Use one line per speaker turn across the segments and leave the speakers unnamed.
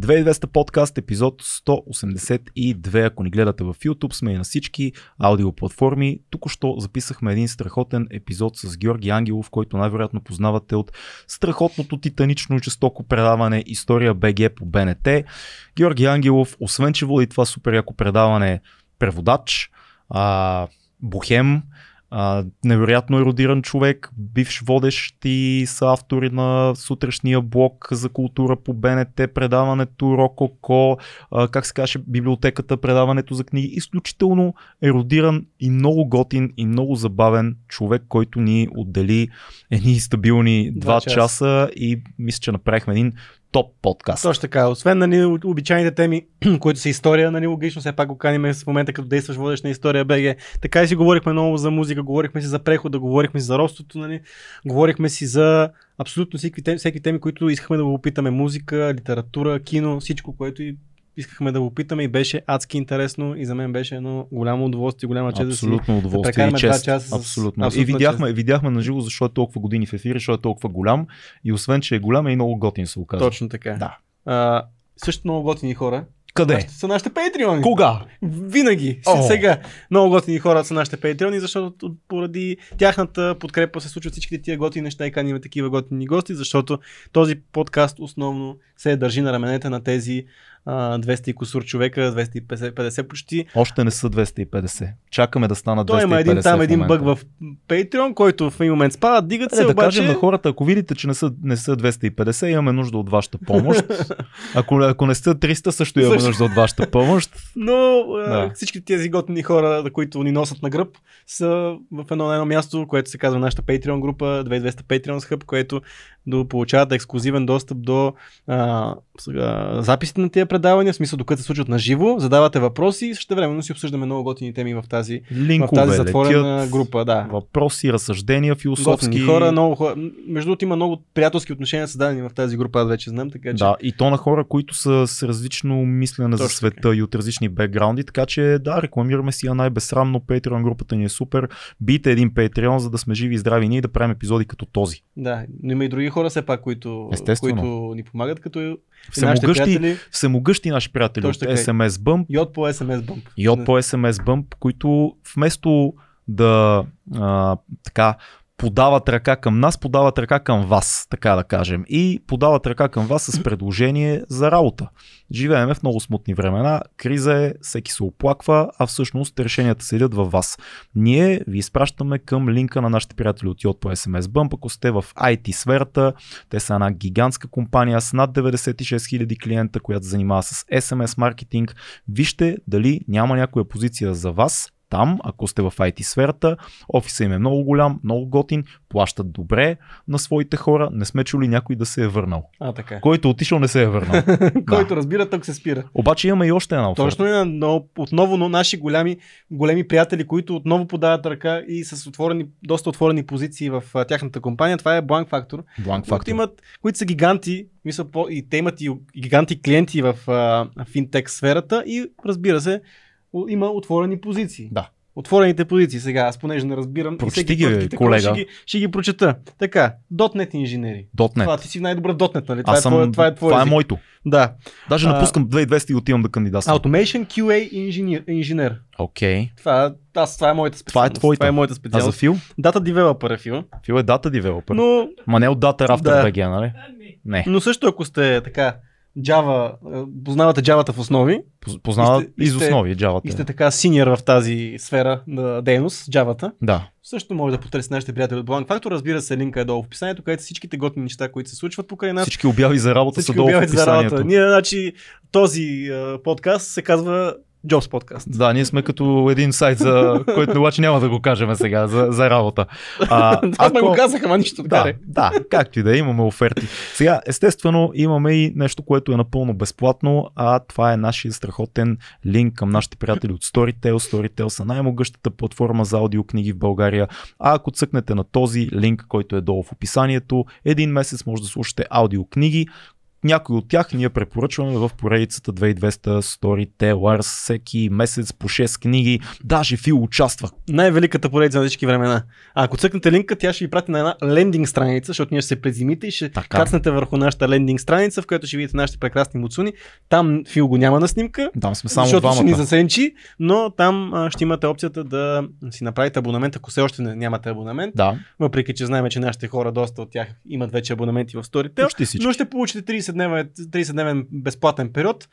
2200 подкаст, епизод 182. Ако ни гледате в YouTube, сме и на всички аудиоплатформи. Тук-що записахме един страхотен епизод с Георги Ангелов, който най-вероятно познавате от страхотното титанично жестоко предаване История БГ по БНТ. Георги Ангелов, освен че води това супер яко предаване, преводач, а, бухем, а, невероятно еродиран човек, бивш водещ и са автори на сутрешния блок за култура по БНТ, предаването Рококо, а, как се каже, библиотеката, предаването за книги. Изключително еродиран и много готин и много забавен човек, който ни отдели едни стабилни два, часа. часа и мисля, че направихме един топ подкаст.
Точно така. Освен нали, обичайните теми, които са история, нали, логично все пак го каним в момента, като действаш водещ на история БГ. Така и си говорихме много за музика, говорихме си за прехода, говорихме си за ростото, нали, говорихме си за абсолютно всеки теми, всеки теми, които искахме да го опитаме. Музика, литература, кино, всичко, което и искахме да го питаме и беше адски интересно и за мен беше едно голямо удоволствие, голяма чест
Абсолютно да си удоволствие да и чест. Часа Абсолютно. С... И видяхме, чест. видяхме на живо защо е толкова години в ефир, защо е толкова голям и освен, че е голям е и много готин се оказа.
Точно така.
Да.
А, също много готини хора.
Къде?
Нашите, са нашите патреони.
Кога?
Винаги. Oh. Сега. Много готини хора са нашите патреони, защото поради тяхната подкрепа се случват всичките тия готини неща и каним такива готини гости, защото този подкаст основно се държи на раменете на тези 200 и косур човека, 250 почти.
Още не са 250. Чакаме да станат 250. Той
има един там един бъг в Patreon, който в един момент спада, дигат се.
Е, да
обаче...
кажем на хората, ако видите, че не са, не са 250, имаме нужда от вашата помощ. ако, ако не сте 300, също имаме нужда от вашата помощ.
Но да. всички тези готини хора, които ни носят на гръб, са в едно, едно място, което се казва нашата Patreon група, 2200 Patreon Hub, което да получават ексклюзивен достъп до а, сега, записите на тия предавания, в смисъл докато се случват на живо, задавате въпроси и също времено си обсъждаме много готини теми в тази, Линкове, в тази затворена летят, група. Да.
Въпроси, разсъждения, философски. Готини
хора, много хора. Между другото има много приятелски отношения създадени в тази група, аз вече знам. Така, че...
Да, и то на хора, които са с различно мислене Точно за света и от различни бекграунди, така че да, рекламираме си я най-безсрамно. Patreon групата ни е супер. Бийте един Patreon, за да сме живи и здрави ние и да правим епизоди като този.
Да, но има и други хора все пак, които, които ни помагат, като
всемогъщи, приятели... всемогъщи наши приятели от SMS Bump.
И от по SMS Bump.
И от по SMS Bump, които вместо да а, така подават ръка към нас, подават ръка към вас, така да кажем. И подават ръка към вас с предложение за работа. Живееме в много смутни времена, криза е, всеки се оплаква, а всъщност решенията седят във вас. Ние ви изпращаме към линка на нашите приятели от Yot по SMS Bump, ако сте в IT сферата, те са една гигантска компания с над 96 000 клиента, която занимава с SMS маркетинг. Вижте дали няма някоя позиция за вас, там, ако сте в IT сферата, офиса им е много голям, много готин, плащат добре на своите хора, не сме чули някой да се е върнал.
А, така.
Който отишъл не се е върнал.
Който разбира, тук се спира.
Обаче имаме и още една оферта.
Точно е, но отново но наши голями, големи приятели, които отново подават ръка и с отворени, доста отворени позиции в а, тяхната компания. Това е Blank Factor.
Blank Factor.
Които, имат, които са гиганти, мисля, по, и те имат и гиганти клиенти в а, финтек сферата и разбира се, има отворени позиции.
Да.
Отворените позиции сега, аз понеже не разбирам.
Прочети ги, колега.
Ще ги, ще ги прочета. Така, .NET инженери.
.NET.
Това ти си най-добър .NET, нали?
Това, аз е, твое, това е твое. Това е моето.
Да.
Даже а, напускам 2200 и отивам да кандидатствам.
Automation QA инженер. инженер.
Окей. Okay.
Това, аз, това е моята специалност.
Това е твоята.
Това е моята специалност.
А за Фил?
Дата девелопър е Фил.
Фил е дата девелопър.
Но...
Ма не от дата After да. BG, нали? Не.
Но също ако сте така Java, познавате Java в основи.
Познават из основи Java.
И сте така синьор в тази сфера на дейност, Java.
Да.
Също може да потърсите нашите приятели от Blank Factor. Разбира се, линка е долу в описанието, където всичките готни неща, които се случват покрай нас.
Всички обяви за работа
всички
са долу в описанието. За работа.
Ние, значи, този uh, подкаст се казва Jobs подкаст.
Да, ние сме като един сайт, за който обаче няма да го кажем сега, за, за работа.
А, Това ако... го казах, ама нищо
да, да, както и да е, имаме оферти. Сега, естествено, имаме и нещо, което е напълно безплатно, а това е нашия страхотен линк към нашите приятели от Storytel. Storytel са най-могъщата платформа за аудиокниги в България. А ако цъкнете на този линк, който е долу в описанието, един месец може да слушате аудиокниги, някой от тях ние препоръчваме в поредицата 2200 Storytellers всеки месец по 6 книги. Даже Фил участва.
Най-великата поредица на всички времена. А ако цъкнете линка, тя ще ви прати на една лендинг страница, защото ние ще се презимите и ще
Така.
кацнете върху нашата лендинг страница, в която ще видите нашите прекрасни муцуни. Там Фил го няма на снимка,
Там сме само
защото ще ни
двамата.
засенчи, но там а, ще имате опцията да си направите абонамент, ако все още не, нямате абонамент.
Да,
Въпреки, че знаем, че нашите хора, доста от тях имат вече абонаменти в Storytel,
почти всички.
но ще получите 30-дневен, 30-дневен безплатен период.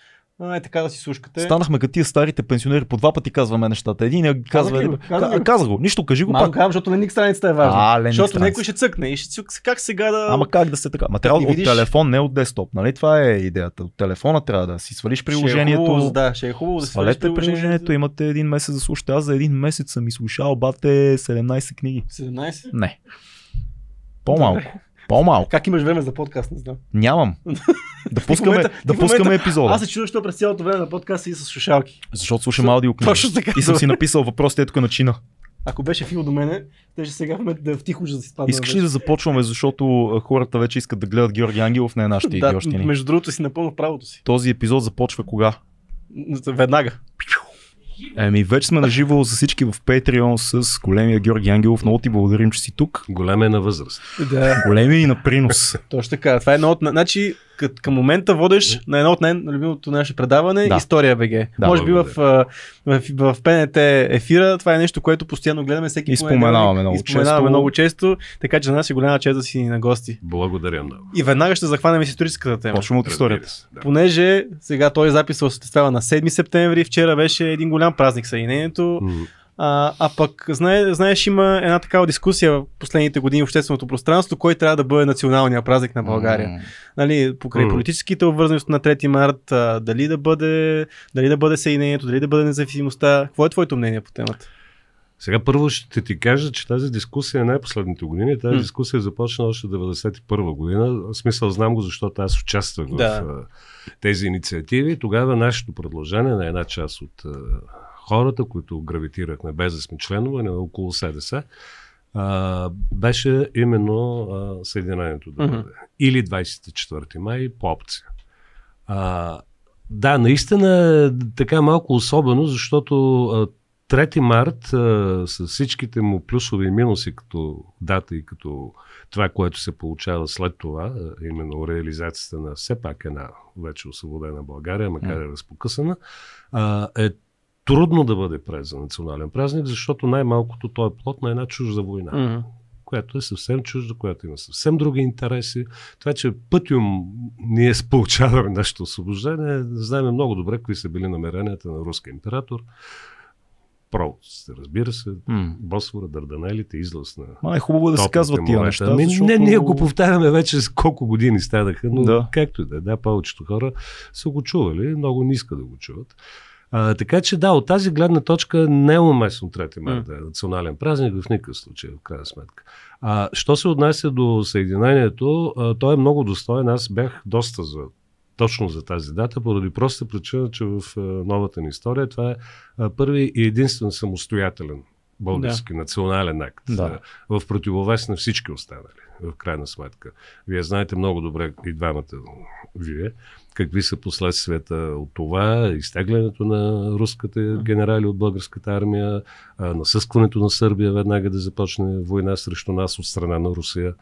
Е така да си слушкате.
Станахме като тия старите пенсионери, по два пъти казваме нещата. Един я казва,
ли го?
един...
Каза ли
Ка-
го?
нищо, кажи го
Малко
пак.
казвам, защото лендинг страницата е важна.
А,
защото
страница.
някой ще цъкне и ще цък, как сега да...
Ама как да се така? Ма трябва от
видиш-
телефон, не от десктоп. Нали? Това е идеята. От телефона трябва да си свалиш
Ще е
приложението.
хубаво, да, ще е хубаво да свалиш
Свалете приложението, имате един месец да слушате. Аз за един месец съм изслушал бате 17 книги.
17?
Не. По-малко. По-малко.
Как имаш време за подкаст, не знам.
Нямам. Да пускаме,
момента-
да пускаме
момента-
епизода.
Аз се чудя, що през цялото време на подкаст и с слушалки.
Защото слушам аудиокниги.
Точно така.
И съм си написал въпросите тук на чина.
Ако беше Фил до мене, те ще сега в момента да е в тихо, да си спадна.
Искаш ли да започваме, защото хората вече искат да гледат Георги Ангелов, не нашите
да,
идиощини.
между другото си напълно правото си.
Този епизод започва кога?
Веднага.
Еми, вече сме на живо за всички в Patreon с големия Георги Ангелов. Много ти благодарим, че си тук.
Голям е на възраст.
Да.
Големия и на принос.
Точно така. Това е едно от... Значи, кът- към момента водеш на едно от най-любимото наше предаване
Да.
История БГ.
Да,
Може би в, в, в, ПНТ ефира това е нещо, което постоянно гледаме всеки
И споменаваме много
и споменаваме
често.
много често, така че за нас е голяма чест да си на гости.
Благодаря много.
И веднага ще захванем с историческата тема.
Почваме от историята.
Да.
Понеже сега този запис се осъществява на 7 септември, вчера беше един голям празник Съединението,
М,
а, а пък знае, знаеш има една такава дискусия в последните години в общественото пространство, кой трябва да бъде националния празник на България.
М.
Нали, покрай
М.
политическите обвързаности на 3 март, а, дали да бъде, дали да бъде Съединението, дали да бъде независимостта. Какво е твоето мнение по темата?
Сега първо ще ти кажа, че тази дискусия е най-последните години. Тази
М.
дискусия започна още 91 година. В смисъл знам го, защото аз участвах
Да.
в тези инициативи. Тогава нашето предложение на една част от хората, които гравитирахме без да сме членове, на около СДС, а, беше именно а, Съединението да бъде. Или 24 май по опция. А, да, наистина е така малко особено, защото а, 3 март а, с всичките му плюсове и минуси като дата и като това, което се получава след това, а, именно реализацията на все пак една вече освободена България, макар и разпокъсана, а, е трудно да бъде през за национален празник, защото най-малкото той е плод на една чужда война
Мгм.
която е съвсем чужда, която има съвсем други интереси. Това, че пътюм ние получаваме нашето освобождение, знаем много добре какви са били намеренията на руски император. Проводците, разбира се,
М.
Босфора, Дарданелите, излъз на
Ма е хубаво да се казват тия неща.
Ами,
защото...
Не, ние го повтаряме вече с колко години станаха, но
Да.
както и да е, да, повечето хора са го чували, много не искат да го чуват. А, така че да, от тази гледна точка не е уместно 3 марта да е национален празник в никакъв случай, в крайна сметка. А, що се отнася до Съединението, а, той е много достоен. Аз бях доста за точно за тази дата, поради проста причина, че в а, новата ни история това е а, първи и единствен самостоятелен български национален акт.
Да.
В противовес на всички останали, в крайна сметка. Вие знаете много добре и двамата вие, какви са последствията от това, изтеглянето на руските генерали от българската армия, насъскването на Сърбия веднага да започне война срещу нас от страна на Русия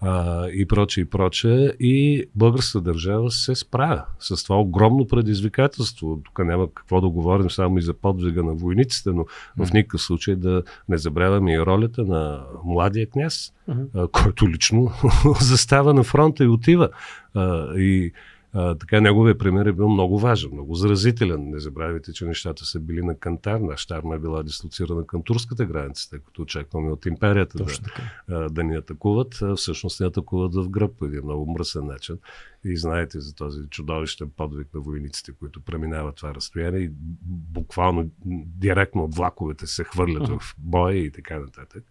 а, и проче, и проче. И българската държава се справя с това огромно предизвикателство. Тук няма какво да говорим само и за подвига на войниците, но в никакъв случай да не забравяме и ролята на младия княз, а, който лично застава на фронта и отива. А, и а, така неговия пример е бил много важен, много заразителен. Не забравяйте, че нещата са били на кантар. Нашата армия е била дислоцирана към турската граница, тъй като очакваме от империята да,
Точно
а, да ни атакуват. А, всъщност ни атакуват в гръб по един много мръсен начин. И знаете за този чудовищен подвиг на войниците, които преминават това разстояние и буквално директно от влаковете се хвърлят в боя и така нататък.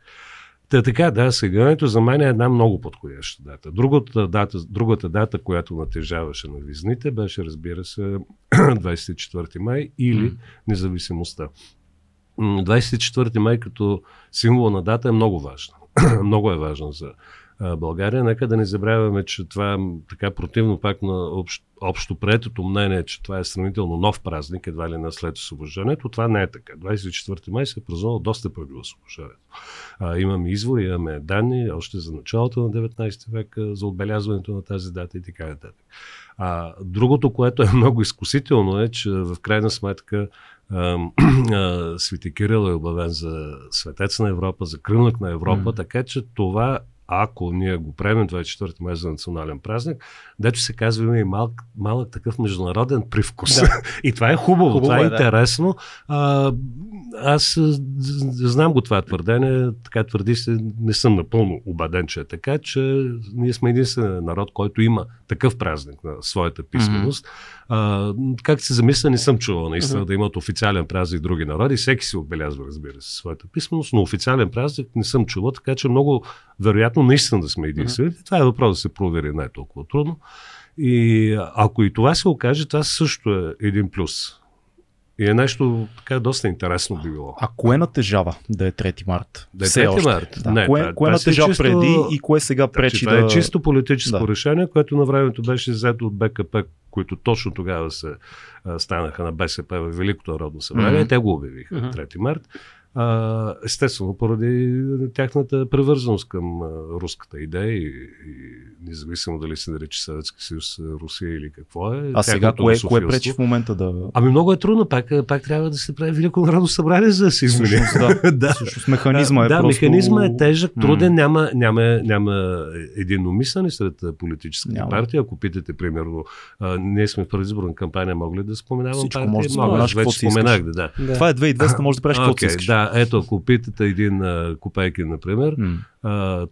Та така, да, Съединението за мен е една много подходяща дата. Другата дата, другата дата, която натежаваше на визните, беше, разбира се, 24 май или независимостта. М, 24 май като символ на дата е много важна. много е важна за България. Нека да не забравяме, че това е така противно пак на общ, общо приетото мнение, че това е сравнително нов празник, едва ли на след. Това не е така. 24 май се е празнувал доста преди освобождането. А, имаме извори, имаме данни още за началото на 19 век за отбелязването на тази дата и така нататък. А, другото, което е много изкусително е, че в крайна сметка Свети Кирил е обявен за светец на Европа, за кръвник на Европа, mm. така че това ако ние го приемем 24 май за национален празник, дето се казва има и малък, малък такъв международен привкус. Да. и това е хубаво, хубаво това е, е интересно. А, аз знам го това твърдение, така твърди се, не съм напълно убеден, че е така, че ние сме единствен народ, който има такъв празник на своята писменост. Mm-hmm. А, как се замисля, не съм чувал наистина mm-hmm. да имат официален празник други народи. Всеки си отбелязва, разбира се, своята писменост, но официален празник не съм чувал, така че много вероятно наистина да сме единствени. Mm-hmm. Това е въпрос да се провери, не е толкова трудно. И ако и това се окаже, това също е един плюс. И е нещо така доста интересно би било.
А кое натежава да е 3 март?
Да е 3 март?
Да. Не, кое, това, кое това натежава чисто... преди и кое сега пречи
това
да...
е чисто политическо да. решение, което на времето беше взето от БКП, които точно тогава се а, станаха на БСП в Великото народно събрание. Mm-hmm. Те го обявиха mm-hmm. 3 март. А, естествено, поради тяхната превързаност към руската идея и, и независимо дали се нарича Съветски съюз, Русия или какво е.
А сега кое, кое пречи в момента да...
Ами много е трудно, пак, пак трябва да се прави Велико народно събрание, за да се измени.
да, да. Всъщност механизма е
Да,
просто...
механизма е тежък, труден, mm. няма, няма, няма единно мислене сред политическите няма. партии. Ако питате, примерно, а, ние сме в предизборна кампания, могли ли да споменавам
Всичко
партия?
може да споменаш,
вече споменах, да, да.
Това е 2200, може да правиш okay, каквото искаш.
Да, ето, ако питате един uh, Копейкин, например, mm.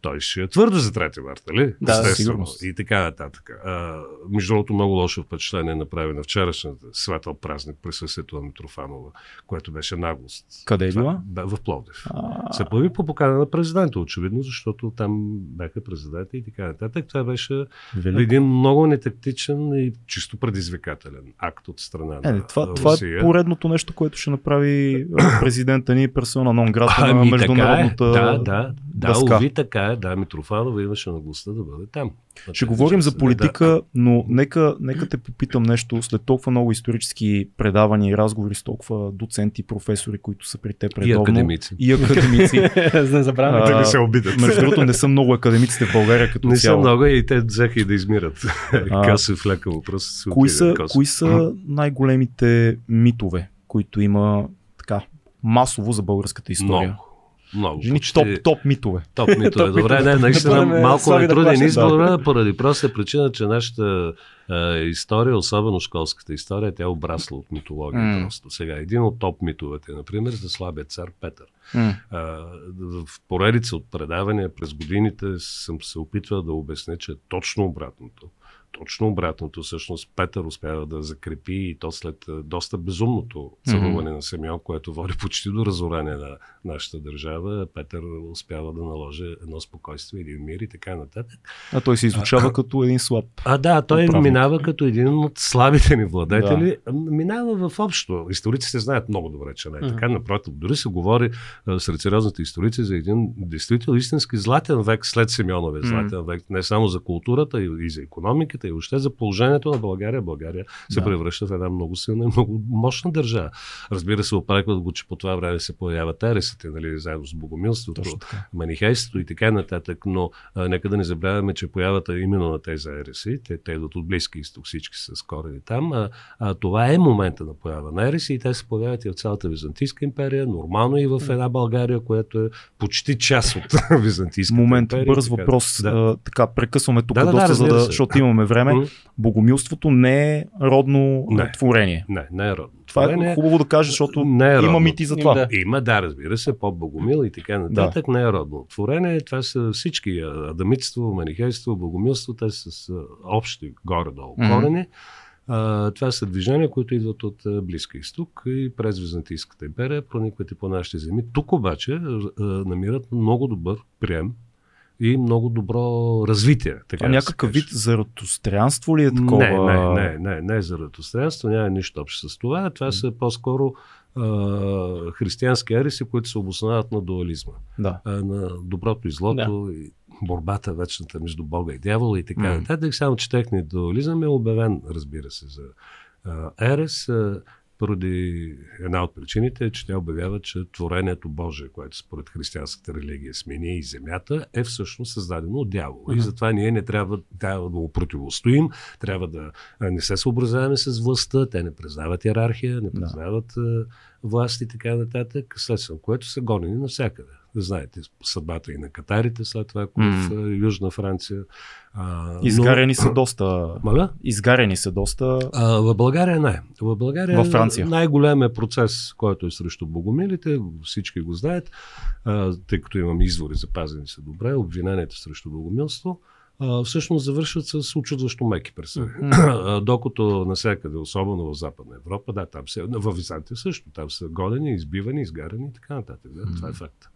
Той ще е твърдо за 3 марта, нали?
Да, сигурно.
И така нататък. Uh, между другото, много лошо впечатление направи на вчерашната светъл празник присъствието на Митрофанова, което беше наглост.
Къде е била?
В Пловдив. Се появи по покана на президента, очевидно, защото там бяха президенти и така нататък. Това беше Велико. един много нетактичен и чисто предизвикателен акт от страна е, на
това,
Русия.
Това е поредното нещо, което ще направи президента ни персона нон град ами, на международната
е. Да, да, да, уви така е. Да, Митрофанова имаше наглостта да бъде там.
Ще говорим за политика, да. но нека, нека те попитам нещо. След толкова много исторически предавания и разговори с толкова доценти, професори, които са при теб редовно.
И академици.
И академици.
не забравяме
да не се обидят.
Между другото, не са много академиците в България като
не
цяло.
Не са много и те взеха и да измират. Каса в лека въпрос.
Кои са, кои са най-големите митове, които има така масово за българската история?
Много. Много.
Жени, почти... топ, топ митове.
Топ митове. Добре, не, наистина малко е труден избор, поради проста причина, че нашата а, история, особено школската история, тя е обрасла от митология mm. просто. Сега, един от топ митовете, например, за слабия цар Петър. Mm. А, в поредица от предавания през годините съм се опитвал да обясня, че е точно обратното точно обратното. Всъщност Петър успява да закрепи и то след доста безумното царуване mm-hmm. на Семьон, което води почти до разорение на нашата държава. Петър успява да наложи едно спокойствие, един мир и така нататък.
А той се изучава а, като един слаб.
А да, той управник. минава като един от слабите ни владетели. Да. Минава в общо. Историците знаят много добре, че не е mm-hmm. така. Напротив, дори се говори сред сериозните историци за един действително истински златен век след Семьонове. Златен mm-hmm. век не само за културата и за економиката, политиката и въобще за положението на България. България се да. превръща в една много силна и много мощна държава. Разбира се, опрекват го, че по това време се появяват ересите, нали, заедно с богомилството, манихейството и така нататък, но а, нека да не забравяме, че появата именно на тези ереси, те, те идват от Близки изток, всички с корени там, а, а, това е момента на поява на ереси и те се появяват и в цялата Византийска империя, нормално и в една България, която е почти част от Византийска
Момент,
империя.
бърз въпрос. Да. А, така, прекъсваме тук да, доста, да, за да, защото имаме време, богомилството не е родно
не,
творение.
Не, не е родно.
Това е хубаво да кажеш, защото не е има мити за това.
Да. Има, да, разбира се, по-богомил и така нататък. Да. Не е родно творение. Това са всички адамитство, манихейство, богомилство. Те са с общи горе-долу mm-hmm. корени. А, това са движения, които идват от Близка изток и през Византийската империя, проникват и по нашите земи. Тук обаче а, намират много добър прием и много добро развитие. Така
а някакъв вид заратострианство ли е такова?
Не, не, не, не, не е заратострианство, няма нищо общо с това. Това са по-скоро а, християнски ереси, които се обосновават на дуализма.
Да.
А, на доброто и злото. Да. И борбата вечната между Бога и дявола и така нататък. Само че техният дуализъм е обявен, разбира се, за Ерес. А, поради една от причините е, че тя обявява, че творението Божие, което според християнската религия смени и земята, е всъщност създадено от дявола. И
Мгм.
затова ние не трябва, трябва да му противостоим, трябва да не се съобразяваме с властта, те не признават иерархия, не
Да.
признават а, власт и така нататък, следствие което са гонени навсякъде. Знаете съдбата и на катарите след това, ако
М.
в Южна Франция. А,
Изгарени са доста.
Моля?
Изгарени са доста.
А, в България не. В България
Във Франция.
най-големият процес, който е срещу богомилите, всички го знаят, а, тъй като имам извори запазени са добре, обвиненията срещу богомилство, всъщност завършват с очудващо меки присъди. А, Докато навсякъде, особено в Западна Европа, да, там се, в Византия също, там са гонени, избивани, изгарани и така нататък. Да, това е факт.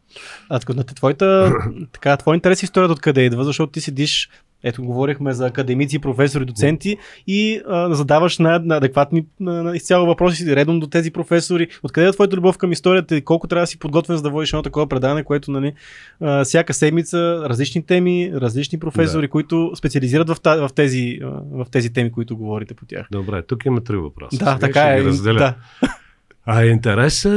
А твоята, така, твой интерес и историята откъде идва, защото ти седиш, ето говорихме за академици, професори, доценти и а, задаваш на, на адекватни на, на изцяло въпроси редом до тези професори. Откъде е твоята любов към историята и колко трябва да си подготвен за да водиш едно такова предаване, което нали, а, всяка седмица различни теми, различни професори,
Да.
които специализират в, в, тези, в тези теми, които говорите по тях.
Добре, тук има три въпроса.
Да,
Сега
така
ще
е. Да.
А интереса,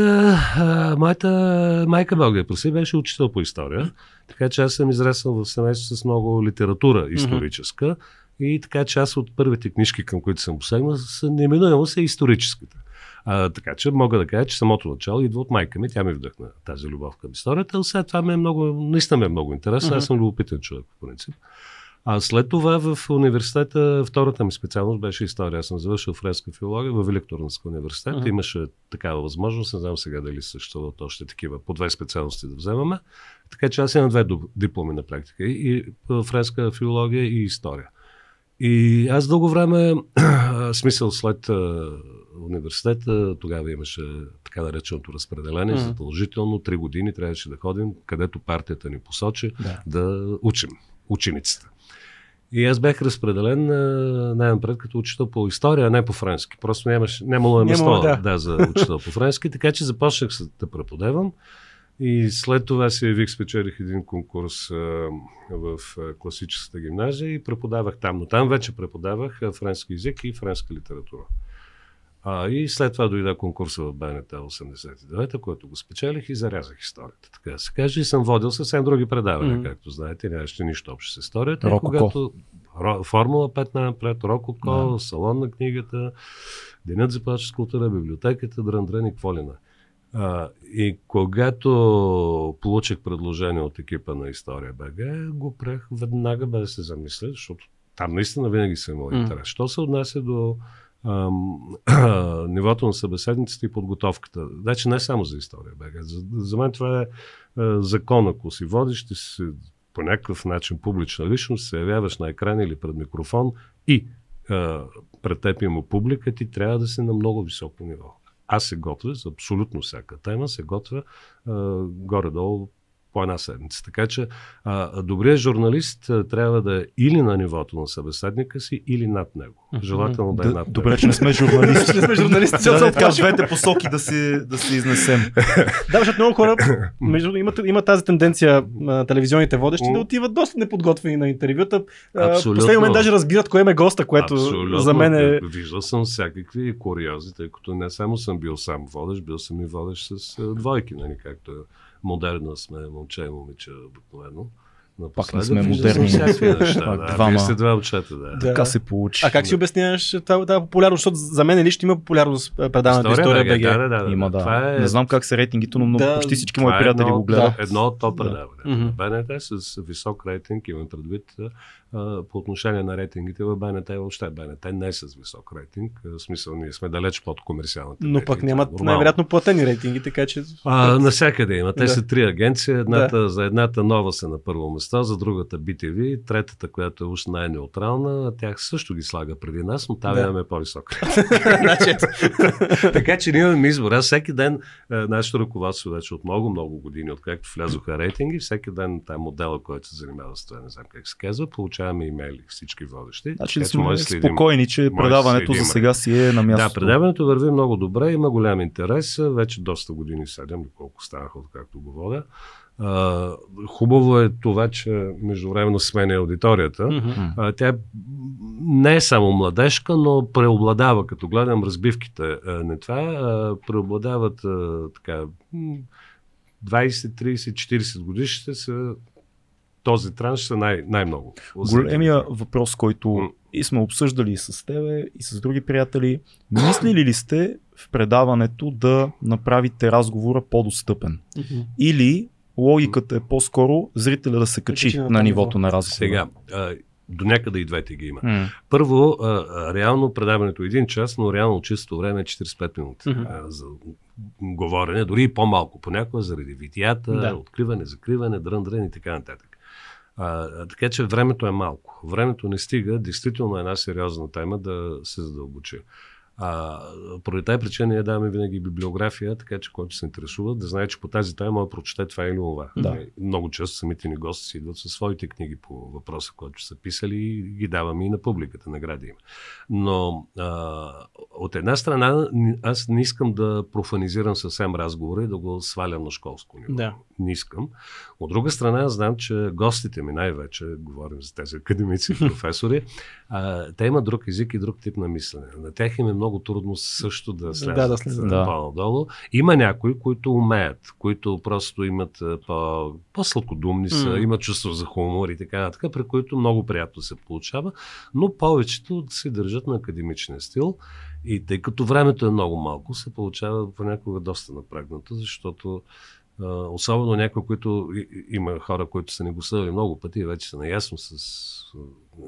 а, моята майка Бога проси беше учител по история, така че аз съм израснал в семейство с много литература историческа и така част от първите книжки, към които съм посегнал, са неминуемо са историческите. А, така че мога да кажа, че самото начало идва от майка ми, тя ми вдъхна тази любов към историята, а след това ми е много, наистина ми е много интересно, аз съм любопитен човек по принцип. А след това в университета, втората ми специалност беше история. Аз съм завършил френска филология в Великторнска университет.
Мгм.
Имаше такава възможност, не знам сега дали съществуват още такива, по две специалности да вземаме. Така че аз имам две дипломи на практика. И, френска филология и история. И аз дълго време, смисъл след а, университета, тогава имаше така нареченото разпределение,
Мгм.
задължително, три години трябваше да ходим, където партията ни посочи
Да.
да учим учениците. И аз бях разпределен най-напред като учител по история, а не по френски. Просто нямаш, нямало е место
да.
да. за учител по френски, така че започнах да преподавам. И след това се явих, спечелих един конкурс а, в а, класическата гимназия и преподавах там. Но там вече преподавах а, френски язик и френска литература. А, и след това дойде конкурса в БНТ 89-та, който го спечелих и зарязах историята. Така да се каже. И съм водил съвсем други предавания,
Мгм.
както знаете. Нямаше нищо общо с историята.
Рококо.
Когато, Ро, Формула 5 напред, Рококо,
Да.
Салон на книгата, Денят за плача с култура, библиотеката, Дрън Дрън и какво ли не. А, и когато получих предложение от екипа на История БГ, го приех веднага без да се замисля, защото там наистина винаги съм имал интерес. Що се отнася до нивото на събеседниците и подготовката. Значи не само за история БГ. За, за мен това е а, закон. Ако си водиш, ти си по някакъв начин публична личност, се явяваш на екран или пред микрофон и а, пред теб има публика, ти трябва да си на много високо ниво. Аз се готвя за абсолютно всяка тема, се готвя а, горе-долу по една седмица. Така че а, добрият журналист а, трябва да е или на нивото на събеседника си, или над него. Желателно да е над
добре, че не сме журналисти.
Не сме журналисти,
да, така, двете посоки да си, да си изнесем.
Да, защото много хора между, имат, има тази тенденция на телевизионните водещи да отиват доста неподготвени на интервюта.
Абсолютно.
последния момент даже разбират кой е госта, което
Абсолютно.
за мен е...
Виждал съм всякакви куриози, тъй като не само съм бил сам водещ, бил съм и водещ с двойки, нали, както е модерно сме момче и момиче обикновено.
Пак не сме модерни.
неща.
Пак
Да,
двама.
Вие сте два момчета, да.
Да.
Така се получи.
А как си обясняваш това, тази популярност? Защото за мен лично има популярност а, предаването История,
БГ,
БГ.
Да, да, да,
Има, да.
Това е,
Не знам как са рейтингите, но много,
Да,
почти всички мои
е
приятели
едно,
го гледат.
Да, едно от топ
Да.
предаване.
Мгм.
БНТ с висок рейтинг, имам предвид по отношение на рейтингите в БНТ въобще. БНТ не е с висок рейтинг. В смисъл, ние сме далеч под комерциалните.
Но пък нямат
е нормално.
най-вероятно платени рейтинги, така че...
А, насякъде има. Те
Да.
са три агенции. Едната, За едната нова са на първо место, за другата BTV, третата, която е уж най-неутрална, тях също ги слага преди нас, но там
Да.
имаме по-висок.
Значи,
така че ние имаме избор. Аз всеки ден, е, нашето ръководство вече от много, много години, откакто влязоха рейтинги, всеки ден там модела, който се занимава с това, не знам как се казва, получаваме имейли всички водещи.
Значи
може
сме
следим.
спокойни, че предаването за
следим.
сега си е на място.
Да, предаването върви много добре, има голям интерес, вече доста години, 7 или колко станаха, откакто го водя. А, хубаво е това, че междувременно сменя аудиторията.
Мгм.
А, тя не е само младежка, но преобладава, като гледам разбивките а, на това, преобладават така, м, 20, 30, 40 годишните са този транш са най- най-много.
Големия въпрос, който и сме обсъждали и с тебе, и с други приятели, мислили ли сте в предаването да направите разговора по-достъпен? Или логиката е по-скоро зрителя да се качи
качи на
на, нивото
ниво.
на разговора?
Сега, а, до някъде и двете ги има. Първо, а, реално предаването е един час, но реално чисто време е 45 минути а, за говорене, дори и по-малко понякога, заради витията,
Да.
откриване, закриване, дрън-дрън и така нататък. А, така че времето е малко. Времето не стига, действително е една сериозна тема да се задълбочи. А, поради тази причина ние даваме винаги библиография, така че който се интересува да знае, че по тази тема може да прочете това или това.
Да.
Много често самите ни гости си идват със своите книги по въпроса, който са писали и ги даваме и на публиката, награди им. Но а, от една страна аз не искам да профанизирам съвсем разговора и да го свалям на школско ниво.
Да.
Не искам. От друга страна, знам, че гостите ми най-вече, говорим за тези академици професори, а, те имат друг език и друг тип на мислене. На тях им е много трудно също да слязат,
Да, да слязат,
да.
по-надолу. Има някои, които умеят, които просто имат по, по-сладкодумни са,
М.
имат чувство за хумор и така нататък, при които много приятно се получава, но повечето се държат на академичния стил. И тъй като времето е много малко, се получава понякога доста напрегнато, защото особено някои, които има хора, които са ни го съдали много пъти вече са наясно с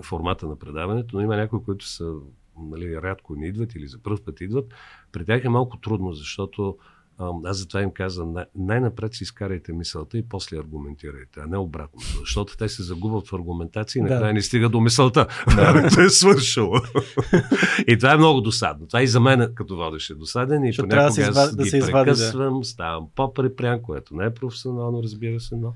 формата на предаването, но има някои, които са нали, рядко не идват или за първ път идват. При тях е малко трудно, защото аз затова им казвам, най- най-напред си изкарайте мисълта и после аргументирайте, а не обратно. Защото те се загубват в аргументации и
Да.
накрая не стига до мисълта. Да. Те е свършило. и това е много досадно. Това и за мен като водещ е досаден и
Защото трябва да се
понякога аз
да
ги
се извади, да.
прекъсвам, ставам по-припрян, което не е професионално, разбира се, но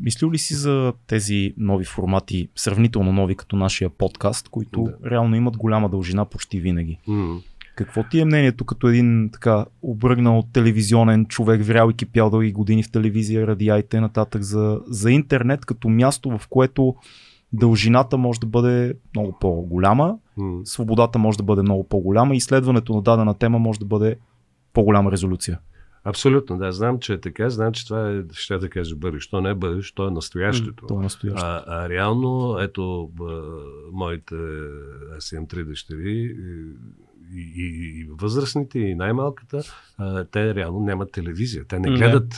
Мислил ли си за тези нови формати, сравнително нови като нашия подкаст, които
Да.
реално имат голяма дължина почти винаги?
м-
Какво ти е мнението като един така обръгнал телевизионен човек, врял и кипял дълги години в телевизия, радиа и т.н. За, за интернет като място, в което дължината може да бъде много по-голяма, свободата може да бъде много по-голяма, изследването на дадена тема може да бъде по-голяма резолюция.
Абсолютно, да. Знам, че е така. Знам, че това е, ще да кажа бъдеще. То не е бъдеще, то е настоящето.
Това е настоящо.
А, а реално, ето, б, моите, аз имам три дъщери, и, и, възрастните, и най-малката, а, те реално нямат телевизия. Те не
Да.
гледат,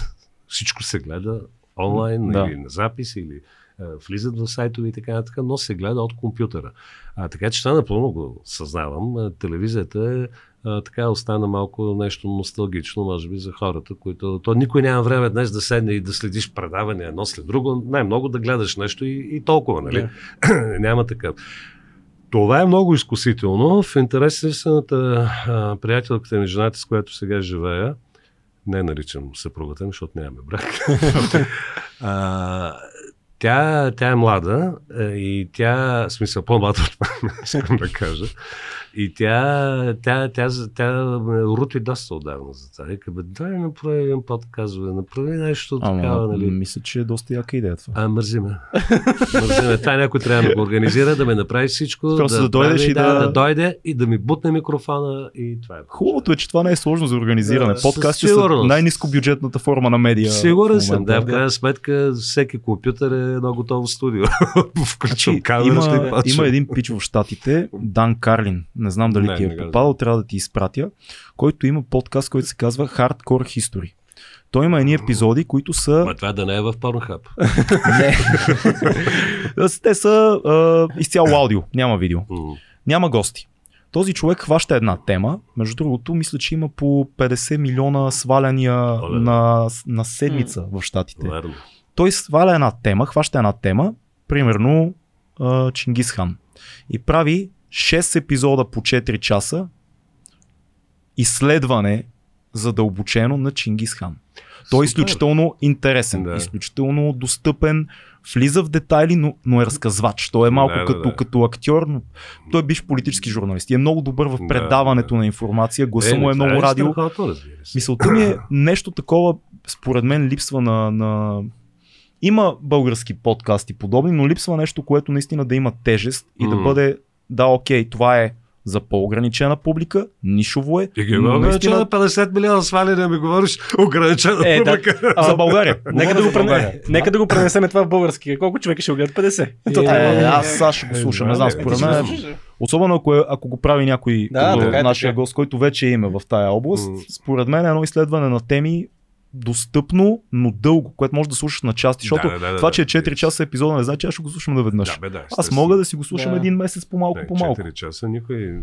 всичко се гледа онлайн
Да.
или на запис, или а, влизат в сайтове и така нататък, но се гледа от компютъра. А, така че това напълно го съзнавам. А, телевизията е а, така остана малко нещо носталгично, може би, за хората, които... То никой няма време днес да седне и да следиш предаване едно след друго, най-много да гледаш нещо и, и толкова, нали? няма такъв. Това е много изкусително. В интерес на приятелката ми, жената, с която сега живея, не наричам съпругата ми, защото нямаме брак. а, тя, тя е млада е, и тя, в смисъл по-млада от мен, искам да кажа. И тя, тя, тя, тя, тя рути доста отдавна за това. Вика, бе, дай направи един подкаст, бе, направи нещо
Ама,
такава, нали?
мисля, че е доста яка идея това.
А, мързи ме. Мързи ме. Това някой трябва да го организира, да ме направи всичко.
Просто да дойдеш
прави,
и
да...
да-
да дойде и да ми бутне микрофона и това е.
Хубавото е, че това не е сложно за организиране.
Да,
Подкасти са най-низко бюджетната форма на медия.
Сигурен съм, да. В крайна сметка всеки компютър е едно готово студио. Включвам
Значи,
камера, ще
има, има един пич в Штатите, Дан Карлин, не знам дали
Не,
ти е попадал, трябва да ти изпратя, който има подкаст, който се казва Hardcore History. Той има едни епизоди, които са...
Ма това да не е в Pornhub.
Не. Те са а, изцяло аудио, няма видео. Няма гости. Този човек хваща една тема. Между другото, мисля, че има по 50 милиона сваляния
Оле.
на, на седмица в Штатите.
Верно.
Той сваля една тема, хваща една тема, примерно а, Чингис Хан. И прави 6 епизода по 4 часа изследване задълбочено на Чингис Хан. Той е изключително интересен,
Да.
изключително достъпен, влиза в детайли, но, но е разказвач. Той е малко
Да, да,
като,
да.
като актьор, но той е биш политически журналист и е много добър в
Да,
предаването на информация. Гласа му е
това
много радио. Мисълта ми е нещо такова, според мен, липсва на, на има български подкасти подобни, но липсва нещо, което наистина да има тежест и да
М.
бъде, да, окей, това е за по-ограничена публика, нишово е.
И ги
но
има
наистина-
на 50 милиона свали да ми говориш ограничена
Е, да.
публика.
за България.
Нека да, го прене... Нека да го пренесем това в български. Колко човека ще го гледат? 50. То
Е,
това
Е,
е,
аз сега ще го слушам, не знам,
Е,
според мен. Особено ако, е, ако го прави някой
Да,
като
така е,
нашия
така е.
гост, който вече е име в тая област, според мен е едно изследване на теми достъпно, но дълго, което може да слушаш на части, защото
Да, да, да,
това, че е
да.
4 часа епизода, не значи аз ще го слушам наведнъж.
Да, бе, да,
аз мога да си го слушам
Да.
един месец по-малко, по-малко.
4 часа никой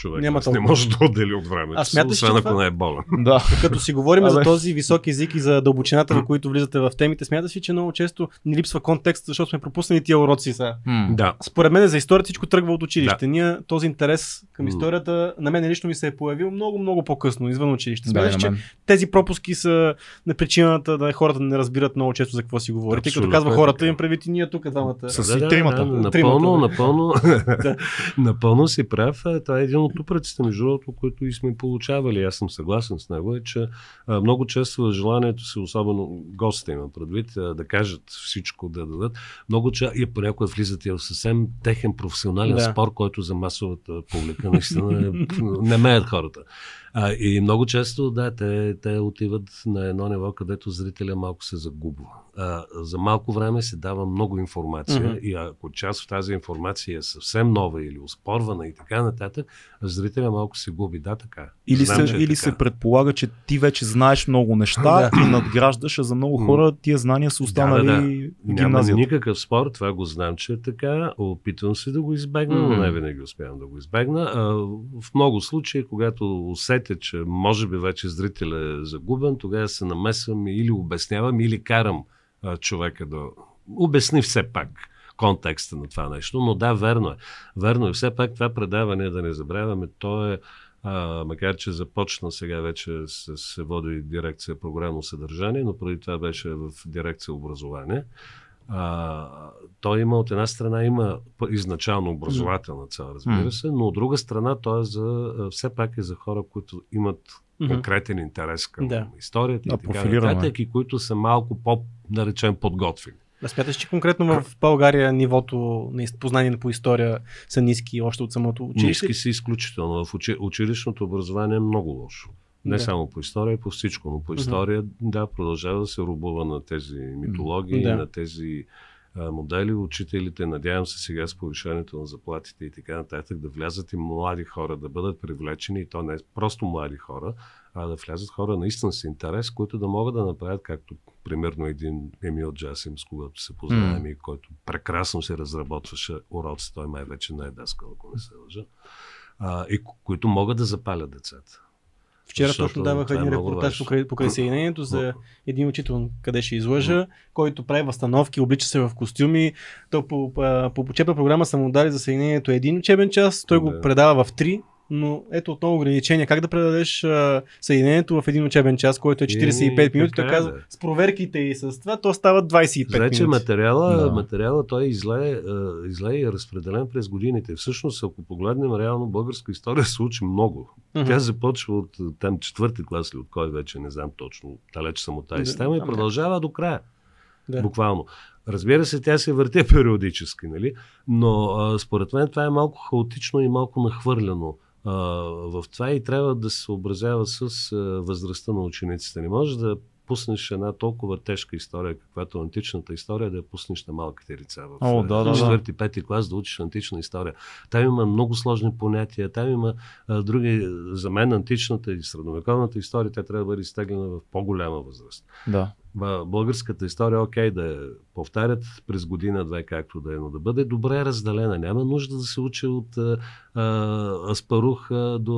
човек
Няма
не
толкова.
може да отдели от времето.
А смяташ,
освен ако не е болен.
Да.
Като си говорим за този висок език и за дълбочината, в които влизате в темите, смяташ ли, че много често ни липсва контекст, защото сме пропуснали тия уроци сега?
М.
Да.
Според мен за историята всичко тръгва от училище.
Да.
Ние този интерес към историята на мен лично ми се е появил много, много по-късно, извън училище.
Да,
Смяташ,
на
че тези пропуски са на причината да хората не разбират много често за какво си говорите. Като казва
е
хората, им предвид и ние тук двамата.
С- тримата.
напълно,
да.
напълно,
Да.
напълно си прав. А, Това е един от упреците, между другото, които и сме получавали. Аз съм съгласен с него, е, че а, много често желанието си, особено гостите има предвид, а, да кажат всичко, да дадат. Много често и понякога влизат и в съвсем техен професионален
Да.
спор, който за масовата публика наистина е- не меят хората. А, и много често, да, те, те отиват на едно ниво, където зрителя малко се загубва. А, за малко време се дава много информация
Мгм.
и ако част от тази информация е съвсем нова или оспорвана и така нататък, зрителя малко се губи. Да, така.
Или,
Знам,
се,
е
или
така.
се предполага, че ти вече знаеш много неща и надграждаш, а за много хора тия знания са останали
Да, да, да.
в
Няма
гимназията.
никакъв спор, това го знам, че е така. Опитвам се да го избегна, но
М.
не винаги успявам да го избегна. А, в много случаи, когато усетя, че може би вече зрителя е загубен, тогава се намесвам или обяснявам, или карам а, човека да обясни все пак контекста на това нещо. Но да, верно е. Верно е. Все пак това предаване, да не забравяме, то е а, макар, че започна сега вече се, се води дирекция програмно съдържание, но преди това беше в дирекция образование. А, той има от една страна има изначално образователна цел, разбира се, но от друга страна той е за, все пак е за хора, които имат конкретен интерес към
Да.
историята
Да,
и така
профилирано е.
нататък, и които са малко по, да речем, подготвени.
Да смяташ, че конкретно в България нивото на познание по история са ниски още от самото училище?
Ниски са изключително. В учи, училищното образование е много лошо. Не
Да.
само по история, по всичко, но по история, да, продължава да се рубува на тези митологии,
Да.
на тези а, модели. Учителите, надявам се сега с повишението на заплатите и така нататък, да влязат и млади хора, да бъдат привлечени, и то не просто млади хора, а да влязат хора наистина с интерес, които да могат да направят, както примерно един Емил Джасим, с когато се познаваме, и който прекрасно се разработваше уроци, той май вече не е даскал, ако не се лъжа, а, и ко- които могат да запалят децата.
Вчера
Защото
точно даваха
е
един репортаж покрай, покрай съединението за един учител, къде ще излъжа, който прави възстановки, облича се в костюми. То по, по, по учебна програма са му дали за съединението един учебен час, той го
Да.
предава в три, но ето отново ограничение. Как да предадеш а, съединението в един учебен час, който е 45
Еми,
минути?
Така е,
казва, с проверките и с това, то става 25
Значи
минути.
материала,
Да.
материала той е изле, е, изле и е разпределен през годините. Всъщност, ако погледнем реално българска история, се учи много.
Мгм.
Тя започва от е, там четвърти клас или от кой вече, не знам точно, далеч съм от тази
Да,
система и продължава до края.
Да.
Буквално. Разбира се, тя се върти периодически, нали? но а, според мен това е малко хаотично и малко нахвърляно. А, в това и трябва да се съобразява с а, възрастта на учениците. Не може да пуснеш една толкова тежка история, каквато е античната история, да я пуснеш на малките лица в
О, да, да.
четвърти, пети клас да учиш антична история. Там има много сложни понятия, там има а, други, за мен античната и средновековната история, тя трябва да бъде изтеглена в по-голяма възраст.
Да.
Българската история, окей, да я повтарят през година-две, както да е, но да бъде добре разделена. Няма нужда да се учи от а, а, Аспарух а, до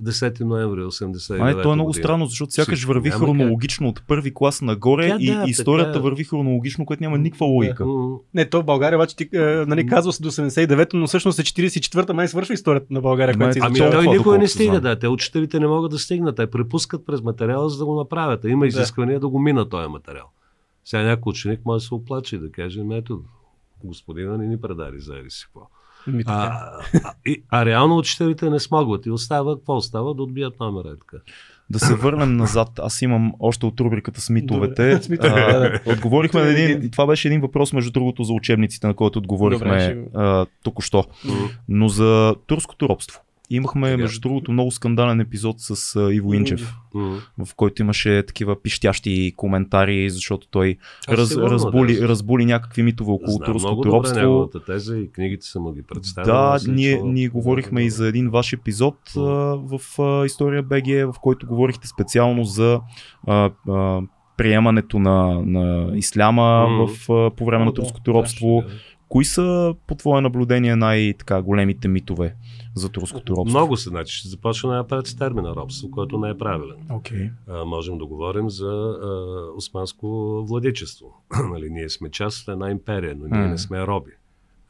а, 10 ноември 89
А то е много
година.
странно, защото сякаш
Всичко.
върви
Няма как.
хронологично от първи клас нагоре
Тя,
и
да,
историята
така е.
върви хронологично, което няма никаква логика.
Не, то в България обаче ти, е, нали, казва се до 79-то, но всъщност е 44-та май свършва историята на България,
Ама
която се
е-
Ами
толкова,
той никой не стига, да. Те учителите не могат да стигнат. Те препускат през материала, за да го направят. Има изисквания да го мина този материал. Сега някой ученик може да се оплаче и да каже, «Ами ето, господина не ни предари за ели си какво.
Ми, така.
А, а, и, а реално учителите не смогват и остава, какво остава? Да отбият номера. е Така.
Да се върнем назад. Аз имам още от рубриката с митовете.
Добре, да, да.
А, отговорихме на един. Това беше един въпрос, между другото, за учебниците, на който отговорихме
Добре,
а, току-що. Но за турското робство. Имахме,
Сега.
между другото, много скандален епизод с а, Иво Инчев,
М.
в който имаше такива пищящи коментари, защото той
Аз
раз,
сигурно,
разбули,
да.
разбули някакви митове около
Знам много
турското
добре
робство.
неговата теза и книгите са му ги представили.
Да, ние,
лично-
ние говорихме и за един ваш епизод а, в а, История БГ, в който говорихте специално за а, а, приемането на, на исляма
М.
в, а, по време на
да,
турското
да,
робство. Кои са по твое наблюдение най-така големите митове за турското робство?
Много се, значи ще започна най-напред с термина робство, който не е правилен.
Окей.
А, можем да говорим за а, османско владичество. нали, ние сме част от една империя, но ние
М.
не сме роби.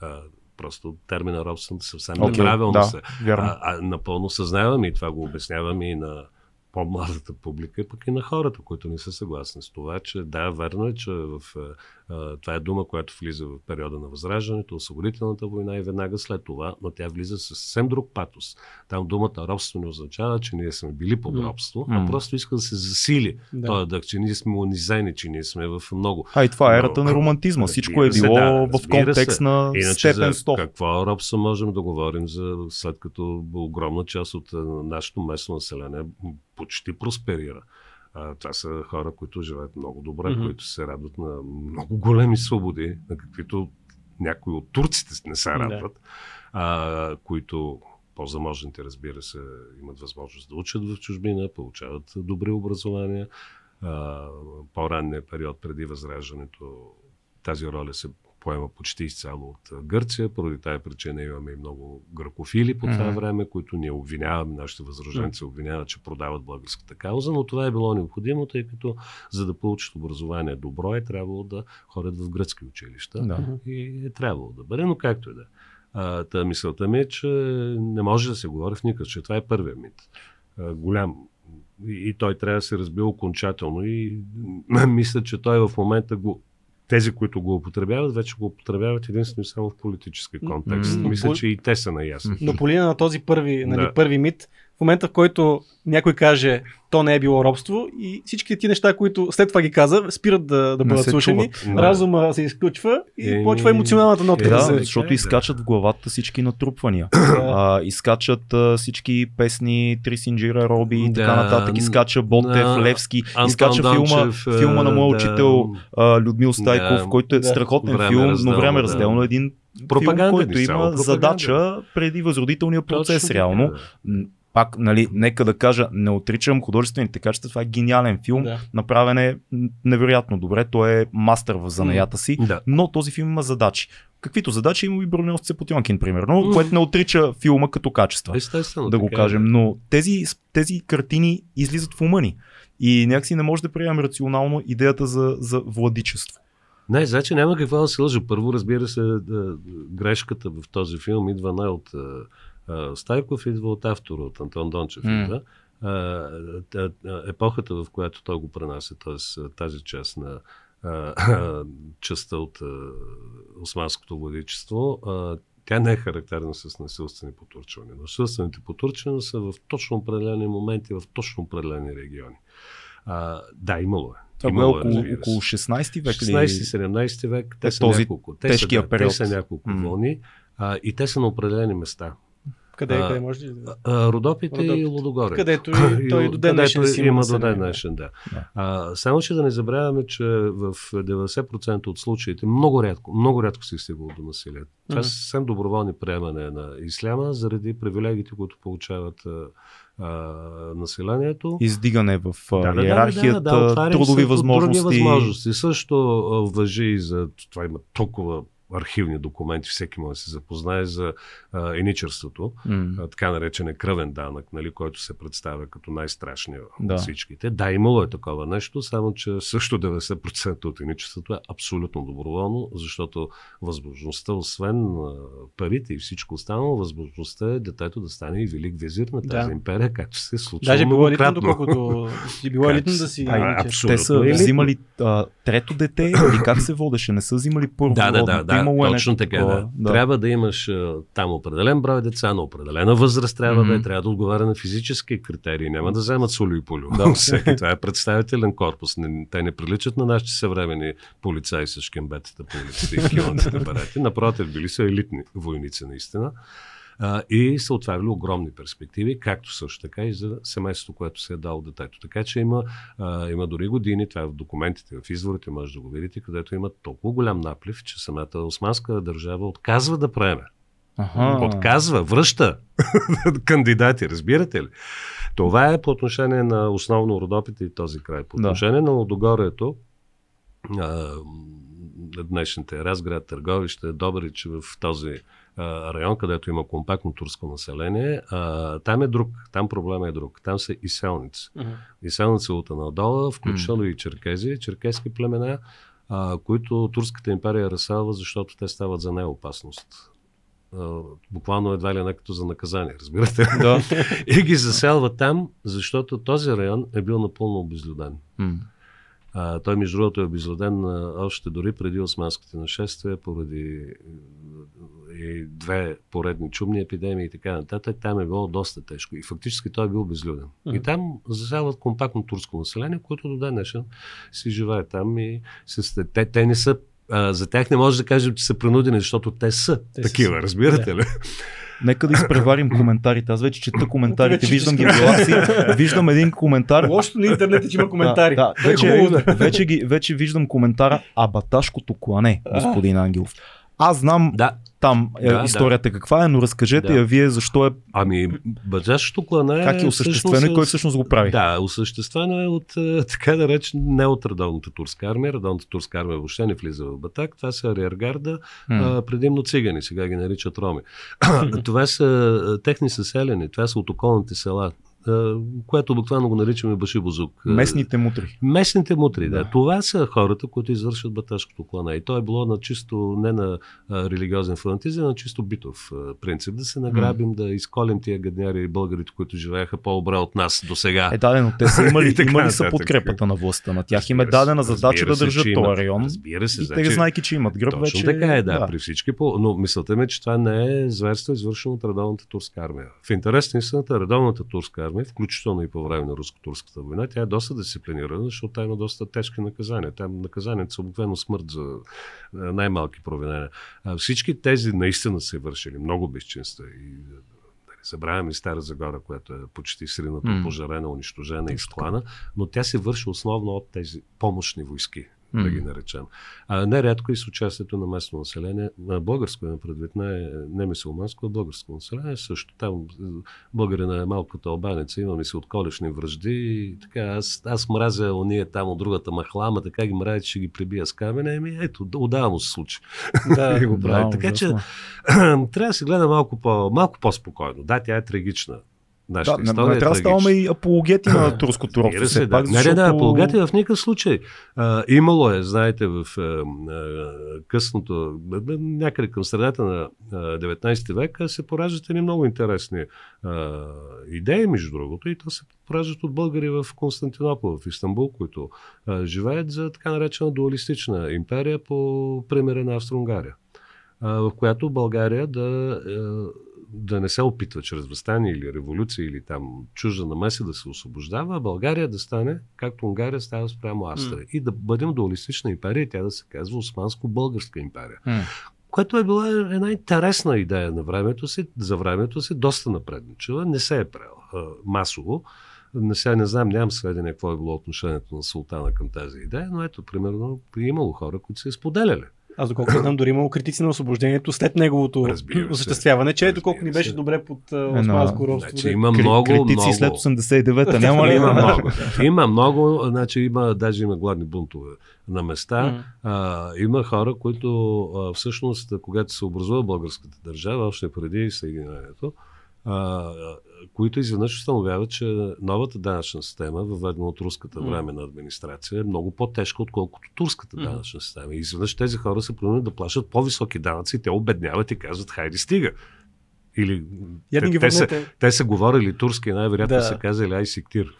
А, просто термина робство съвсем
Окей,
неправилно
да,
се. А, а, напълно съзнавам и това го обяснявам и на по-младата публика, пък и на хората, които не са съгласни с това, че да, верно е, че в, това е дума, която влиза в периода на Възраждането, освободителната война и веднага след това, но тя влиза с съвсем друг патос. Там думата робство не означава, че ние сме били под робство,
М.
а просто иска да се засили
Да.
този дъх, че ние сме унизени, че ние сме в много.
А и това е ерата на романтизма. Всичко е било
да,
в контекст
се.
на
Иначе
степен
за
100.
какво робство можем да говорим, за, след като огромна част от нашето местно население почти просперира. А, това са хора, които живеят много добре,
Мгм.
които се радват на много големи свободи, на каквито някои от турците не се
Да.
радват, а, които по-заможните, разбира се, имат възможност да учат в чужбина, получават добри образования. А, по-ранния период преди възраждането тази роля се поема почти изцяло от Гърция. Поради тази причина имаме и много гръкофили по това
Мгм.
време, които ние обвиняваме, нашите възраженци обвиняват, че продават българската кауза, но това е било необходимо, тъй като за да получат образование добро е трябвало да ходят в гръцки училища
Да.
и е трябвало да бъде, но както и да е. Та мисълта ми е, че не може да се говори в никакъв, че това е първият мит. А, голям. И, и той трябва да се разбие окончателно. И мисля, че той в момента го. Тези, които го употребяват, вече го употребяват единствено само в политически контекст.
М.
Мисля, че и те са наясни.
Но по линия на този първи, нали,
Да.
първи мит, в момента в който някой каже, то не е било робство и всички ти неща, които след това ги каза, спират да, да бъдат слушани,
чуват. Да.
разума се изключва и
Еми,
почва емоционалната нотка
е,
да
Да,
се...
защото
да.
изкачат в главата всички натрупвания.
Да.
А, изкачат а, всички песни Трисинджира, Роби и така
Да,
нататък. Изкача Ботев,
на
Левски.
Антон
изкача филма,
Дончев, а,
филма на моя
да,
учител а, Людмил Стайков,
Да.
който е
Да.
страхотен
Време
филм,
разделно,
но време
да.
разделно. Един
Пропаганден
филм, който има
пропаганден.
задача преди възродителния процес,
Точно
реално. М, Пак, нали, нека да кажа, не отричам художествените качества, това е гениален филм,
Да.
направен е невероятно добре, той е мастър в занаята си,
Да.
но този филм има задачи. Каквито задачи има и Бронеосце Потионкин, примерно, което не отрича филма като качества,
Естествено.
да го
така е.
кажем. Но тези, тези картини излизат в ума ни. И някакси не може да приемем рационално идеята за, за владичество.
Не, значи няма какво да се лъжа. Първо, разбира се, да, грешката в този филм идва не от Стайков, идва от автора, от Антон Дончев.
М.
Идва. А, а, а, епохата, в която той го пренася, т.е. тази част на частта от османското владичество, тя не е характерна с насилствени потурчвания. Насилствените потурчвания са в точно определени моменти, в точно определени региони. А, да, имало е.
Това е
Имало
около,
разбира се.
около 16 век ли?
16-17 век, те
Е,
са
този
няколко. Те
тежкия
са, да,
период.
Те са няколко вълни а, и те са на определени места.
Къде,
А,
къде може ли?
А, Родопите и
Родопите.
Лудогорец.
Където и той до ден днешен си
има до ден днешен, да.
Да.
А, само, че да не забравяме, че в 90% от случаите много рядко, много рядко се е стигало до насилие. Това
Мгм.
са съвсем доброволни приемане на исляма, заради привилегиите, които получават а, населението.
Издигане в
Да, да, да,
иерархията,
да, да, им
трудови възможности.
Възможности. Също въжи и за това има толкова архивни документи, всеки може да се запознае за а, еничерството,
М.
а, така наречен кръвен данък, нали, който се представя като най-страшния
Да.
от всичките. Да, имало е такова нещо, само че също 90% от еничеството е абсолютно доброволно, защото възможността, освен а, парите и всичко останало, възможността е детето да стане и велик визир на тази
Да.
империя, както се е случва
Даже било елитно, доколкото си било елитно да си...
А.
Те са взимали а, трето дете или как се водеше? Не са взимали първо
Да, да, да, да,
да, имало
е точно така, да. да. Трябва да имаш там определен брой деца, на определена възраст трябва mm-hmm. да е, трябва да отговаря на физически критерии. Няма да вземат соли и полю. Да. Всеки това е представителен корпус. Не, те не приличат на нашите съвремени полицаи с шкембетата по улиците и килоните барати. Напротив, били са елитни войници наистина. А, и са отваряли огромни перспективи, както също така и за семейството, което се е дало детето. Така че има, а, има дори години, това е в документите, в изворите, може да го видите, където има толкова голям наплив, че самата османска държава отказва да приеме. Ага. Отказва, връща кандидати, разбирате ли? Това е по отношение на основно Родопите и този край. По отношение да. на Лодогорието, днешните Разград, Търговище, Добрич в този район, където има компактно турско население, а, там е друг, там проблема е друг. Там са изселници. Uh-huh. Изселници от Анадола, включително uh-huh. и черкези, черкески племена, а, които турската империя разселва, защото те стават за неопасност. А, буквално едва ли не като за наказание, разбирате? Да. и ги заселва там, защото този район е бил напълно обезлюден. Uh-huh. А, той, между другото, е обезлюден още дори преди османските нашествия, поради и две поредни чумни епидемии и така нататък, там е било доста тежко. И фактически той е бил безлюден. Uh-huh. И там заселват компактно турско население, което до ден днешен си живее там и се, те, те не са а, за тях не може да кажем, че са принудени, защото те са те такива, са. разбирате ли?
Нека да изпреварим коментарите. Аз вече чета коментарите, виждам ги в глава си. Виждам един коментар.
Лошото на интернет е, че има коментари.
Да, да, вече, вече, ги, вече виждам коментара Абаташкото клане, господин Ангелов. Аз знам да. Там е, да, историята да. каква е, но разкажете да. я вие защо е.
Ами, баджашното клане.
Как е осъществено и кой всъщност го прави?
Да, осъществено е от, е, така да речем, не от редовната турска армия. Редовната турска армия въобще не влиза в Батак. Това са ариергарда, а, предимно цигани, сега ги наричат роми. това са е, техни съселени, това са от околните села което обикновено го наричаме башибозук.
Местните мутри.
Местните мутри, да. да. Това са хората, които извършват баташкото клана. И то е било на чисто, не на а, религиозен фанатизъм, а на чисто битов а, принцип. Да се награбим, mm. да изколим тия гадняри и българите, които живееха по-добре от нас до сега.
Е, да, но те са имали, имали са подкрепата на властта. На тях им е дадена задача да държат този район. Разбира се. И те, знайки, че имат гръб,
вече... така е, да, да. При всички по... Но мисълта ми е, че това не е зверство, извършено от редовната турска армия. В интерес на истината, редовната турска армия армия, включително и по време на руско-турската война, тя е доста дисциплинирана, защото тя има доста тежки наказания. Там наказанията са обикновено смърт за най-малки провинения. Всички тези наистина са вършили много безчинства и Забравяме и Стара Загора, която е почти срината, mm. пожарена, унищожена и склана, но тя се върши основно от тези помощни войски mm. да ги наречем. А нерядко и с участието на местно население, на българско има предвид, не, не мисулманско, а българско население. Също там българина е малката албанеца, имаме си отколешни връжди. И така, аз, аз мразя ония там от другата махла, ама така ги мразя, че ги прибия с камене. Еми, ето, отдава му се случи. Да, и го прави. Да, така че трябва да се гледа малко, по, малко по-спокойно. Да, тя е трагична
нашата да, история. Не, не трябва да ставаме и апологети на турското робство.
Се, да. защото... Не, не, не, апологети в никакъв случай. А, имало е, знаете, в а, а, късното, някъде към средата на а, 19 век се пораждат едни много интересни а, идеи, между другото, и то се пораждат от българи в Константинопол, в Истанбул, които а, живеят за така наречена дуалистична империя по примера на Австро-Унгария, в която България да а, да не се опитва чрез възстание или революция или там чужда намеса да се освобождава, а България да стане, както Унгария става спрямо Австрия. Mm. И да бъдем дуалистична империя, тя да се казва Османско-българска империя. Mm. Което е била една интересна идея на времето си, за времето си, доста напредничава, не се е правила масово. Не, сега не знам, нямам сведения какво е било отношението на султана към тази идея, но ето, примерно, имало хора, които се споделяли.
Аз доколкото знам, дори имало критици на освобождението след неговото осъществяване, че ето колко ни беше добре под uh, османско робство.
Значи, има много,
критици
много...
след 89-та, няма ли?
има много. Има много, значи има, даже има гладни бунтове на места. Mm. А, има хора, които а, всъщност, когато се образува българската държава, още преди съединението, а, които изведнъж установяват, че новата данъчна система, въведена от руската временна администрация, е много по-тежка, отколкото турската данъчна система. И изведнъж тези хора са принудени да плащат по-високи данъци, те обедняват и казват, хайде стига. Или
Я да ги
те, са, те са говорили турски, най-вероятно
Да.
са казали ай сектир.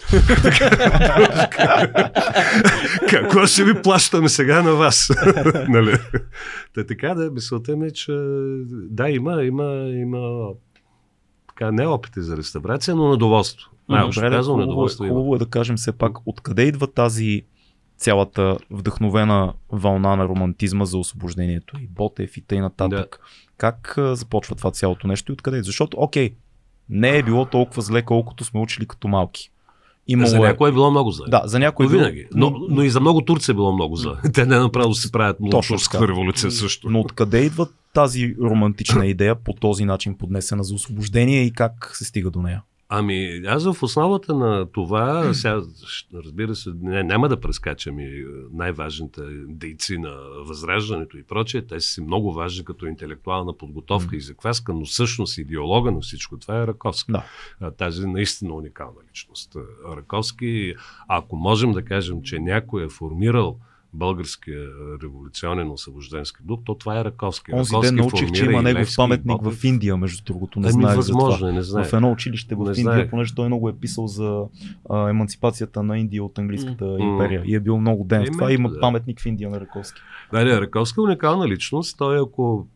Какво ще ви плащаме сега на вас? нали? Та така да, мисълта ми е, че да, има, има, има така, не опити за реставрация, но недоволство. Най-общо
да,
казвам,
е,
има.
хубаво е да кажем все пак откъде идва тази цялата вдъхновена вълна на романтизма за освобождението и Ботев и тъй нататък. Как а, започва това цялото нещо и откъде? Защото, окей, не е било толкова зле, колкото сме учили като малки. Имало
За
е-
някой е било много зле.
Да, за някой
Но винаги. Но, но и за много турци е било много зле. Те не направо си правят
така.
революция също.
Но откъде идва тази романтична идея по този начин поднесена за освобождение и как се стига до нея?
Ами, аз в основата на това, сега, разбира се, не, няма да прескачам и най-важните дейци на възраждането и прочее. Те са си много важни като интелектуална подготовка и закваска, но всъщност идеолога на всичко това е Раковски.
Да.
Тази наистина уникална личност. А, Раковски, ако можем да кажем, че някой е формирал българския революционен освобожденски дух, то това е Раковски.
Онзи
Раковски
ден научих, че има негов паметник
Ботев.
в Индия, между другото. Не
Ами,
знаех за това.
възможно е, не знае.
В едно училище в
Не
Индия,
знаех.
понеже той много е писал за а, емансипацията на Индия от английската
М.
империя и е бил много ден
Еми,
това. Има
да.
паметник в Индия на Раковски.
Да, да, Раковски е уникална личност. Той, ако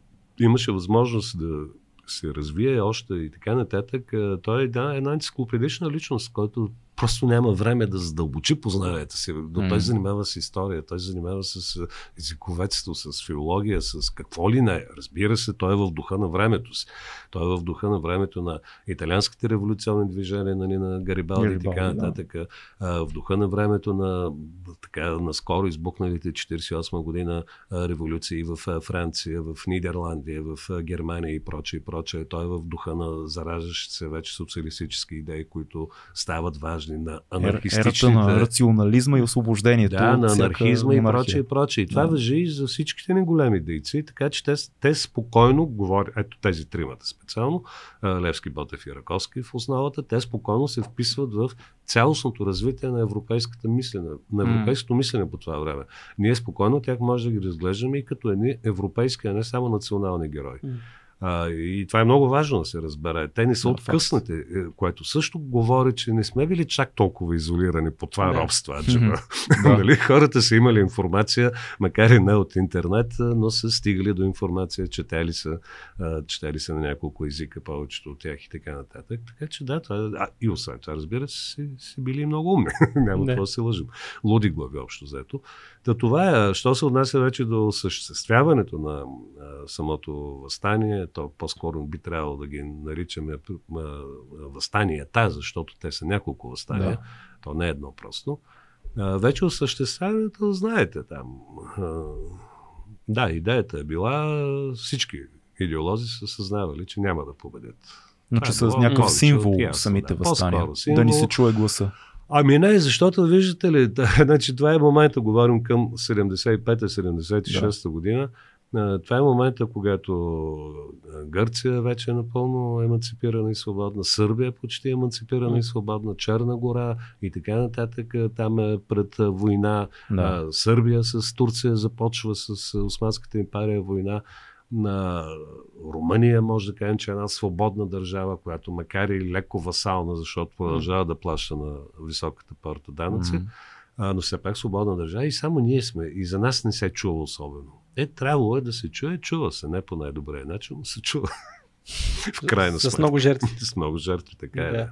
имаше възможност да се развие още и така нататък, той е да, една енциклопедична личност, който просто няма време да задълбочи познанията си. Но той занимава с история, той занимава с езиковедство, с филология, с какво ли не. Разбира се, той е в духа на времето си. Той е в духа на времето на италианските революционни движения, нали, на Гарибалди, и така
да.
нататък така, а, в духа на времето на така наскоро избухналите 48 година а, революции в а, Франция, в Нидерландия, в а, Германия и прочее и прочее. Той е в духа на зараждащите се вече социалистически идеи, които стават важни на
Ер-
анархистичните...
Ерата на рационализма и освобождението.
Да, на анархизма и прочее, и прочее. И това
Да.
въжи и за всичките ни големи дейци, така че те, те спокойно говорят, ето тези тримата специално, Левски, Ботев и Раковски в основата, те спокойно се вписват в цялостното развитие на европейската мислене, на европейското мислене по това време. Ние спокойно тях може да ги разглеждаме и като едни европейски, а не само национални герои.
М.
А, и това е много важно да се разбере. Те не са
Да,
откъснати, е, което също говори, че не сме били чак толкова изолирани по това
Да.
робство.
Да.
нали? Хората са имали информация, макар и не от интернет, но са стигали до информация, четели са, четели са на няколко езика, повечето от тях и така нататък. Така че да, това, а, и освен това, разбира се, си, си били много умни. Няма
Не.
какво да се лъжим. Луди глави общо взето. Та това е, що се отнася вече до осъществяването на а, самото възстание, то по-скоро би трябвало да ги наричаме а, възстанията, защото те са няколко възстания.
Да.
То не е едно просто. А, вече осъществяването, знаете там. А, да, идеята е била, всички идеолози са съзнавали, че няма да победят.
Но че
е
с някакъв символ
ясно,
самите
да.
възстания.
По-скоро
Да ни се
символ.
чуе гласа.
Ами не, защото виждате ли, да, значи това е момента, говорим към 75-76 година. А, Това е момента, когато Гърция вече е напълно емансипирана и свободна, Сърбия почти е емансипирана и свободна, Черна гора и така нататък. Там е пред война.
Да.
Сърбия с Турция започва с Османската империя война. На Румъния може да кажем, че е една свободна държава, която макар и леко васална, защото продължава да плаща на високата порта данъци, а, но все пак свободна държава и само ние сме. И за нас не се чува особено. Е, трябвало е да се чуе, чува се, не по най-добрия начин, но се чува. В крайна
С
сметка.
много жертви.
С много жертви, така е.
Да.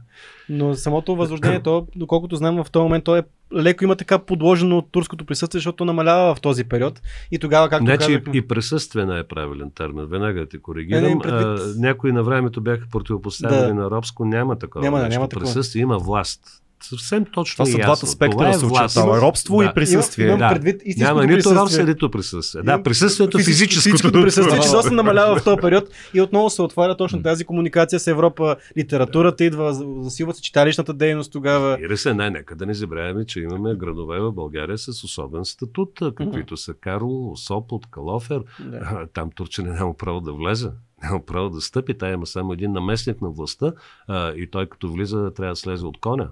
Но самото възрождение, то, доколкото знам в този момент, то е леко има така подложено от турското присъствие, защото намалява в този период. И тогава, както
Значи
казахме...
и присъствие не е правилен термин. Веднага те коригирам.
Не, не, предвид-
а, някои на времето бяха противопоставени
Да.
на робско. Няма такова.
Няма,
нещо.
няма такова.
Присъствие има власт. Съвсем точно
Това
и
са
ясно.
двата спектъра
е
се очертава. Робство
Да.
и присъствие.
Имам, имам
Да.
предвид истинското
Няма нито робство, нито присъствие. Да, присъствието
физи-
физическото.
Физическото присъствие, че се намалява в този период и отново се отваря точно тази комуникация с Европа. Литературата идва, засилва се читалищната дейност тогава.
Разбира се, не, нека да не забравяме, че имаме градове в България с особен статут, каквито са Карло, Сопот, Калофер.
Да.
Там турчене няма право да влезе. Няма право да стъпи. Та има само един наместник на властта а, и той като влиза трябва да слезе от коня.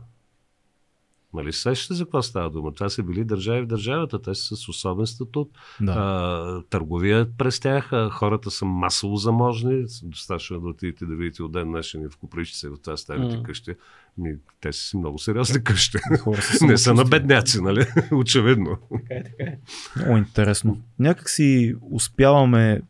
Нали, сещате за какво става дума? Това са били държави в държавата, те са с особен статут.
Да.
А, търговия през тях, а, хората са масово заможни. Достатъчно е да отидете да видите от ден днешен и в Коприщица, в това старите
М.
къщи. Ми, те са си много сериозни къщи.
Хора с
Не са на бедняци, нали? Очевидно.
Така е, така е.
Много интересно. Някак си успяваме,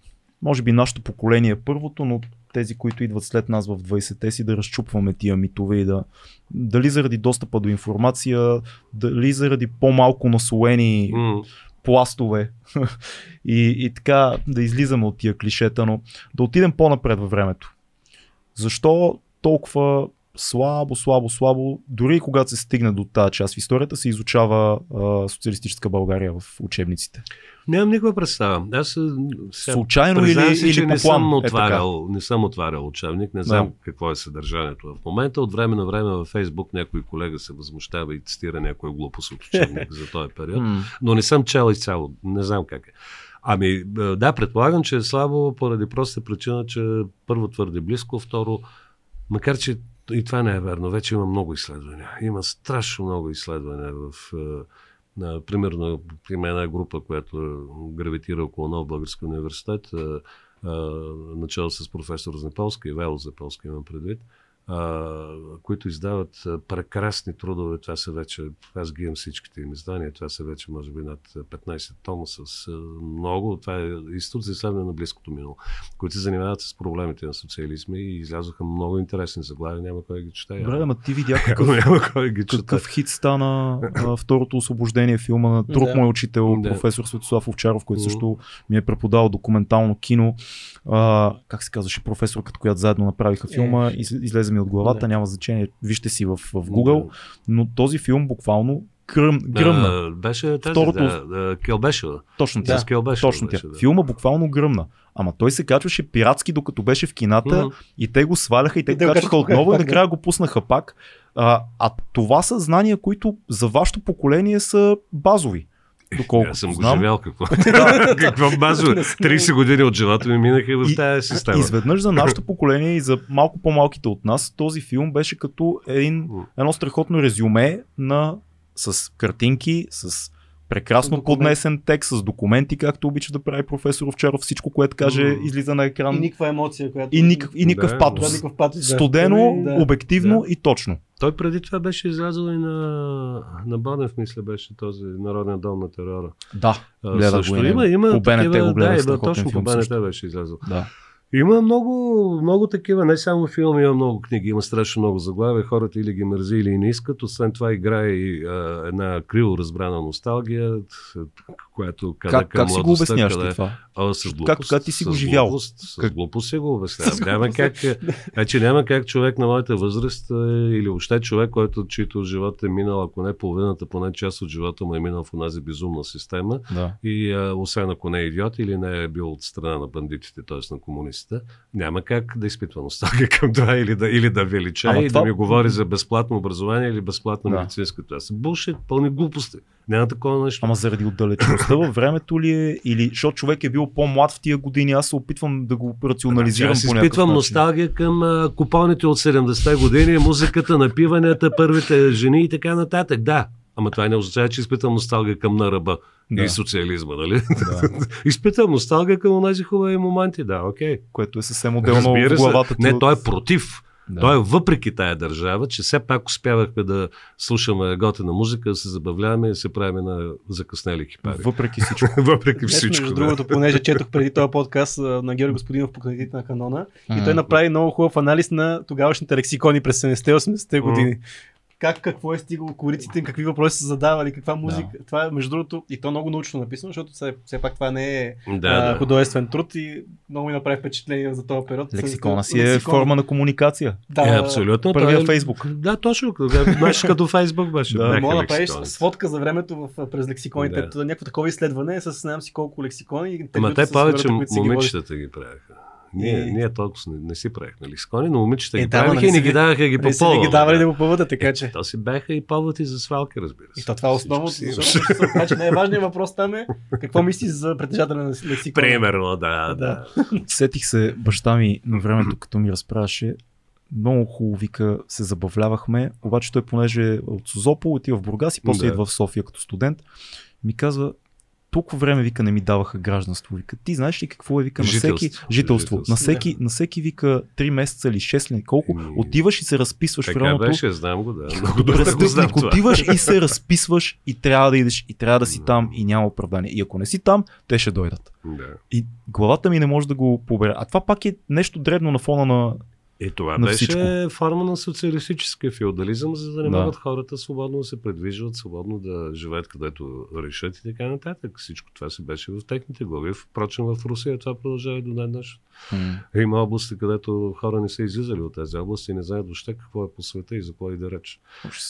може би нашето поколение е първото, но тези, които идват след нас в 20-те си, да разчупваме тия митове и да дали заради достъпа до информация, дали заради по-малко наслоени
М.
пластове и, и така да излизаме от тия клишета, но да отидем по-напред във времето. Защо толкова слабо, слабо, слабо, дори и когато се стигне до тази част в историята, се изучава а, социалистическа България в учебниците?
Нямам никаква представа. Аз сега,
Случайно или,
си,
или по
не съм,
Е, така.
отварял, не съм отварял учебник, не знам какво е съдържанието в момента. От време на време във Фейсбук някой колега се възмущава и цитира някоя глупост от учебник за този период. Но не съм чел изцяло. Не знам как е. Ами, е, да, предполагам, че е слабо поради проста причина, че първо твърде близко, второ, макар че и това не е верно, вече има много изследвания. Има страшно много изследвания в е, на, примерно, има една група, която гравитира около нов български университет, е, е, начало с професор Знеполска и Вело Знеполска имам предвид, които издават прекрасни трудове. Това са вече, аз ги имам всичките им издания, това са вече може би над 15 тома с а, много. Това е институт за изследване на близкото минало, които се занимават с проблемите на социализма и излязоха много интересни заглавия, няма кой да ги чете.
Добре, ама ти видя
Какъв, няма кой да ги чете.
какъв хит стана а, второто освобождение филма на друг
Да.
мой учител,
Да.
професор Светослав Овчаров, който също ми е преподавал документално кино. А, как се казваше професорката, която заедно направиха филма, из, излезе ми от главата,
Да.
няма значение, вижте си в, в Google, но този филм буквално гръм, гръмна.
Да, беше тази,
Второто-
да, да, Келбешева.
Точно
Да.
тя.
С Келбешева
Точно тя.
беше, да.
Филма буквално гръмна. Ама той се качваше пиратски, докато беше в кината
Мгм.
и те го сваляха и те
И
го качваха отново и
да.
накрая го пуснаха пак. А, а това са знания, които за вашето поколение са базови. Доколкото
Аз съм го
знам.
живял какво. какво базово. 30 години от живота ми минаха в
И-
тази система.
Изведнъж за нашето поколение и за малко по-малките от нас, този филм беше като един, едно страхотно резюме на с картинки, с прекрасно поднесен текст, с документи, както обича да прави професор Овчаров. Всичко, което каже,
М.
излиза на екран.
И никаква емоция, която...
И, никакъв, и никакъв
Да,
патос.
Да, никакъв патос.
Студено,
Да.
обективно
Да.
и точно.
Той преди това беше излязъл и на, на Банев, мисля, беше този Народен дом на терора.
Да,
А,
гледах
също
го
има, има
По БНТ
такива,
го гледах,
да, точно по БНТ беше излязъл.
да.
Има много, много такива, не само филми, има много книги, има страшно много заглавия, хората или ги мързи, или не искат. Освен това играе и а, една криво разбрана носталгия, която къде
Как,
към
как си го обясняваш
къде-
това?
А, с глупост.
Както- как ти си го живял?
Глупост, с
Как-
глупост си го обяснявам. Няма как, значи няма как човек на моята възраст е, или въобще човек, който чийто живот е минал, ако не половината, поне част от живота му е минал в онази безумна система,
Да.
и а, освен ако не е идиот или не е бил от страна на бандитите, т.е. на комунистите, няма как да изпитва носталгия към това или да, или да велича
Ама
и
това-
да ми говори за безплатно образование или безплатна
Да.
медицинска. Това са булшит, пълни глупости. Няма такова нещо.
Ама заради отдалечеността във времето ли е? Или защото човек е бил по-млад в тия години, аз се опитвам да го рационализирам
Аз
по някакъв
изпитвам носталгия към а, от 70-те години, музиката, напиванията, първите жени и така нататък. Да, ама това не означава, че изпитвам носталгия към на ръба
Да.
и социализма, нали?
Да.
изпитвам носталгия към тези хубави моменти, да, окей.
Което е съвсем отделно
Разбира
в
се.
главата ти.
Не, той е против.
Да.
Той е въпреки тая държава, че все пак успявахме да слушаме готина музика, да се забавляваме и се правим на закъснели кипари.
Въпреки всичко.
Въпреки всичко.
между
да.
другото, понеже четох преди този подкаст на Георги Господинов по книгите на канона и той направи много хубав анализ на тогавашните лексикони през 70-80-те
Мгм.
години. Как, какво е стигало кориците, какви въпроси са задавали, каква музика. Това е, между другото, и то много научно написано, защото все, все пак това не е
Да,
а,
да.
художествен труд и много ми направи впечатление за този период.
Лексикона си е
Лексикон.
форма на комуникация.
Да,
Е, абсолютно.
Първия
той е-
Фейсбук.
Да, точно. Знаеш, като Фейсбук беше.
Да.
Мога да направиш сводка за времето в, през лексиконите.
Да.
Да. Някакво такова изследване с знам си колко лексикони.
Ама те повече момичетата ги правяха. Ние,
И-
ние толкова не, не си правихме лексикони, но момичета
Е,
ги
да,
правиха и не
си
ги даваха да ги
Не са ви
попълваме.
ги давали да го поводят, така че.
То си бяха и повод и за свалки, разбира се.
И то това е основното. Защото,
имаше.
значи най-важният въпрос там е какво мислиш за притежателя на лексикона.
Примерно, да, да.
Да.
Сетих се баща ми на времето, като ми разправяше. много хубаво, вика, се забавлявахме, обаче той понеже е от Созопол, отива в Бургас и после
Да.
идва в София като студент, ми казва, толкова време, вика, не ми даваха гражданство. Вика, ти знаеш ли какво е, вика, на всеки
Жителство.
жителство. На всеки, на всеки, вика, 3 месеца или 6 ли, колко,
Еми,
отиваш и се разписваш в
Така
районото.
беше, знам го, да. Много добре го знам това.
отиваш и се разписваш и трябва да идеш и трябва да си там и няма оправдание. И ако не си там, те ще дойдат.
Да.
И главата ми не може да го побере. А това пак е нещо дребно на фона на...
И това
На
беше
всичко.
форма на социалистическия феодализъм, за да не
Да.
могат хората свободно да се предвижват, свободно да живеят където решат и така нататък. Всичко това се беше в техните глави. Впрочем, в Русия това продължава и до ден днешен. Има области, където хора не са излизали от тези области и не знаят въобще какво е по света и за какво и да реч.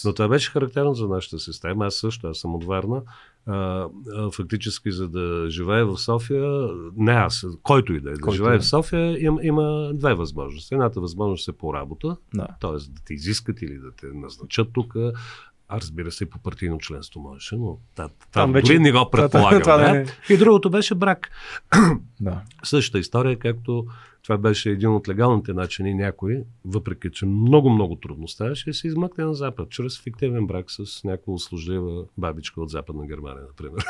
Но това беше характерно за нашата система. Аз също, аз съм от Варна. А, а, фактически, за да живея в София, не аз, който и да е, да
Който
живее
да е.
в София, има, има две възможности. Едната възможност е по работа,
Да.
т.е. да те изискат или да те назначат тук. А разбира се, и по партийно членство можеше, но та,
Там
там
вече-
дори не го предполагам.
това
да.
не е.
И другото беше брак.
Да.
Същата история, както това беше един от легалните начини някой, въпреки че много-много трудно ставаше, да се измъкне на Запад, чрез фиктивен брак с някаква услужлива бабичка от Западна Германия, например.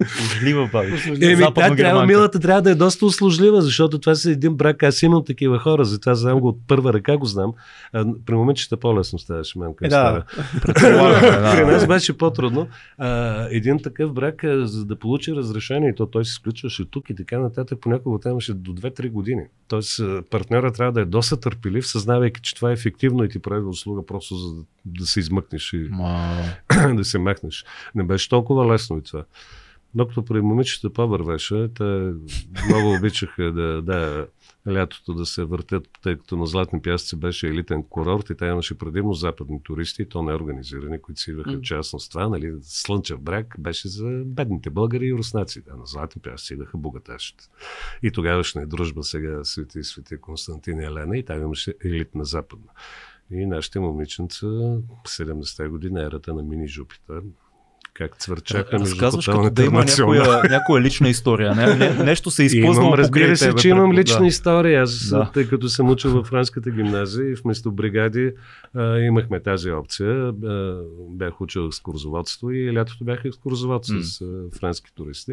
Услужлива баби.
Еми, тя трябва, милата трябва да е доста услужлива, защото това са един брак. Аз имам такива хора, затова знам го от първа ръка го знам. А, при момичета по-лесно ставаше мамка.
Е,
Е,
да.
При
да.
нас беше по-трудно. А, един такъв брак, за да получи разрешение, и то той се изключваше тук и така нататък, понякога там имаше до 2-3 години. Тоест, а, партньора трябва да е доста търпелив, съзнавайки, че това е ефективно и ти прави услуга просто за да, да се измъкнеш и
Ма,
да се махнеш. Не беше толкова лесно и това. Докато при момичета по-вървеше, те много обичаха да, да, лятото да се въртят, тъй като на Златни пясъци беше елитен курорт и там имаше предимно западни туристи, и то не организирани, които си идваха
М.
частно с това. Нали, Слънчев бряг беше за бедните българи и руснаци. Да, на Златни пясъци идваха богаташите. И тогавашна е дружба сега Свети и Свети Константин и Елена и там имаше елитна западна. И нашите момиченца, 70-те години, ерата на мини Жупитър, как цвърчаха между
разказваш като да има някоя, някоя лична история. Не, не, нещо се изплъзнало
Имам, разбира се,
тебе,
че имам лична
да.
история. Аз,
Да.
тъй като съм учил в франската гимназия и вместо бригади а, имахме тази опция. А, бях учил екскурзоводство и лятото бях екскурзовод
М.
с а, френски туристи.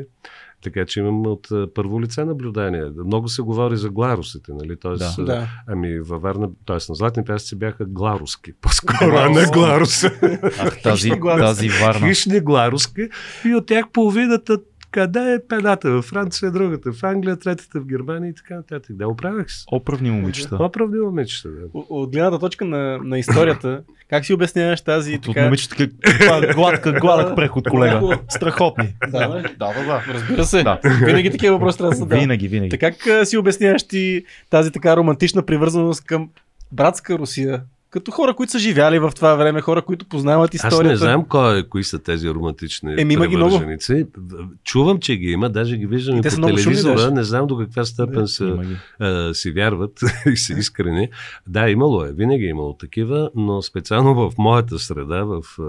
Така че имам от а, първо лице наблюдение. Много се говори за гларусите, нали? Тоест,
Да.
а,
Да.
Ами във Варна, т.е. на Златни пясъци бяха гларуски, по-скоро, а не гларус.
Ах, тази, тази варна.
Хищни гларуски и от тях половината къде е педата? Във Франция е другата, в Англия, третата в Германия и така нататък. Да, оправях се.
Оправни момичета.
Оправди момичета, да.
От- От гледната точка на, на историята, как си обясняваш тази
От
така...
момичета как, гладка, гладък преход, колега. Страхотни.
Да,
да, да. да.
Разбира се.
Да.
Винаги такива въпроси трябва да са да.
Винаги, винаги.
Така как си обясняваш ти тази така романтична привързаност към братска Русия? Като хора, които са живяли в това време, хора, които познават историята.
Аз не знам кой, кои са тези романтични
Еми, има ги много.
Чувам, че ги има, даже ги виждам
И
по телевизора. Не знам до каква степен
Да,
са, а, си вярват и са искрени. Да, имало е, винаги е имало такива, но специално в моята среда, в а,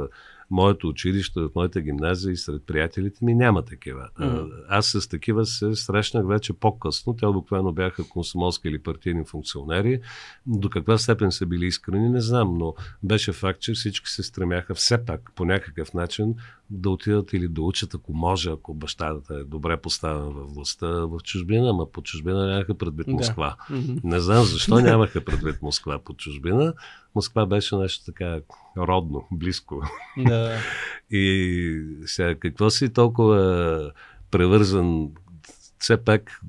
моето училище, в моята гимназия и сред приятелите ми няма такива.
Мгм.
Аз с такива се срещнах вече по-късно. Те обикновено бяха консумолски или партийни функционери. До каква степен са били искрени, не знам, но беше факт, че всички се стремяха все пак по някакъв начин да отидат или да учат, ако може, ако бащата е добре поставен във властта в чужбина, ама по чужбина нямаха предвид
Да.
Москва.
Мгм.
Не знам защо нямаха предвид Москва по чужбина. Москва беше нещо така родно, близко.
Да.
И сега, какво си толкова превързан, все пак,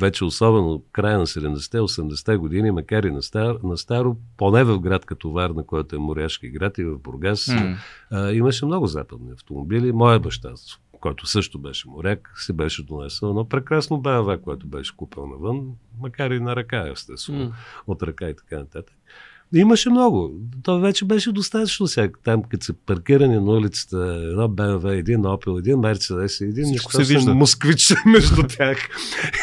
вече особено края на 70-те, 80-те години, макар и на, стар, на старо, поне в град като Варна, който е моряшки град и в Бургас,
М.
а, имаше много западни автомобили. Моя баща, който също беше моряк, си беше донесъл едно прекрасно БМВ, което беше купил навън, макар и на ръка, естествено
М.
от ръка и така нататък. Имаше много. То вече беше достатъчно сега. Там, като са паркирани на улицата, едно БМВ, един Опел, един Мерцедес, един
Всичко се вижда.
москвич между тях.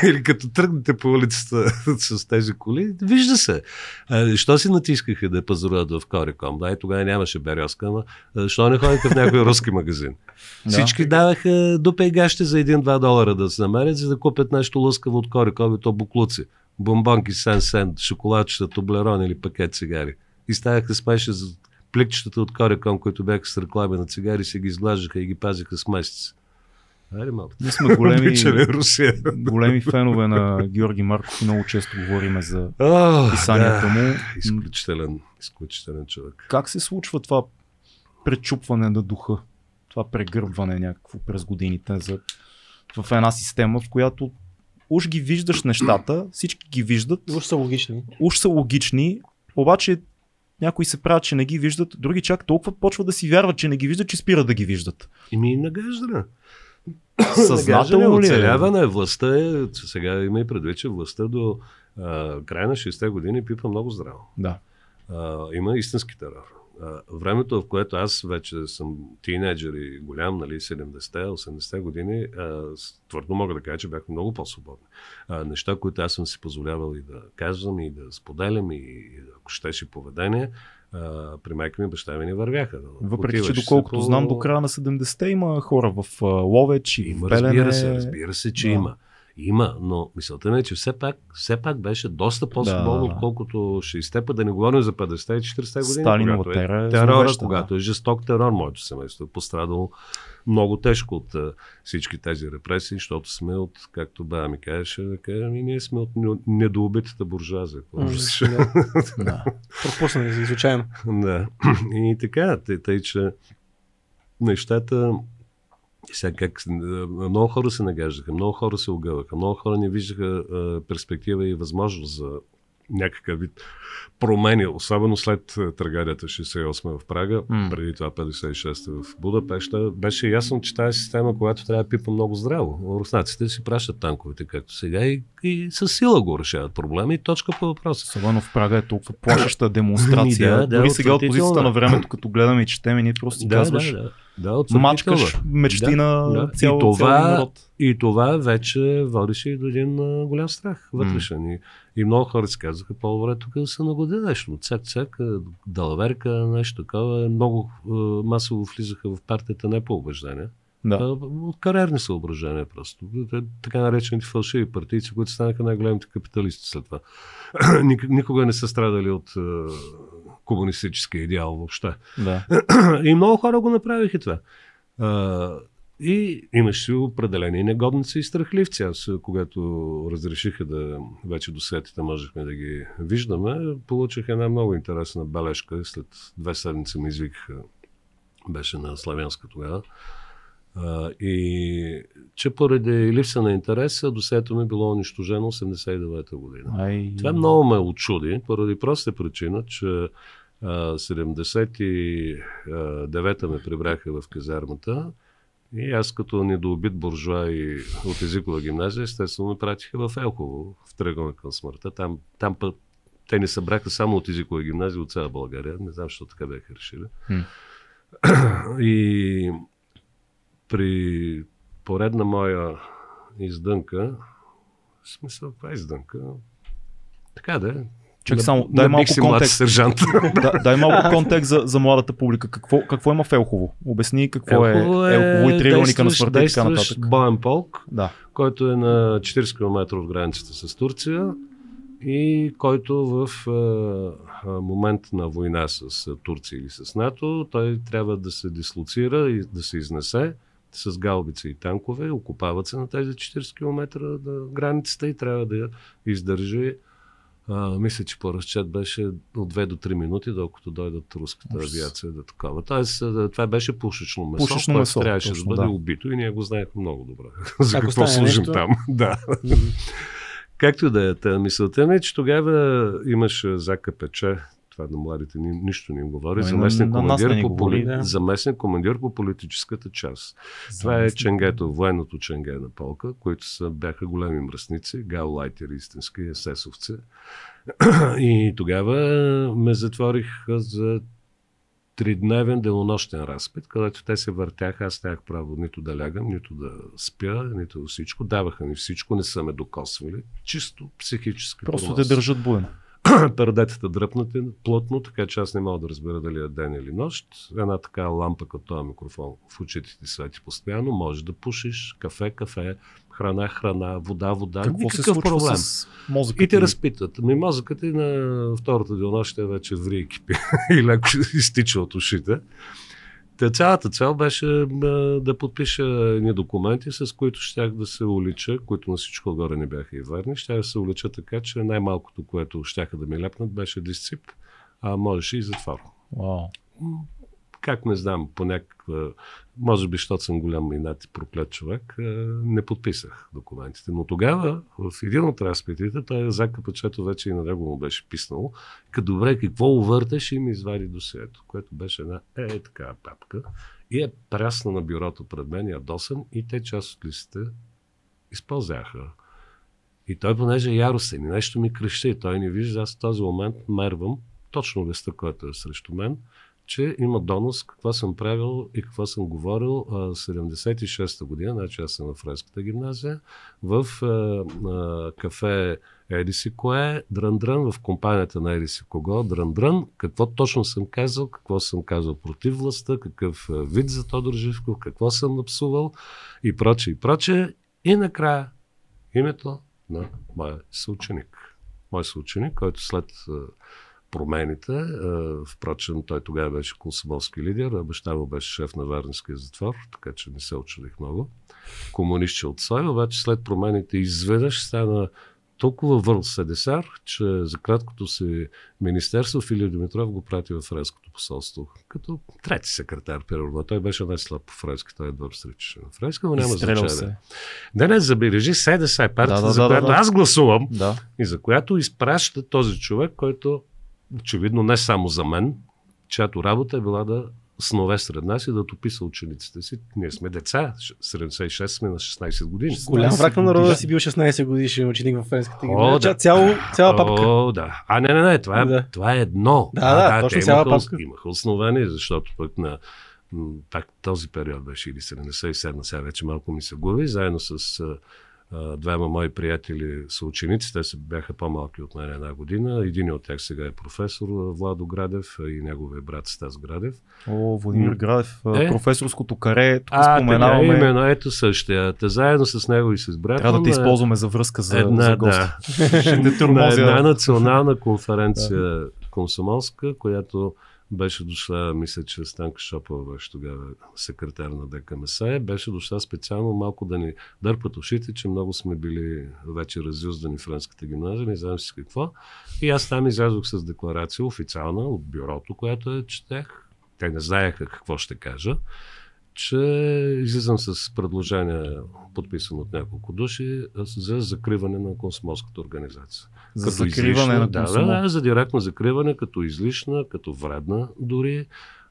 Или като тръгнете по улицата с тези коли, вижда се. А, що си натискаха да пазаруват в Кориком? Да, и тогава нямаше березка, но що не ходиха в някой руски магазин?
Да.
Всички даваха до пейгащи за 1-2 долара да се намерят, за да купят нещо лъскаво от Кориком и то буклуци. Бомбонки Сен-Сен, шоколадчета, Тоблерон или пакет цигари. И ставаха смеше за пликчетата от Кореком, които бяха с реклами на цигари, се ги изглаждаха и ги пазиха с месец. Айде малко.
Ние сме големи, големи фенове на Георги Марков и много често говориме за
О,
писанията
да.
му.
Изключителен, изключителен човек.
Как се случва това пречупване на духа? Това прегърбване някакво през годините за, в една система, в която уж ги виждаш нещата, всички ги виждат,
Уж са логични.
уж са логични, обаче някои се правят, че не ги виждат, други чак толкова почват да си вярват, че не ги виждат, че спират да ги виждат.
И ми нагаждане.
Съзнателно ли е?
Оцеляване. Властта е, сега има и предвид, че властта до а, края на 60-те години пипа много здраво.
Да.
А, има истински терор. А, времето, в което аз вече съм тинейджър и голям, нали, 70-те, 80-те години, а, твърдо мога да кажа, че бяхме много по-свободни. А, неща, които аз съм си позволявал и да казвам, и да споделям, и, и ако щеше поведение, а, при майка ми баща ми не вървяха.
Въпреки, че
Отиваш си
доколкото
по-
знам, до края на 70-те има хора в Ловеч и в
Има,
Белене.
разбира се, разбира се, че
Да.
има. Има, но мисълта ми е, че все пак, все пак беше доста по-свободно,
Да,
отколкото 60-те, да не говорим за 50-те и 40-те години.
Сталинова
когато е
тера е
терора,
зловеща,
когато
да.
е жесток терор, моето семейство е пострадало много тежко от а, всички тези репресии, защото сме от, както баба ми да кажем, и ние сме от не- недоубитата буржуазия. Ужас.
да.
Да.
Пропуснали случайно.
Да. И така, тъй, тъй че нещата сега как, много хора се нагаждаха, много хора се огъваха, много хора не виждаха а, перспектива и възможност за някакъв вид промени, особено след трагедията 68 в Прага,
М.
преди това 56 в Будапешта, беше ясно, че тази система, която трябва да пипа много здраво. Руснаците си пращат танковете, както сега, и, и с сила го решават проблема и точка по въпроса.
Особено в Прага е толкова плашеща демонстрация.
Да, да,
Дори сега от позицията на времето, като гледаме и четем, ние просто си казваш,
да, да. Да,
мачкаш мечти
Да,
на
да.
цял,
И това-
цял народ.
И това вече водеше и до един а, голям страх вътрешен. И, и много хора си казаха, по-добре тук да се нагоди нещо. Цак-цак, далаверка, нещо такова. Много а, масово влизаха в партията не по убеждение.
Да.
А, от кариерни съображения просто. Те, Така наречените фалшиви партийци, които станаха най-големите капиталисти след това. Ник- Никога не са страдали от комунистическия идеал въобще.
да.
И много хора го направиха това. А, и имаше определени негодници и страхливци. Аз, когато разрешиха да вече до сетите можехме да ги виждаме, получих една много интересна бележка. След две седмици ме извикаха. Беше на Славянска тогава. А, и че поради липса на интерес, досето ми било унищожено 89-та година.
Ай...
Това много ме очуди, поради проста причина, че а, 79-та ме прибраха в казармата и аз като недоубит буржуа и от езикова гимназия, естествено ме пратиха в Елхово, в Тръгълна към смъртта. Там, там път те не събраха само от езикова гимназия, от цяла България. Не знам, защо така бяха решили.
М.
И при поредна моя издънка, в смисъл, каква издънка? Така да е. На-
само, дай малко контекст.
сержант.
да, дай малко контекст за, за младата публика. Какво, какво има в Елхово? Обясни какво
Елхово
е Елхово и триъгълника на смъртта и така нататък.
боен полк,
Да.
който е на 40 км от границата с Турция и който в а, момент на война с Турция или с НАТО, той трябва да се дислоцира и да се изнесе с галбици и танкове, окупават се на тези 40 км на границата и трябва да я издържи а, мисля, че по разчет беше от 2 до 3 минути, докато дойдат руската
Ужас.
авиация да такова. Тоест, а, това беше пушечно месо,
Пушечно
което
месо,
трябваше
точно,
да бъде
да.
убито и ние го знаехме много добре. За
Ако
какво служим
нещо-
там. да. Както да е, та мисълта ми е, че тогава имаше за КПЧ, това на младите ни, нищо не им говори,
Ами,
заместник командир, по,
говори,
да.
заместник командир по политическата част. Това е ченгето, военното ченге на полка, които са, бяха големи мръсници, гаулайтери истински, есесовци. И тогава ме затвориха за тридневен денонощен разпит, където те се въртяха, аз нямах право нито да лягам, нито да спя, нито всичко. Даваха ми всичко, не са ме докосвали. Чисто психически
Просто те държат буден.
пердетата дръпнати плътно, така че аз не мога да разбера дали е ден или нощ. Една така лампа като този микрофон в очите ти свети постоянно, можеш да пушиш, кафе, кафе, храна, храна, вода, вода.
Какво се случва
проблем.
с мозъка?
И те
ти?
разпитват. Ми мозъкът и на втората денонощие вече ври и кипи и леко изтича от ушите. Та цялата цел беше да подпиша едни документи, с които щях да се улича, които на всичко отгоре не бяха и верни. Щях да се улича така, че най-малкото, което щяха да ми лепнат, беше дисцип, а можеше и затвор.
Вау.
Как не знам, по някаква, може би, защото съм голям инат и проклет човек, а, не подписах документите. Но тогава, в един от разпитите, той Зак Капачето вече и на него му беше писнало, като добре, какво увърташ и ми извади досието, което беше една е, такава папка и е прясна на бюрото пред мен, ядосан и те част от листите изпълзяха. И той, понеже е яростен и нещо ми крещи, той не вижда, аз в този момент мервам точно листа, който е срещу мен, че има донос какво съм правил и какво съм говорил а, 76-та година, значи аз съм в Френската гимназия, в а, а, кафе Еди си кое, дрън-дрън, в компанията на Еди си кого, дрън-дрън, какво точно съм казал, какво съм казал против властта, какъв а, вид за Тодор Живков, какво съм напсувал и проче, и проче. И накрая името на моя съученик. Мой съученик, който след а, промените. а, Впрочем, той тогава беше комсомолски лидер, а баща му беше шеф на Варненския затвор, така че не се очудих много. Комунистче от Сой, обаче след промените изведнъж стана толкова върл седесар, че за краткото си министерство Филип Димитров го прати в френското посолство. Като трети секретар, примерно. Той беше най-слаб по френски, той едва сричаше на френски, но няма значение.
се.
Не, не, забележи, СДС е партията,
Да, да,
за
да,
която
да, да.
аз гласувам
Да.
и за която изпраща този човек, който очевидно не само за мен, чиято работа е била да снове сред нас и да тописа учениците си. Ние сме деца, 76 сме на 16 години.
Голям враг на народа си бил 16 годишен ученик в френската
О,
гимназия.
да.
Цяло, цяла папка.
О, да. А, не, не, не, това е,
Да.
това е едно.
Да,
а,
да, точно цяла
имаха,
папка.
имаха основание, защото пък на пак този период беше или 77, сега вече малко ми се губи, заедно с двама мои приятели са ученици, те са, бяха по-малки от мен една година. Един от тях сега е професор Владо Градев и неговия брат Стас Градев.
О, Владимир. Градев,
Е.
професорското каре, тук
А, така,
споменаваме.
именно, ето същия. Та заедно с него и с брата.
Трябва да те
е
използваме за връзка за,
една,
за гост.
да. На една национална конференция комсомолска, която беше дошла, мисля, че Станка Шопова беше тогава секретар на ДКМС, беше дошла специално малко да ни дърпат ушите, че много сме били вече разюздани в Френската гимназия, не знам си какво. И аз там излязох с декларация официална от бюрото, която я четех. Те не знаеха какво ще кажа че излизам с предложение, подписано от няколко души, за закриване на консумолската организация.
За
Като
закриване
излишна,
на
да,
консума.
да, да, за директно закриване, като излишна, като вредна дори,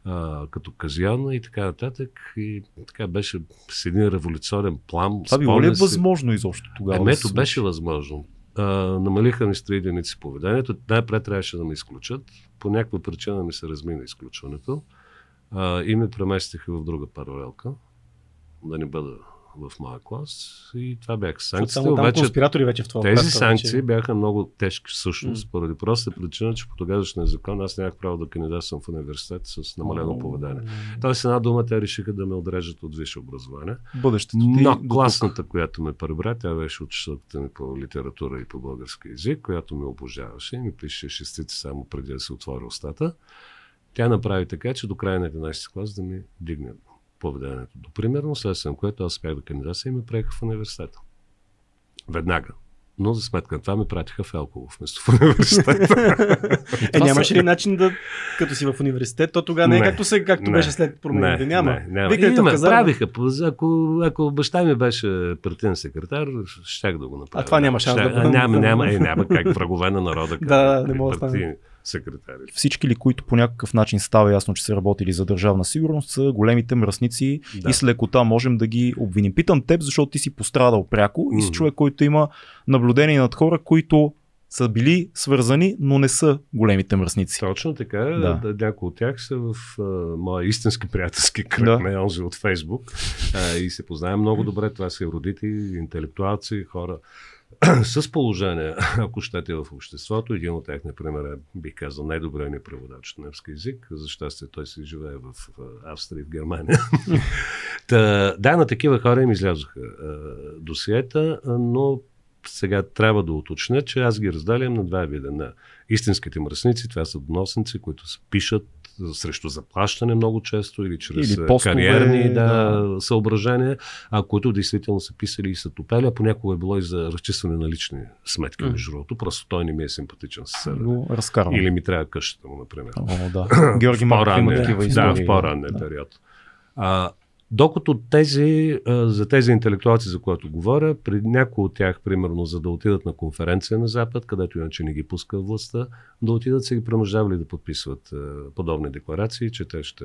а, като казианна и така нататък. И така беше с един революционен план.
Това било ли е възможно изобщо тогава? да
Емето
случи?
беше възможно. А, намалиха ми с единици поведението. Най-пред трябваше да ме изключат. По някаква причина ми се размина изключването. А, и ме преместиха в друга паралелка, да не бъда в моя клас. И това бяха санкциите.
Само там
Обаче
конспиратори вече в това.
тези
класа
санкции
вече.
бяха много тежки всъщност,
М.
поради проста причина, че по тогавашния закон аз нямах право да кандидатствам в университет с намалено поведение. Тоест една дума те решиха да ме отрежат от висше образование.
Бъдещето ти
Но класната, която ме пребра, тя беше учителката ми по литература и по български язик, която ме обожаваше и ми пише шестици само преди да се отвори устата. Тя направи така, че до края на 11 клас да ми дигне поведението до примерно, следствие на което аз успях да кандидатствам и ме приеха в университета. Веднага. Но за сметка на това ме пратиха в Елково вместо в университета.
Е, нямаше ли начин да, като си в университет, то тогава не е както, се, както
не,
беше след промените. Няма.
Не, няма.
Викайте в
Има,
казарма.
правиха. Ако, ако баща ми беше партиен секретар, щях да го направя.
А това няма шанс да
Щях-
бъде.
Няма, няма, е, няма как врагове на народа.
Да, не мога да
партийни секретари.
Всички ли, които по някакъв начин става ясно, че са работили за държавна сигурност, са големите мръсници
Да.
и с лекота можем да ги обвиним. Питам теб, защото ти си пострадал пряко и си човек, който има наблюдение над хора, които са били свързани, но не са големите мръсници.
Точно така.
Да.
Да. Някои от тях са в а, моя истински приятелски кръг,
Да.
не онзи от Фейсбук. А, и се познавам много добре. Това са родители, интелектуалци, хора с положение, ако щете в обществото. Един от тях, например, е, бих казал, най-добре ни преводач от немски язик. За щастие той си живее в, Австрия в Германия. Та, да, на такива хора им излязоха досиета, но сега трябва да уточня, че аз ги разделям на два вида. На истинските мръсници, това са доносници, които пишат срещу заплащане много често или чрез или постове, кариерни да, да. съображения, а които действително са писали и са топели, а понякога е било и за разчистване на лични сметки, mm. между другото. Просто той не ми е симпатичен съсед. Или ми трябва къщата му, например.
О, да. Георги Марков има такива.
Да, в по-ранния да. период. А, докато тези, за тези интелектуалци, за които говоря, при някои от тях, примерно, за да отидат на конференция на Запад, където иначе не ги пуска властта, да отидат са ги принуждавали да подписват подобни декларации, че те ще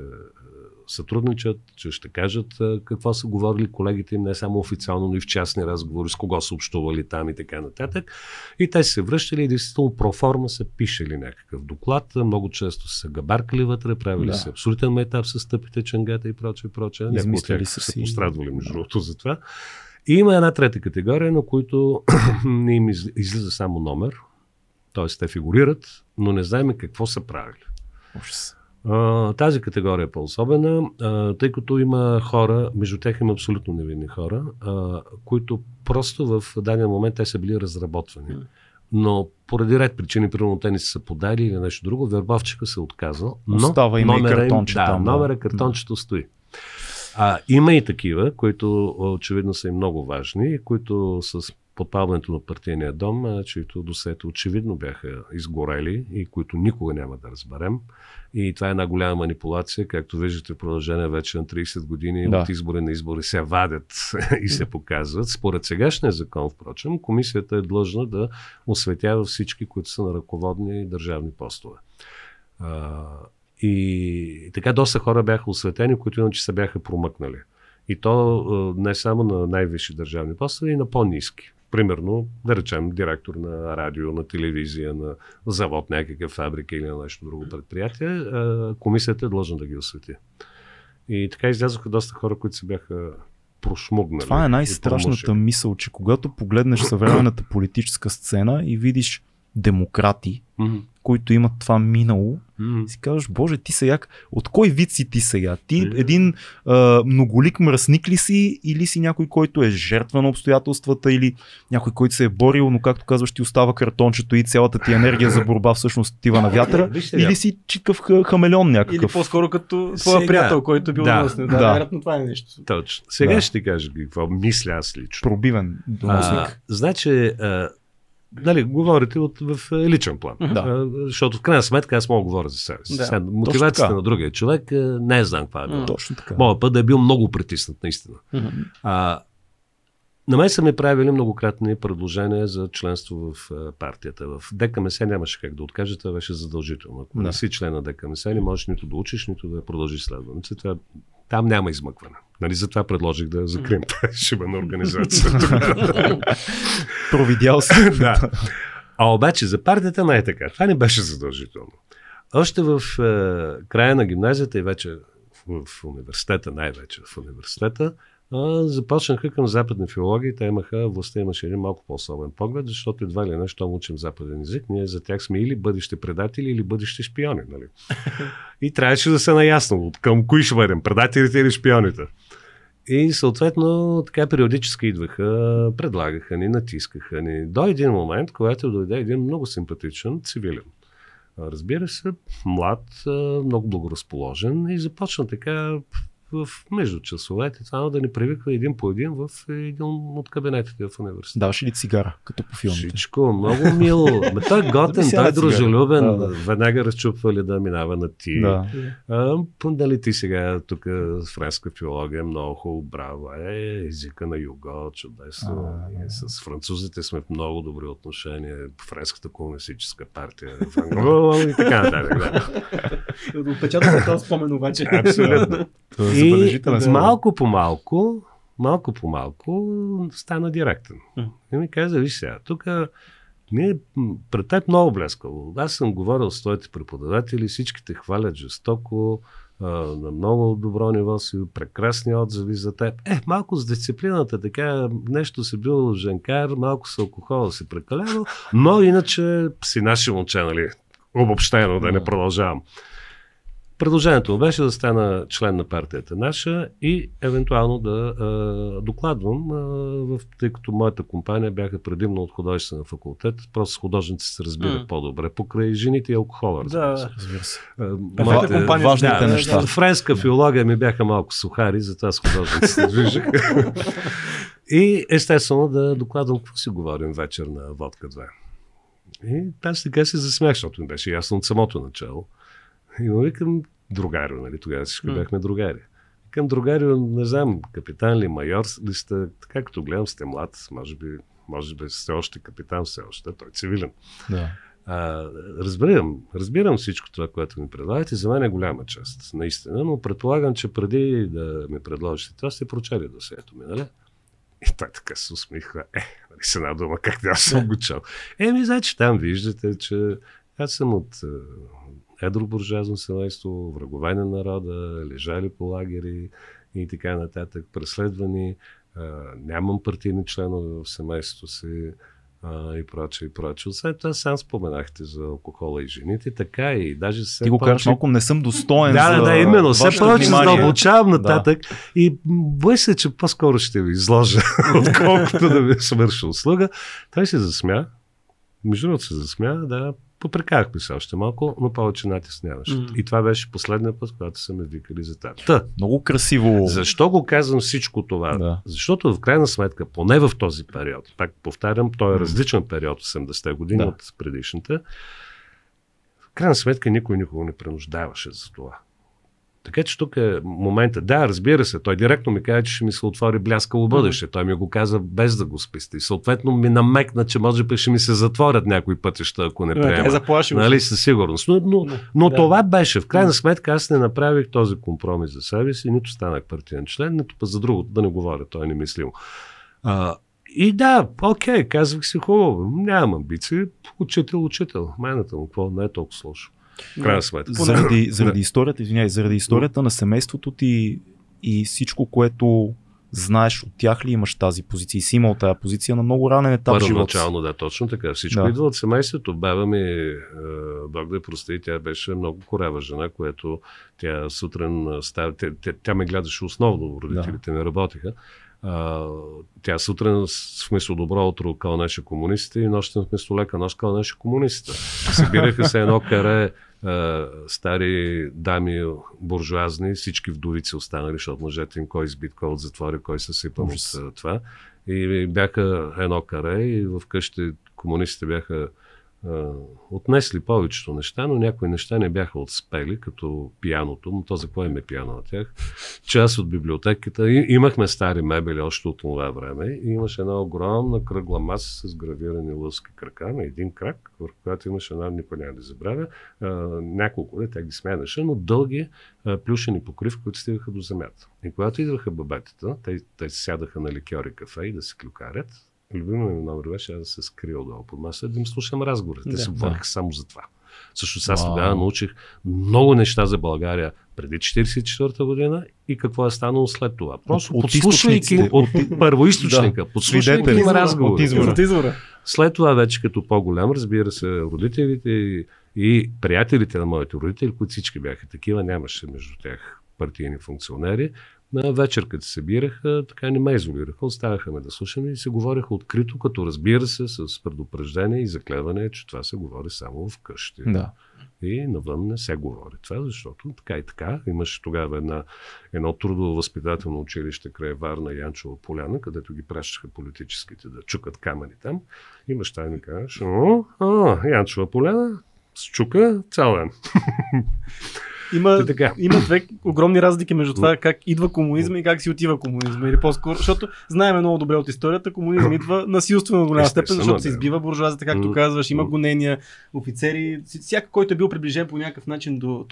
сътрудничат, че ще кажат какво са говорили колегите им, не само официално, но и в частни разговори, с кого са общували там и така нататък. И те се връщали и действително проформа са пишели някакъв доклад. Много често са габаркали вътре, правили да. се абсолютен метап с стъпите, ченгата и прочее, прочее. Някои са, са пострадвали, между другото, за това. И има една трета категория, на които не им излиза само номер, т.е. те фигурират, но не знаем какво са правили. Ужас. Тази категория е по-особена, тъй като има хора, между тях има абсолютно невинни хора, които просто в даден момент те са били разработвани. Но поради ред причини, примерно те не са подали или нещо друго, вербовчика се отказва. Но
Остава има номера, и картонче
да. Номера, картончето да. стои. А, има и такива, които очевидно са и много важни, които с подпалването на партийния дом, чието досета очевидно бяха изгорели и които никога няма да разберем. И това е една голяма манипулация, както виждате в продължение вече на 30 години да. от избори на избори се вадят и се показват. Според сегашния закон, впрочем, комисията е длъжна да осветява всички, които са на ръководни държавни постове. И така доста хора бяха осветени, които иначе се бяха промъкнали. И то не само на най-висши държавни постове, и на по-низки. Примерно, да речем, директор на радио, на телевизия, на завод, някакъв фабрика или на нещо друго предприятие, комисията е длъжна да ги освети. И така излязоха доста хора, които се бяха прошмугнали.
Това е най-страшната мисъл, че когато погледнеш съвременната политическа сцена и видиш демократи, mm-hmm. Които имат това минало, mm-hmm. си казваш, боже, ти сега, от кой вид си ти сега? Ти mm-hmm. един а, многолик мръсник ли си или си някой, който е жертва на обстоятелствата или някой, който се е борил, но както казваш, ти остава картончето и цялата ти енергия за борба всъщност тива на вятъра или си чикав хамелеон някакъв. Или
по-скоро като твоя приятел, който е бил да, да, да. вероятно това е нещо.
Точно. Сега да. ще ти кажа какво мисля аз лично.
Пробивен доносник. А,
значи, а, Дали, говорите от, в е, личен план. Да. Защото в крайна сметка аз мога да говоря за себе си. Да. Мотивацията на другия човек е, не е знам каква е била.
Точно така.
Моя път да е бил много притиснат, наистина. Mm-hmm. А, на мен са ми правили многократни предложения за членство в партията. В ДКМС нямаше как да откаже, това беше задължително. Ако да. не си член на ДКМС, не можеш нито да учиш, нито да продължиш следването. Това, там няма измъкване. Нали, затова предложих да закрием тази шибана организация.
Провидял се.
да. А обаче за партията не е така. Това не беше задължително. Още в е, края на гимназията и вече в, университета, най-вече в университета, а, започнаха към западни филологии. Те имаха, властта имаше един малко по-особен поглед, защото едва ли нещо учим западен език, ние за тях сме или бъдещи предатели, или бъдещи шпиони. Нали? И трябваше да се наясно към кои ще бъдем, предателите или шпионите. И съответно така периодически идваха, предлагаха ни, натискаха ни. До един момент, когато дойде един много симпатичен цивилен. Разбира се, млад, много благоразположен и започна така в между часовете, само да ни привиква един по един в един от кабинетите в университета.
Даваше ли цигара, като по филмите?
Всичко, много мило. Ме той е готен, той е дружелюбен, да, да. веднага разчупвали да минава на ти. Да. А, дали ти сега тук френска филология, много хубаво, браво, е, езика на юго, чудесно. А, с французите сме в много добри отношения, френската комунистическа партия, в Ангола и така нататък.
Да. Отпечатате този спомен обаче.
Абсолютно. И да. малко по малко, малко по малко стана директен. И ми каза, виж сега, тук ми пред теб много блескало. Аз съм говорил с твоите преподаватели, всички те хвалят жестоко, на много добро ниво си, прекрасни отзиви за теб. Е, малко с дисциплината, така нещо си бил женкар, малко с алкохола си прекалено, но иначе си наши момче, нали, обобщено, да не продължавам. Предложението му беше да стана член на партията наша и евентуално да а, докладвам, а, в, тъй като моята компания бяха предимно от художествен факултет, просто художници се разбират
М.
по-добре, покрай жените и алкохола. разбира се.
Да,
Разбира се.
А,
компания.
важните
да,
неща.
да, Френска филология ми бяха малко сухари, затова с художници се движих. и естествено да докладвам какво си говорим вечер на Водка 2. И аз така се засмях, защото ми беше ясно от самото начало. И му викам другарио, нали? Тогава всички бяхме другари. Викам другарио, не знам, капитан ли, майор ли сте, така като гледам сте млад, може би, може би сте още капитан все още, той е цивилен.
Да.
А, разбирам, разбирам всичко това, което ми предлагате. За мен е голяма част, наистина, но предполагам, че преди да ми предложите това, сте прочели досието ми, нали? И той така се усмихва. Е, нали с една дума, как да аз съм го чел. Еми, значи там виждате, че аз съм от е, едро буржуазно семейство, врагове на народа, лежали по лагери и така нататък, преследвани. А, нямам партийни членове в семейството си а, и прочее, и прочее. Освен това, сам споменахте за алкохола и жените, така и даже се
Ти го караш малко, не съм достоен
да,
за
да, да, именно. Все повече задълбочавам нататък и боя се, че по-скоро ще ви изложа, отколкото да ви свърша услуга. Той се засмя. Между другото се засмя, да. Попрекахме се още малко, но повече натиск нямаше.
М.
И това беше последния път, когато са ме викали за тази. Та,
Много красиво.
защо го казвам всичко това?
Да.
Защото в крайна сметка, поне в този период, пак повтарям, той е различен период 80-те години
Да.
от предишната, в крайна сметка никой никого не принуждаваше за това. Така че тук е момента. Да, разбира се, той директно ми каза, че ще ми се отвори бляскало бъдеще. Той ми го каза без да го спести. Съответно ми намекна, че може би ще ми се затворят някои пътища, ако не приема.
е заплашил.
Нали, със сигурност. Но, но,
Но, да.
това беше. В крайна сметка аз не направих този компромис за себе си, нито станах партиен член, нито пък за другото да не говоря. Той е немислимо. А, и да, окей, казвах си хубаво, нямам амбиции, учител, учител. Майната му, какво не е толкова лошо. В крайна сметка.
Заради, заради историята, извиняй, заради историята на семейството ти и всичко, което знаеш от тях ли имаш тази позиция и си имал тази позиция на много ранен етап в живота си?
Първоначално, да, точно така. Всичко
Да.
идва от семейството. Баба ми, е, Бог да я прости, тя беше много корава жена, което тя сутрин става, тя, тя, тя ме гледаше основно, родителите ми работиха. А, тя сутрин с- вместо добро утро кълнеше комунистите и нощен вместо лека нощ кълнеше комунистите. Събираха се едно каре а, стари дами буржуазни, всички вдовици останали, защото мъжете им кой избит, кой от затвора, кой се сипа от а, това. И бяха едно каре и в къщи комунистите бяха отнесли повечето неща, но някои неща не бяха отспели, като пияното, но то за кой им е пияно на тях. Част от библиотеката, имахме стари мебели още от това време и имаше една огромна кръгла маса с гравирани лъски крака на един крак, върху която имаше една, никой няма да забравя, а, няколко, де, тя ги сменяше, но дълги а, плюшени покрив, които стигаха до земята. И когато идваха бабетата, те, те сядаха на ликьори кафе и да се клюкарят, любимия ми номер беше аз да се скрия отдолу под маса, да им слушам разговорите. Те
Да.
се говориха само за това. Също аз тогава научих много неща за България преди 1944 година и какво е станало след това. Просто
от
подслушвайки от първоизточника,
Да.
подслушвайки им
сме от
разговори.
извора.
От извора.
След това вече като по-голям, разбира се, родителите и, и приятелите на моите родители, които всички бяха такива, нямаше между тях партийни функционери, на вечер, като се събираха, така не ме изолираха, оставяха ме да слушаме и се говореха открито, като разбира се, с предупреждение и заклеване, че това се говори само в къщи.
Да.
И навън не се говори това, защото така и така. Имаше тогава една, едно трудово-възпитателно училище край Варна Янчова поляна, където ги пращаха политическите да чукат камъни там. И баща ми казваше, о, а, Янчова поляна, с чука цял ден.
Има,
Та така.
има две огромни разлики между това как идва комунизма и как си отива комунизма. Или по-скоро, защото знаем много добре от историята, комунизъм идва насилствено в голяма степен, защото се избива буржуазията, както казваш, има гонения, офицери, вс- всяка, който е бил приближен по някакъв начин до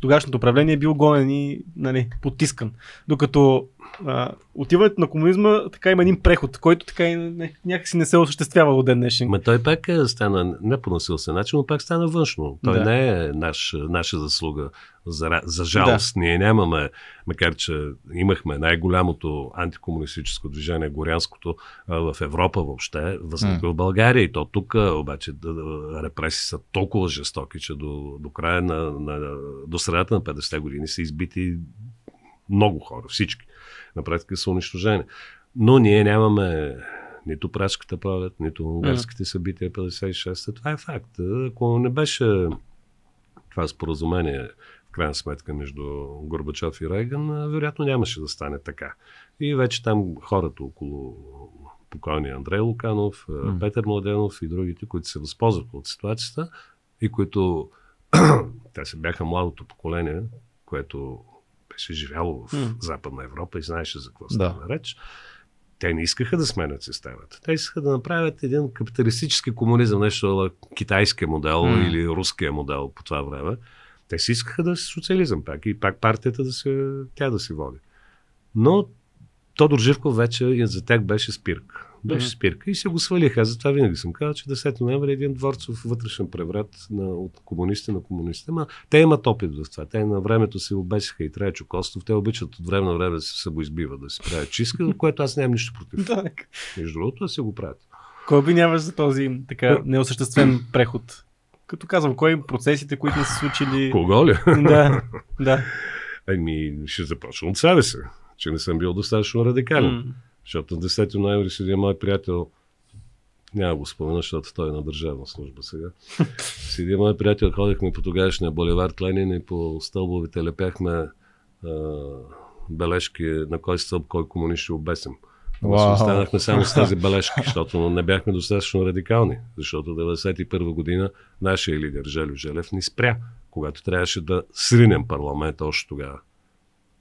тогавашното управление, е бил гонен и нали, потискан. Докато а, отиването на комунизма така има един преход, който така и не, някакси не се осъществява от ден днешен.
Ма той пак е, стана не по насилствен начин, но пак стана външно. Той
Да.
не е наш, наша заслуга. За, за жалост, ние нямаме, макар че имахме най-голямото антикомунистическо движение, Горянското, в Европа въобще, възниква в България. И то тук обаче да, да, репресии са толкова жестоки, че до, до края на, на, до средата на 50-те години са избити много хора, всички. На практика са унищожени. Но ние нямаме нито прашката пролет, нито унгарските събития 56-та. Това е факт. Ако не беше това споразумение, в крайна сметка, между Горбачов и Рейган, вероятно нямаше да стане така. И вече там хората около покойния Андрей Луканов,
М.
Петър Младенов и другите, които се възползваха от ситуацията и които те се бяха младото поколение, което беше живяло в
М.
Западна Европа и знаеше за какво
Да.
става реч. Те не искаха да сменят системата. Те искаха да направят един капиталистически комунизъм, нещо китайския модел
М.
или руския модел по това време. Те си искаха да си социализъм пак и пак партията да се, тя да си води. Но Тодор Живков вече за тях беше спирка. Беше спирка и се го свалиха. Аз затова винаги съм казал, че 10 ноември е един дворцов вътрешен преврат на, от комунисти на комунисти. Ма, те имат опит в това. Те на времето се обесиха и Трайчо Костов. Те обичат от време на време да се самоизбиват, да си правят чистка, което аз нямам нищо против.
Да.
Между другото, да се го правят.
Кой обвиняваш за този така неосъществен преход? Като казвам, кой процесите, които не са случили...
Кого ли?
Да, да.
Ами, ще започна от себе си, че не съм бил достатъчно радикален.
М.
Защото на 10 ноември седи един мой приятел, няма го спомена, защото той е на държавна служба сега. Седи един мой приятел, ходихме по тогавашния боливард Ленин и по стълбовете лепяхме а, бележки на кой стълб, кой комунист ще обесим. Ама
Вау.
останахме само с тези бележки, защото не бяхме достатъчно радикални. Защото 1991 година нашия лидер Желю Желев ни спря, когато трябваше да сринем парламента още тогава,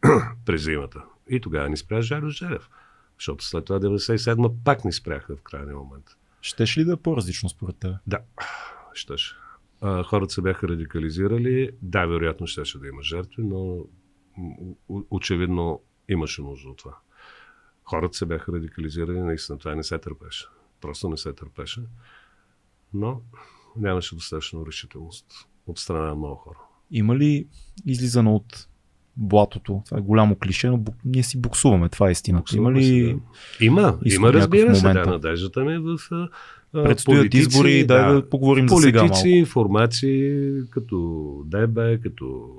през зимата. И тогава ни спря Желю Желев. Защото след това 97 пак ни спряха в крайния момент.
Щеше ли да е по-различно според теб?
Да, щеше. А, хората се бяха радикализирали. Да, вероятно щеше да има жертви, но очевидно имаше нужда от това. Хората се бяха радикализирали, наистина това не се търпеше. Просто не се търпеше. Но нямаше достатъчно решителност от страна на много хора.
Има ли излизане от блатото? Това е голямо клише, но бу- ние си буксуваме, това е истината.
Буксуваме
Има
си,
ли...
да. Има, има, разбира се, да, надеждата ми е в а,
Предстоят
политици,
избори, дай да поговорим за сега
политици,
малко.
формации, като ДБ, като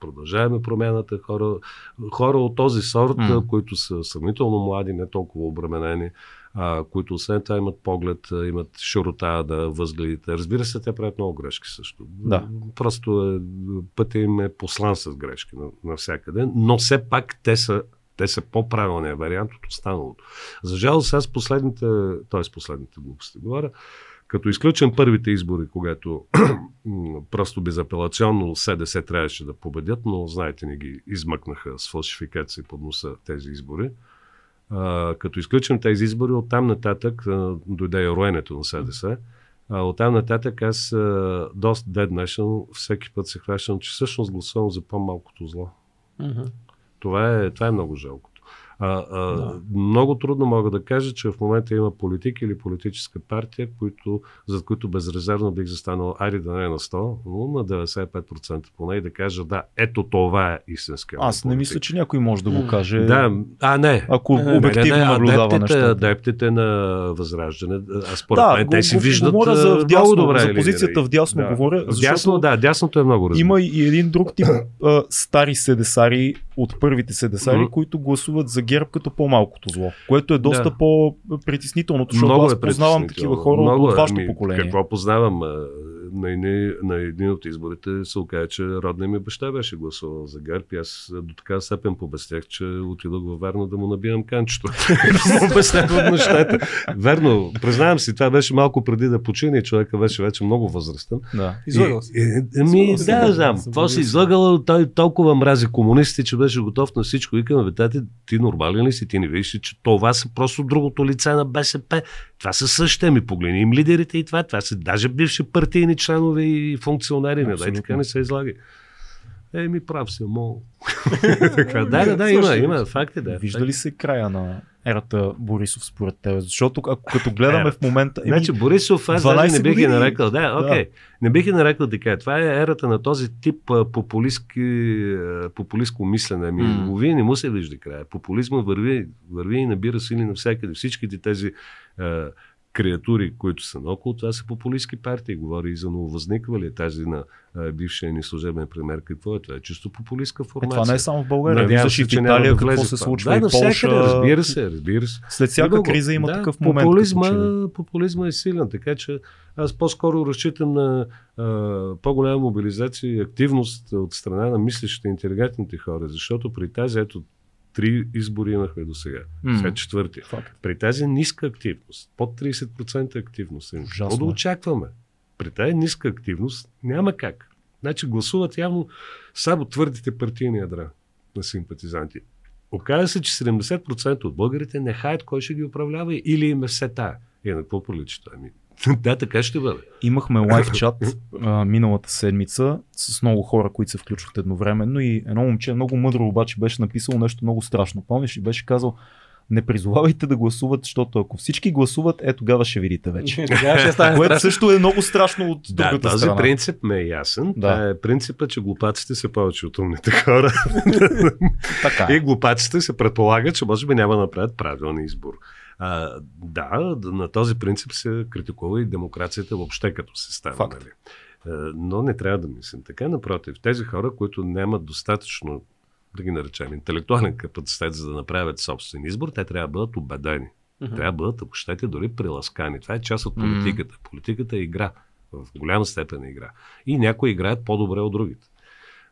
продължаваме промяната, хора, хора от този сорт, mm. които са съмнително млади, не толкова обременени, а, които освен това имат поглед, имат широта да възгледите. Разбира се, те правят много грешки също.
Да.
Просто е, пътя им е послан с грешки навсякъде, но все пак те са те са по-правилният вариант от останалото. За жалост, аз последните, т.е. последните глупости говоря, като изключен първите избори, когато просто безапелационно СДС трябваше да победят, но знаете, ни ги измъкнаха с фалшификации под носа тези избори. А, като изключим тези избори, оттам нататък а, дойде и роенето на СДС. А оттам нататък аз а, доста дед днешен всеки път се хващам, че всъщност гласувам за по-малкото зло.
Мгм.
Това е, това е много жалко. А, а, да. Много трудно мога да кажа, че в момента има политик или политическа партия, които, за които безрезервно бих застанал, айде да не е на 100, но на 95% поне и да кажа, да, ето това е истинския
Аз не мисля, че някой може да го каже.
Да, а не.
Ако
Не,
обективно
не, не,
наблюдава
адептите,
нещата.
адептите на Възраждане, а според
Да,
мен, те си
го-
виждат
говоря за вдясно,
много добре.
за позицията
и-
вдясно
да.
говоря, защото
да, дясното е много разумно.
Има и един друг тип а, стари седесари от първите седесари, които гласуват за ГЕРБ като по-малкото зло, което е доста
Да.
по-притеснително, защото
Много
аз
е
познавам такива хора
Много
от,
е.
вашето
Ами,
поколение.
Какво познавам? На, едни, на един от изборите се оказа, че родният ми баща беше гласувал за ГЕРБ и аз до така степен побестях, че отидох във Верно да му набивам канчето. му обяснявам нещата. Верно, признавам си, това беше малко преди да почине и човека беше вече много възрастен.
Да.
Излагал си.
Ами, да,
да,
знам. Това си
убеден.
излагал, той толкова мрази комунисти, че беше готов на всичко. Викаме, бе, ти нормален ли си? Ти не виждаш, че това са просто другото лице на БСП. Това са същите. Ми погледни им лидерите и това. Това са даже бивши партийни членове и функционери. Не дай така не се излаги. Еми, прав си, мол. така, да, да, да, има, има факти, да.
Вижда ли се края на ерата Борисов според теб? Защото ако, като гледаме в момента... еми,
Значи Борисов, аз
12
даже не бих ги
години.
нарекал. Да, окей. Не бих ги нарекал така. Това е ерата на този тип популистки, популистко мислене. Ами, mm. не му се вижда края. Популизма върви, върви и набира сили навсякъде. Всичките тези креатури, които са наоколо, това са популистски партии. Говори и за нововъзниквали. Тази на а, бившия ни служебен премьер. Какво е това? Е чисто популистка
е,
формация.
това не е само в България.
Надявам се,
в Италия
да
какво се случва
Да,
и Полша.
разбира се, разбира се.
След всяка
Друго.
криза има
да,
такъв момент.
Популизма, популизма е силен, така че аз по-скоро разчитам на а, по-голяма мобилизация и активност от страна на мислещите, интелигентните хора, защото при тази, ето, три избори имахме до сега, сега четвърти.
Факт.
При тази ниска активност, под 30% активност, е, какво да
е.
очакваме? При тази ниска активност няма как. Значи гласуват явно само твърдите партийни ядра на симпатизанти. Оказва се, че 70% от българите не хаят кой ще ги управлява или им е все тая. И на какво прилича това? Ами, да, така ще бъде.
Имахме лайв чат а, миналата седмица с много хора, които се включват едновременно и едно момче много мъдро обаче беше написало нещо много страшно. Помниш и беше казал не призовавайте да гласуват, защото ако всички гласуват, е тогава ще видите вече.
Тогава ще стане
Което също е много страшно от
Да,
другата
този
страна.
принцип ме е ясен.
Да.
Това е принципът, че глупаците са повече от умните хора.
Така е.
И глупаците се предполага, че може би няма да направят правилен избор. А, да, на този принцип се критикува и демокрацията въобще като се става.
Факт.
Нали? Но не трябва да мислим така. Напротив, тези хора, които нямат достатъчно, да ги наречем, интелектуален капацитет за да направят собствен избор, те трябва да бъдат убедени.
Мгм.
Трябва да бъдат, ако щете, дори приласкани. Това е част от политиката. Политиката е игра. В голяма степен е игра. И някои играят по-добре от другите.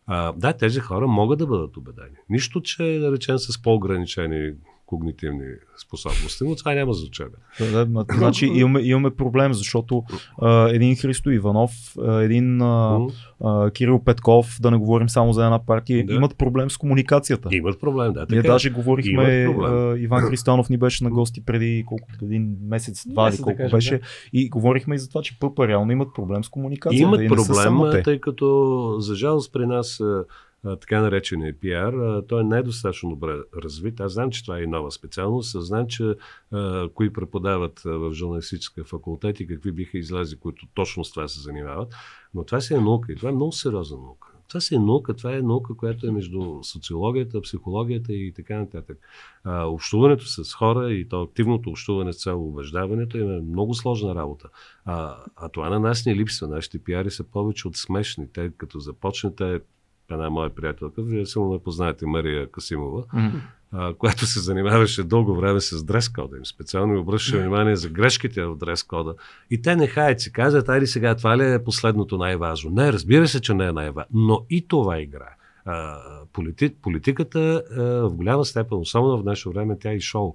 А, да, тези хора могат да бъдат убедени. Нищо, че да речем с по-ограничени когнитивни способности, но това няма значение.
Да, да, значи имаме, имаме проблем, защото а, един Христо Иванов, а, един а, а, Кирил Петков, да не говорим само за една партия,
Да.
имат проблем с комуникацията.
Имат проблем, да.
Ние
Така. е.
даже говорихме, а, Иван Христанов ни беше на гости преди колко, един месец, два или
да
колко
кажем,
беше.
да.
И говорихме и за това, че ПП реално имат проблем с комуникацията.
Имат
само
проблем, тъй като за жалост при нас така наречения пиар, той не е достатъчно добре развит. Аз знам, че това е и нова специалност. Аз знам, че кои преподават в журналистическия факултет и какви биха излезли, които точно с това се занимават. Но това си е наука и това е много сериозна наука. Това си е наука, това е наука, която е между социологията, психологията и така нататък. А, общуването с хора и то активното общуване с цел убеждаването е много сложна работа. А, а това на нас ни липсва. Нашите пиари са повече от смешни. Те като започнете една моя приятелка, вие само ме познаете, Мария Касимова,
М.
а, която се занимаваше дълго време с дрес-кода им. Специално обръща внимание за грешките в дрес-кода. И те не хаят си казват, айде сега, това ли е последното най-важно? Не, разбира се, че не е най-важно. Но и това игра. Полити, политиката а, в голяма степен, особено в наше време, тя е и шоу.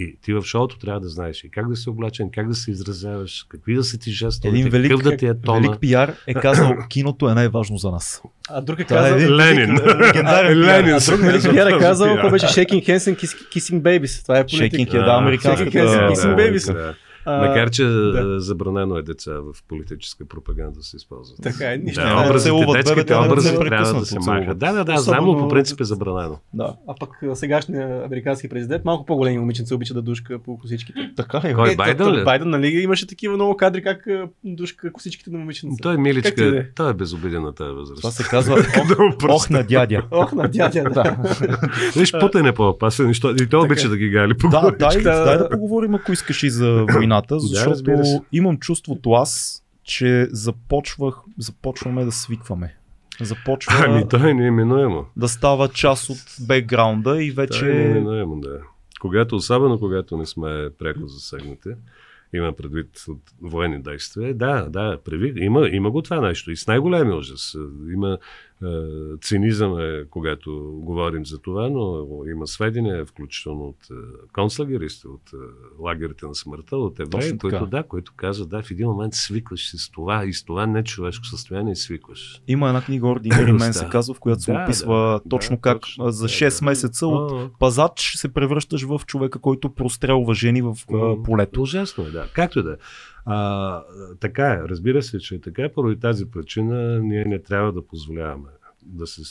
И ти в шоуто трябва да знаеш и как да се облачен, как да се изразяваш, какви да са ти жестовете,
Един велик,
какъв да ти е тона.
велик пиар е казал, киното е най-важно за нас.
А друг е
е
казал...
един
Ленин.
легендарен.
Ленин.
А друг велик пиар е казал, какво беше Shaking Hands and Kiss- Kissing Babies. Това е политика.
Shaking е, да, американската-
Shaking Hands and Kissing Babies.
Макар, че
да.
забранено е деца в политическа пропаганда да се използват.
Така е, нищо.
Да,
не е.
образите,
целуват
детските
бебета, не
образи
непрекъснато
трябва да се махат. Да, да, да, знам, но по
Особено-
принцип е забранено.
Да.
А пък сегашният американски президент, малко по-големи момиченца обича да душка по косичките.
Така е.
Кой,
Е,
Байден ли?
то- Байден, нали? Имаше такива много кадри как душка косичките на момиченца.
Той е миличка,
е?
той е безобиден на тази възраст.
Това се казва ох, на дядя.
Ох, на дядя, да.
Виж, Путин е по-опасен, и той обича да ги гали по
Да, дай,
Да.
поговорим, ако искаш и за войната, защото
се.
имам чувството аз, че започвах, започваме да свикваме. Започва
Ами той е неименуемо.
да става част от бекграунда и
Той е
вече...
неименуемо, да. Когато, особено когато не сме пряко засегнати, има предвид от военни действия. Да, да, преви, има, има го това нещо. И с най-големия ужас. Има е, цинизъм, е, когато говорим за това, но има сведения, включително от е, концлагеристи, от е, лагерите на смъртта, от евреи, които, да, които казват, да, в един момент свикваш се с това и с това нечовешко състояние свикваш.
Има една книга Ordinary Man се
Да.
казва, в която се
Да,
описва
да,
точно
да,
как
точно
за
така,
6
да.
месеца от
О,
пазач се превръщаш в човека, който прострелва жени в полето.
Ужасно е, да. Както да е. А, така е, разбира се, че е така. Поради тази причина ние не трябва да позволяваме да се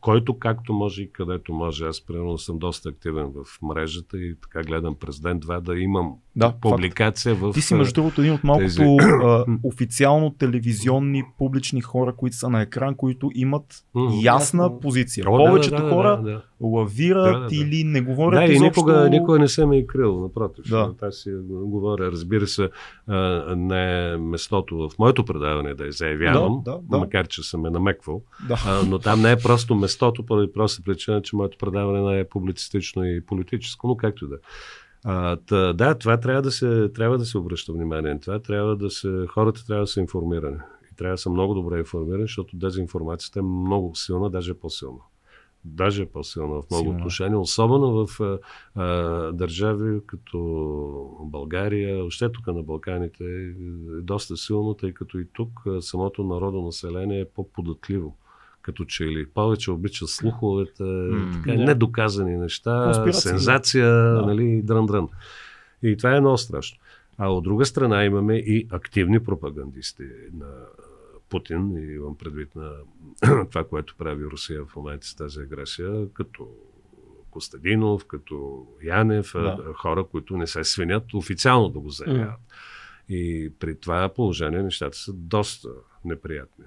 който както може и където може. Аз примерно съм доста активен в мрежата и така гледам през ден-два да имам
Да,
публикация в...
Ти си между другото един от малкото
тези-
а, официално телевизионни публични хора, които са на екран, които имат
М.
ясна
Ясно.
позиция.
О, да,
Повечето
да, да,
хора
да, да.
лавират
Да, да, да.
или не говорят
Да, и
изобщо.
никога, никога не съм и крил, напротив.
Да.
Да. Аз си говоря, разбира се, а, не е местото в моето предаване да я заявявам,
Да, да, да.
макар че съм е намеквал,
Да.
а, но там не е просто местото, поради проста причина, че моето предаване не е публицистично и политическо, но както и да. Е. А, та, да, това трябва да, се, трябва да се обръща внимание. Това трябва да се, хората трябва да са информирани. И трябва да са много добре информирани, защото дезинформацията е много силна, даже по-силна. Даже е по-силна в много
Силна.
отношения, особено в а, а, държави като България, още тук на Балканите е доста силно, тъй като и тук самото народонаселение е по-податливо. Като че ли повече обича слуховете,
М,
така,
да.
недоказани неща, сензация,
Да.
нали, дрън-дрън. И това е много страшно. А от друга страна имаме и активни пропагандисти на Путин, и имам предвид на това, което прави Русия в момента с тази агресия, като Костадинов, като Янев,
Да.
хора, които не се свинят официално да го заявяват. И при това положение нещата са доста неприятни.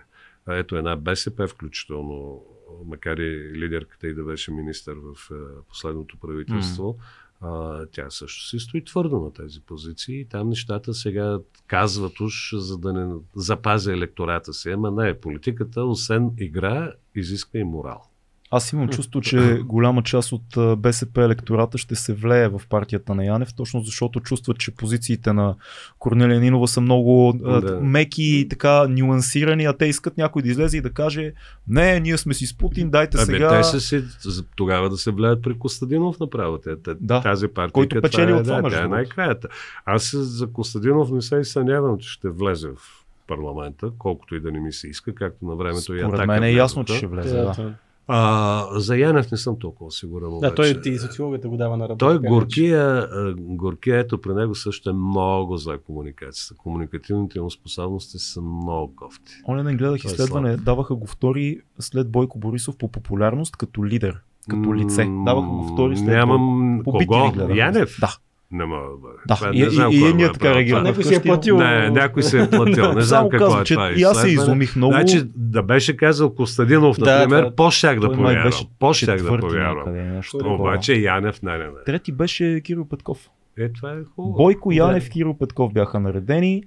Ето една БСП, включително, макар и лидерката и да беше министър в е, последното правителство, а, тя също си стои твърдо на тези позиции. И там нещата сега казват уж, за да не запази електората си. Ама не, политиката, освен игра, изисква и морал.
Аз имам чувство, че голяма част от БСП електората ще се влее в партията на Янев, точно защото чувстват, че позициите на Корнелия Нинова са много
Да.
меки и така нюансирани, а те искат някой да излезе и да каже не, ние сме си с Путин, дайте
Абе,
сега...
те са си за- тогава да се влияят при Костадинов направо.
Да.
Тази партия,
Който печели
това е,
от това,
да,
между
е най-краята. Аз за Костадинов не се и съмнявам, че ще влезе в парламента, колкото и да не ми се иска, както на времето и
Според
атака
мен е ясно, че ще влезе.
Да,
Да.
А, за Янев не съм толкова сигурен.
Да,
обаче.
той и социологията го дава на работа.
Той горкия, горкия, ето при него също е много за комуникацията. Комуникативните му способности са много кофти.
Оня ден гледах
Той е
изследване, даваха го втори след Бойко Борисов по популярност като лидер, като лице. Даваха го втори след Бойко.
Нямам... Кого? Янев?
Да.
Не мога да бъде.
Да,
Това
и-
не знам
и- и ние
е
така
правил
реагираме.
Някой си е платил.
Не, някой се е платил. Не знам какво
казвам,
е
че
това.
и аз се изумих много.
Значи да беше казал Костадинов,
Да,
например, по-щях да повярвам. По-щях да повярвам.
Обаче-
Янев, не, не, не.
Трети беше Кирил Петков.
Е, това е хубаво.
Бойко. Янев, Кирил Петков бяха наредени.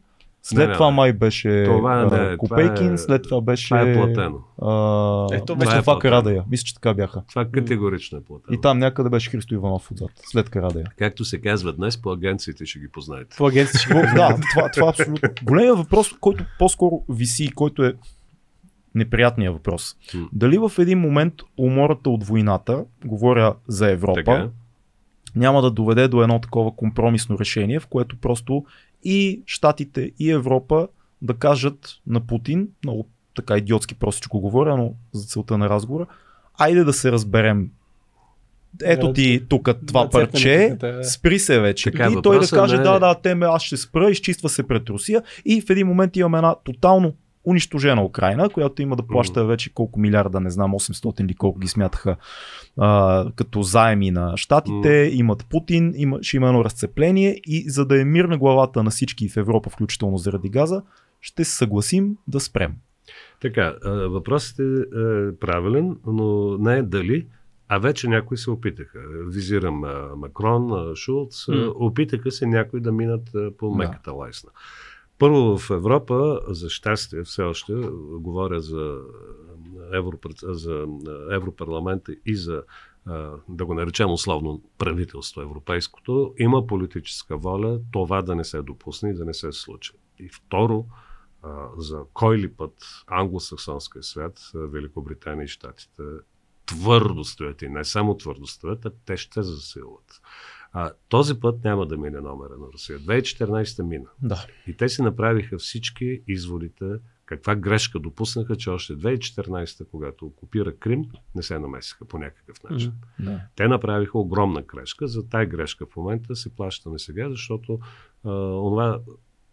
След
Не,
това
не.
май беше
Това не,
а,
това
Копейкин,
е-
след това беше
Това е платено.
а,
Ето,
това е.
Карадая. Мисля, че така бяха.
Това категорично е платено.
И там някъде беше Христо Иванов отзад, след Карадая.
Както се казва днес, по агенциите ще ги познаете.
По агенцията ще
О, да, това, това абсолютно. Големият въпрос, който по-скоро виси и който е неприятният въпрос.
М.
Дали в един момент умората от войната, говоря за Европа,
Така.
няма да доведе до едно такова компромисно решение, в което просто и Штатите, и Европа да кажат на Путин, много така идиотски простичко говоря, но за целта на разговора, айде да се разберем. Ето ти тук това
Да, цепнем
парче,
да.
спри се вече.
Така,
и той да
въпросът
каже,
не е-
да, да, теме, аз ще спра, изчиства се пред Русия и в един момент имаме една тотално унищожена Украина, която има да плаща вече колко милиарда, не знам, 800 или колко ги смятаха а, като заеми на щатите, имат Путин, има, ще има едно разцепление и за да е мир на главата на всички в Европа, включително заради газа, ще се съгласим да спрем.
Така, въпросът е, е правилен, но не е дали, а вече някои се опитаха. Визирам Макрон, Шулц, опитаха се някои да минат по
Да.
меката лайсна. Първо в Европа, за щастие все още, говоря за, Европред... за Европарламента и за да го наречем условно правителство европейското, има политическа воля това да не се допусне и да не се случи. И второ, за кой ли път англосаксонския свят, Великобритания и Штатите твърдо стоят и не само твърдо стоят, а те ще засилват. А, този път няма да мине номера на Русия. 2014 мина.
Да.
И те си направиха всички изводите, каква грешка допуснаха, че още 2014, когато окупира Крим, не се намесиха по някакъв начин.
да.
Те направиха огромна грешка. За тая грешка в момента се плащаме сега, защото а, онова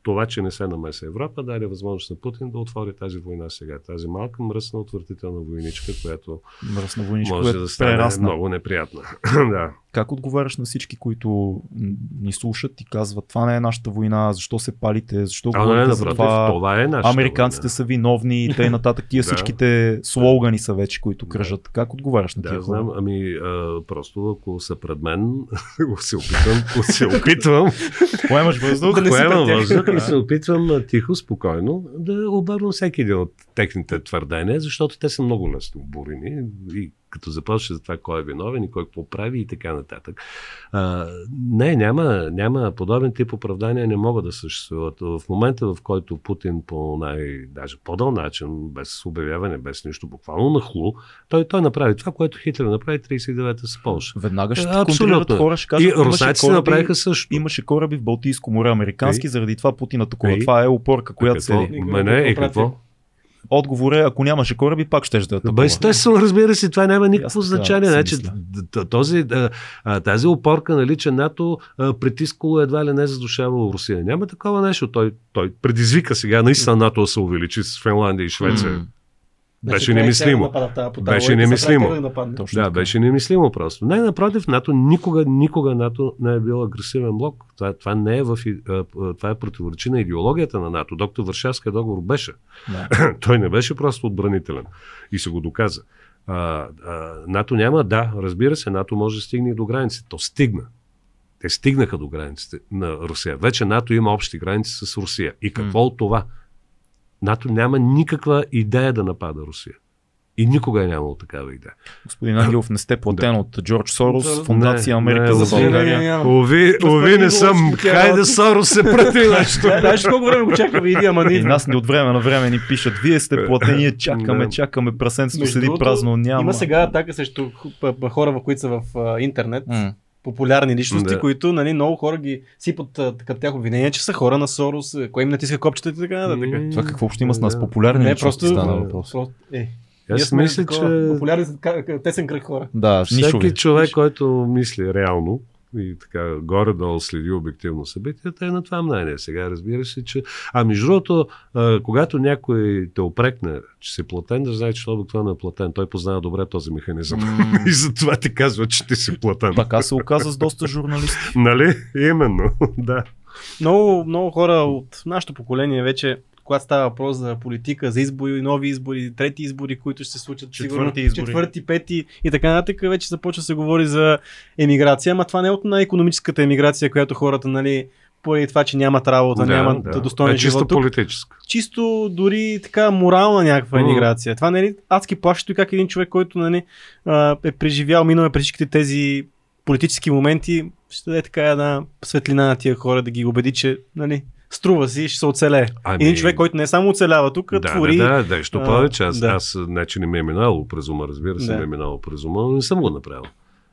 това, че не се намеса Европа, даде възможност на Путин да отвори тази война сега. Тази малка мръсна отвратителна войничка, която
Мръсна войничка,
може
която
да стане
прерасна.
много неприятна. да.
Как отговаряш на всички, които ни слушат и казват, това не е нашата война, защо се палите, защо
А, не,
говорите за
напротив,
това,
това е
американците
война.
са виновни и тъй нататък. Тия
Да.
всичките слогани са вече, които кръжат. Как отговаряш на тия
Да,
хора?
знам, ами а, просто ако са пред мен, се опитвам, се опитвам,
Поемаш въздух,
Да не
поемам въздух и се опитвам тихо, спокойно да обърна всеки един от техните твърдения, защото те са много лесно обурени и като започне за това кой е виновен и кой какво прави и така нататък. А, не, няма, няма подобен тип оправдания не могат да съществуват. В момента, в който Путин по най, даже по-дъл начин, без обявяване, без нищо, буквално нахлу, той, той направи това, което Хитлер направи 39-та с Польша.
Веднага ще
Е, абсолютно.
хора, ще кажат,
И руснаците направиха също.
Имаше кораби в Балтийско море, американски,
Ей.
заради това Путин атакува. Това е опорка, която
какво?
седи.
Мене и какво?
Отговор е, ако нямаше кораби, пак ще да.
Бе, естествено, разбира се, това няма никакво
така
значение.
си
Значи, този, тази опорка, нали, че НАТО притискало едва ли не задушавало Русия. Няма такова нещо. Той, той предизвика сега наистина НАТО да се увеличи с Финландия и Швеция.
М.
Беше немислимо. Беше немислимо. Да, беше немислимо просто. Не, напротив, НАТО никога, никога НАТО не е бил агресивен блок. Това, това не е в, това е противоречи на идеологията на НАТО. Доктор Варшавския договор беше.
Да.
Той не беше просто отбранителен. И се го доказа. А, а, НАТО няма, да, разбира се, НАТО може да стигне и до границите. То стигна. Те стигнаха до границите на Русия. Вече НАТО има общи граници с Русия. И какво
М.
от това? НАТО няма никаква идея да напада Русия. И никога е нямало такава идея.
Господин Ангелов, не сте платен от Джордж Сорос,
Не,
Фундация
не,
Америка
не,
за
за
България.
Ови, ови не съм. Хайде, Сорос се прати нещо.
Знаеш колко време го чакаме иди, ама не
И
идва.
нас ни от време на време ни пишат, вие сте платени, ние чакаме,
Да.
чакаме, прасенцето седи празно, няма.
Има сега атака срещу хора, които са в интернет. Популярни личности,
Да.
които нали, много хора ги сипат към тях обвинения, че са хора на Сорос, а, кой им натиска копчетата и така нататък.
М,
Това какво общо има с нас? Популярни
Не, просто,
стана въпрос.
просто е.
Аз
Ние сме
мисля,
такова,
че
Популярни тесен кръг хора.
Да,
всеки
нишови.
човек, който мисли реално и така горе-долу следи обективно събитията, е на това мнение. Сега разбира се, че... А между другото, когато някой те опрекне, че си платен, да знае, че обикновено е платен. Той познава добре този механизъм. И затова ти казва, че ти си платен.
Така се оказа с доста журналисти.
Нали? Именно, да.
Много, много хора от нашето поколение вече, когато става въпрос за политика, за избори, нови избори, трети избори, които ще се случат,
Четвърти
сигурно,
избори.
четвърти, пети и така нататък, вече започва да се говори за емиграция, ама това не е от най-економическата емиграция, която хората, нали, поради това, че нямат работа,
да,
нямат
да.
достоен
е чисто
живот
политическа.
чисто дори така морална някаква емиграция. Това не е ли адски плашещо и как един човек, който нали, е преживял, минал е през всичките тези политически моменти, ще даде така една светлина на тия хора да ги убеди, че нали, струва си, ще се оцелее.
Ами-
Един човек, който не само оцелява тук,
Да,
твори.
да, да, да, що
а,
повече. Аз,
да.
аз не, че не ми е минало през ума, разбира се,
Да.
ми е минало през ума, но не съм го направил.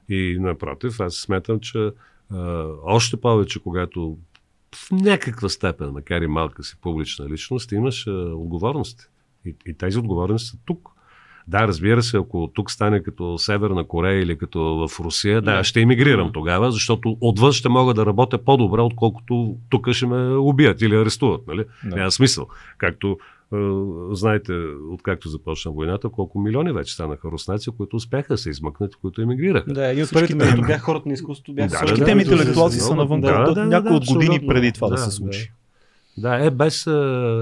И напротив, аз смятам, че а, още повече, когато в някаква степен, макар и малка си публична личност, имаш а, отговорности. И, и тези отговорности са тук. Да, разбира се, ако тук стане като Северна Корея или като в Русия, да, ще емигрирам тогава, защото отвън ще мога да работя по-добре, отколкото тук ще ме убият или арестуват. Нали?
Да.
Няма смисъл. Както е, знаете, откакто започна войната, колко милиони вече станаха руснаци, които успяха да се измъкнат, които емигрираха.
Да, един от първите, които бяха хората на изкуството, бяха
Да,
Всичките
да,
интелектуалци
да,
са навън.
да,
Да,
да,
някои
да,
от години преди това да,
Да,
се
да.
случи.
Да, е без а,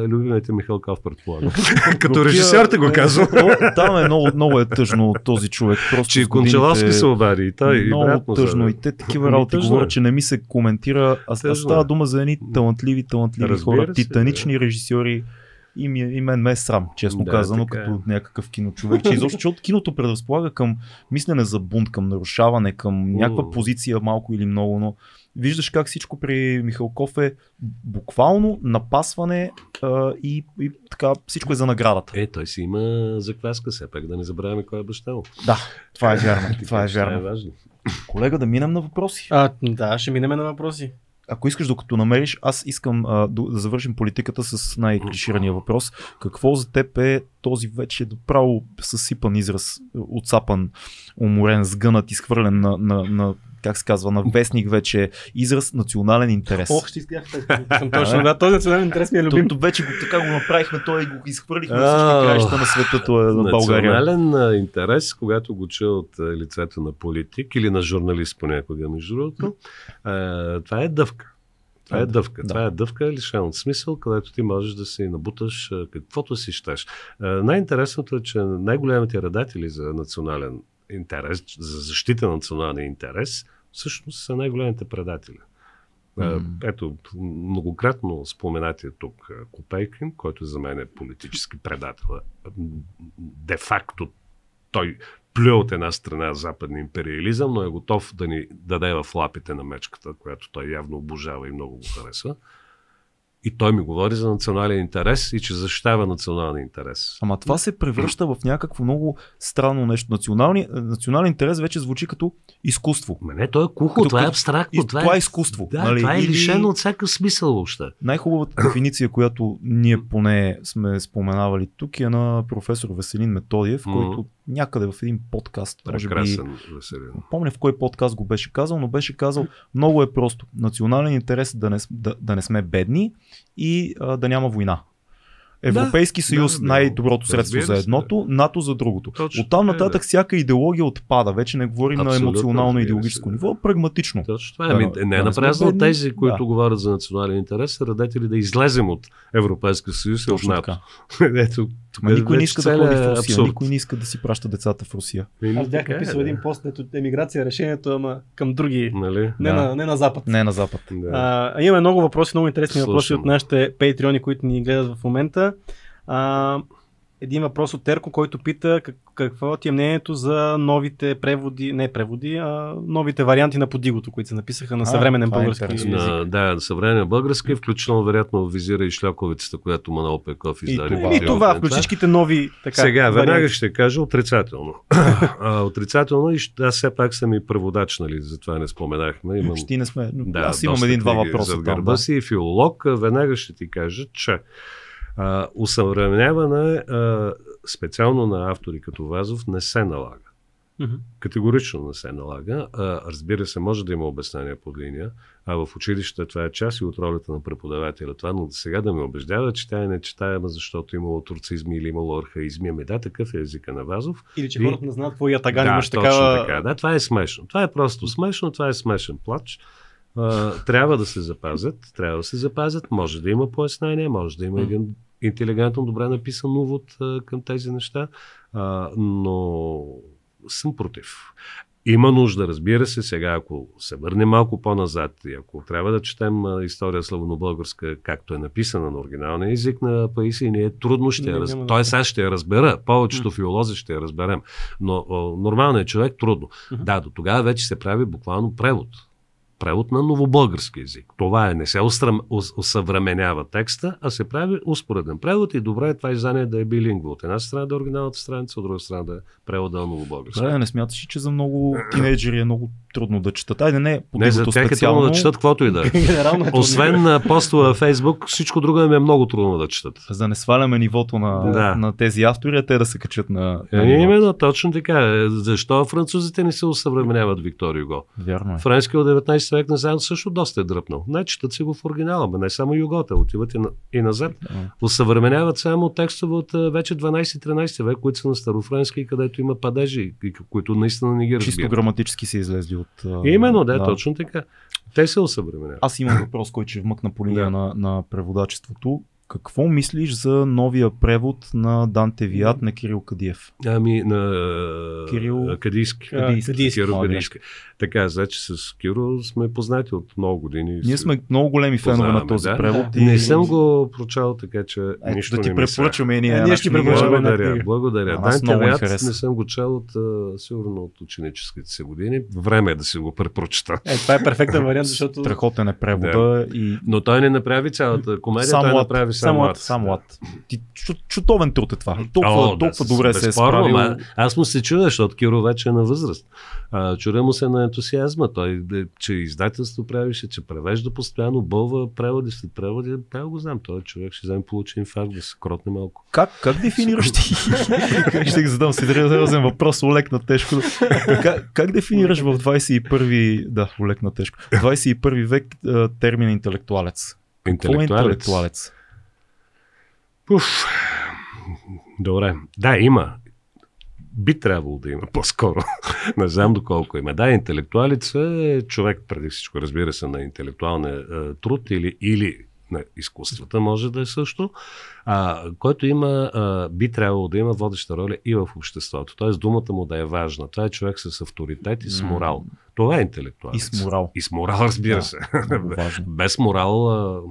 любимите Михалков, предполагам. Като режисьор те го казвам.
Там е много, много е тъжно този човек. Просто
Че и Кончаловски се обади. И той, и
много
му
тъжно. И те такива работи говорят,
е.
че не ми се коментира. А, става
е.
дума за едни талантливи, талантливи
Разбира
хора,
се,
титанични режисьори. И, ми, е- и мен ме е срам, честно
Да,
казано,
така е.
като някакъв киночовек. Че изобщо, защото киното предразполага към мислене за бунт, към нарушаване, към някаква позиция малко или много, но виждаш как всичко при Михалков е буквално напасване а, и, и така всичко е за наградата.
Е, той си има закваска, все пак да не забравяме кой е баща му.
Да, това е вярно.
Така
това е
Това е
вярно.
важно.
Колега, да минем на въпроси.
А, да, ще минем на въпроси.
Ако искаш, докато намериш, аз искам а, да, завършим политиката с най-клиширания въпрос. Какво за теб е този вече доправо съсипан израз, отсапан, уморен, сгънат, изхвърлен на, на, на как се казва, на вестник вече израз национален интерес.
Ох, ще изгледах съм точно. Да, този национален интерес ми е любим.
Тото вече го, така го направихме, той го изхвърлихме на всички краища на света, това е на България.
Национален интерес, когато го чуя от лицето на политик или на журналист понякога, между другото, това е дъвка. Това е дъвка.
Да.
Това е дъвка лишена от смисъл, където ти можеш да си набуташ каквото си щеш. Най-интересното е, че най-големите редатели за национален интерес, за защита на националния интерес, всъщност са най-големите предатели.
М.
Ето, многократно споменатия тук а, Копейкин, който за мен е политически предател. Де-факто той плюе от една страна западния империализъм, но е готов да ни даде в лапите на мечката, която той явно обожава и много го харесва. И той ми говори за национален интерес и че защитава националния интерес.
Ама това се превръща в някакво много странно нещо. Национални, национален интерес вече звучи като изкуство.
Ма не, то е кухо,
Като-
това е абстрактно.
И това е изкуство.
Да,
нали?
това е
Или
лишено от всякакъв смисъл въобще.
Най-хубавата дефиниция, която ние поне сме споменавали тук е на професор Веселин Методиев, който някъде в един подкаст, може би,
Прекрасен,
не помня в кой подкаст го беше казал, но беше казал много е просто. Национален интерес е да не, да, да не сме бедни и а, да няма война. Европейски
Да,
съюз
да,
най-доброто
да,
средство за едното, НАТО за другото.
Точно
Оттам
е,
нататък всяка идеология отпада. Вече не говорим
Абсолютно,
на емоционално идеологическо
се,
ниво,
да.
а прагматично.
Точно това е. Ами,
Да,
не
да
е
сме
напразно тези, които
Да.
говорят за национален интерес, са радетели да излезем от Европейска съюз и от НАТО. Ето,
Ма никой не иска да
целият
ходи в Русия,
абсурд.
никой не иска да си праща децата в Русия.
Еми,
Аз бях
така е,
написал
да.
един пост, ето емиграция решението, ама към други.
Нали?
Не,
Да.
на, не на запад.
Не на запад.
Да.
А, имаме много въпроси, много интересни въпроси
Слушам.
от нашите патреони, които ни гледат в момента. А, един въпрос от Терко, който пита как, какво ти е мнението за новите преводи, не преводи, а новите варианти на подигото, които се написаха на
А,
съвременен
това е
български
интересно.
език.
На, да, на съвременен български, включително вероятно визира и шляковицата, която Манол Пеков
И
издаде.
това. Да,
това,
Да,
включи всичките нови така,
Сега,
варианти.
веднага ще кажа отрицателно. а, отрицателно и аз все пак съм и преводач, нали, затова не споменахме. Имам,
Почти не сме.
да,
Аз имам един-два въпроса там.
гърба
Да.
си и филолог. А, Веднага ще ти кажа, че а, усъвременяване а, специално на автори като Вазов не се налага. Категорично не се налага. А, разбира се, може да има обяснение по линия, а в училище това е част и от ролята на преподавателя. Това, но сега да ме убеждава, че тя е нечитаема, защото имало турцизми или имало архаизми. Ами да, такъв е езика на Вазов.
Или че
И-
хората не знаят какво е ятаган,
да,
имаш такава...
така. Да, това е смешно. Това е просто смешно, това е смешен плач. А, трябва да се запазят, трябва да се запазят. Може да има пояснение, може да има един интелигентно, добре написан увод а, към тези неща, а, но съм против. Има нужда, разбира се, сега ако се върнем малко по-назад и ако трябва да четем а, история славонобългарска, както е написана на оригиналния език на Паисий, ние трудно ще
Не,
я раз...
няма
Тоест аз ще я разбера, повечето
М.
филолози ще я разберем, но а, нормалният човек трудно.
Мгм.
Да, до тогава вече се прави буквално превод. Превод на новобългарски язик. Това е, не се устрам, ус, усъвременява текста, а се прави успореден превод и добре е това издание да е билингво. От една страна да е оригиналната страница, от друга страна да е превода на новобългарски.
Добре, не смяташ, че за много тинейджери е много трудно да четат. Айде не, по
Не, за тях е трудно
специално.
да четат каквото и да е.
Е.
Освен на постове във Фейсбук, всичко друго им е много трудно да четат.
За да не сваляме нивото на,
Да.
на тези автори, а те да се качат на, на
Е, именно, точно така. Е, Защо французите не се усъвременяват Виктор Юго?
Вярно е.
Френски от 19 век назад също доста е дръпнал. Не, четат си го в оригинала, бе, не само Югота, отиват и, на, и назад.
Да.
Усъвременяват само текстове от а, вече 12-13 век, които са на старофренски, където има падежи, които наистина не ги
Чисто
разбират.
граматически са излезли от... а,
Именно, да, точно така. Те се усъвременяват.
Аз имам въпрос, който ще вмъкна по линия
Да.
на, на преводачеството. Какво мислиш за новия превод на Данте Виат на Кирил Кадиев?
Ами на
Кирил-
Кадийски.
Кадийски.
Моя
Кадийски. Така, значи с Киро сме познати от много години.
Ние сме много големи фенове на този
да.
превод.
Да.
и-
Не съм го прочал, така че
Ето,
нищо
да ти
не
и ние.
Е, ние ще една
Благодаря, благодаря. Данте
хареса.
не съм го чел от, сигурно от ученическите си години. Време е да си го препрочета.
Е, това е перфектен вариант, защото...
Страхотен е превода и
Но той не направи цялата комедия,
Сам
той направи само ад.
Само ад. Ти, чу- чутовен труд е това. Толкова,
О,
толкова
с-
добре се е справил.
ма Аз му се чудя, защото Киро вече е на възраст. А, чудя му се на ентусиазма. Той, е, че издателство правише, че превежда постоянно, бълва преводи след преводи. Да го знам, той човек ще вземе получи инфаркт, да се кротне малко.
Как, как дефинираш ти? Ще ги задам сериозен въпрос, олег на тежко. Как, как дефинираш в 21 да, олег на тежко. 21 век а, термин интелектуалец? Какво е
Интелектуалец.
Интелектуалец?
Уф. Добре. Да, има. Би трябвало да има по-скоро. Не знам доколко има. Да, интелектуалец е човек, преди всичко, разбира се, на интелектуалния е, труд или, или на изкуствата може да е също, а, който има, а, би трябвало да има водеща роля и в обществото. Тоест думата му да е важна. Това е човек с авторитет и с морал. Това е интелектуалец.
И с морал.
И с морал, разбира
Да,
се. Без морал а,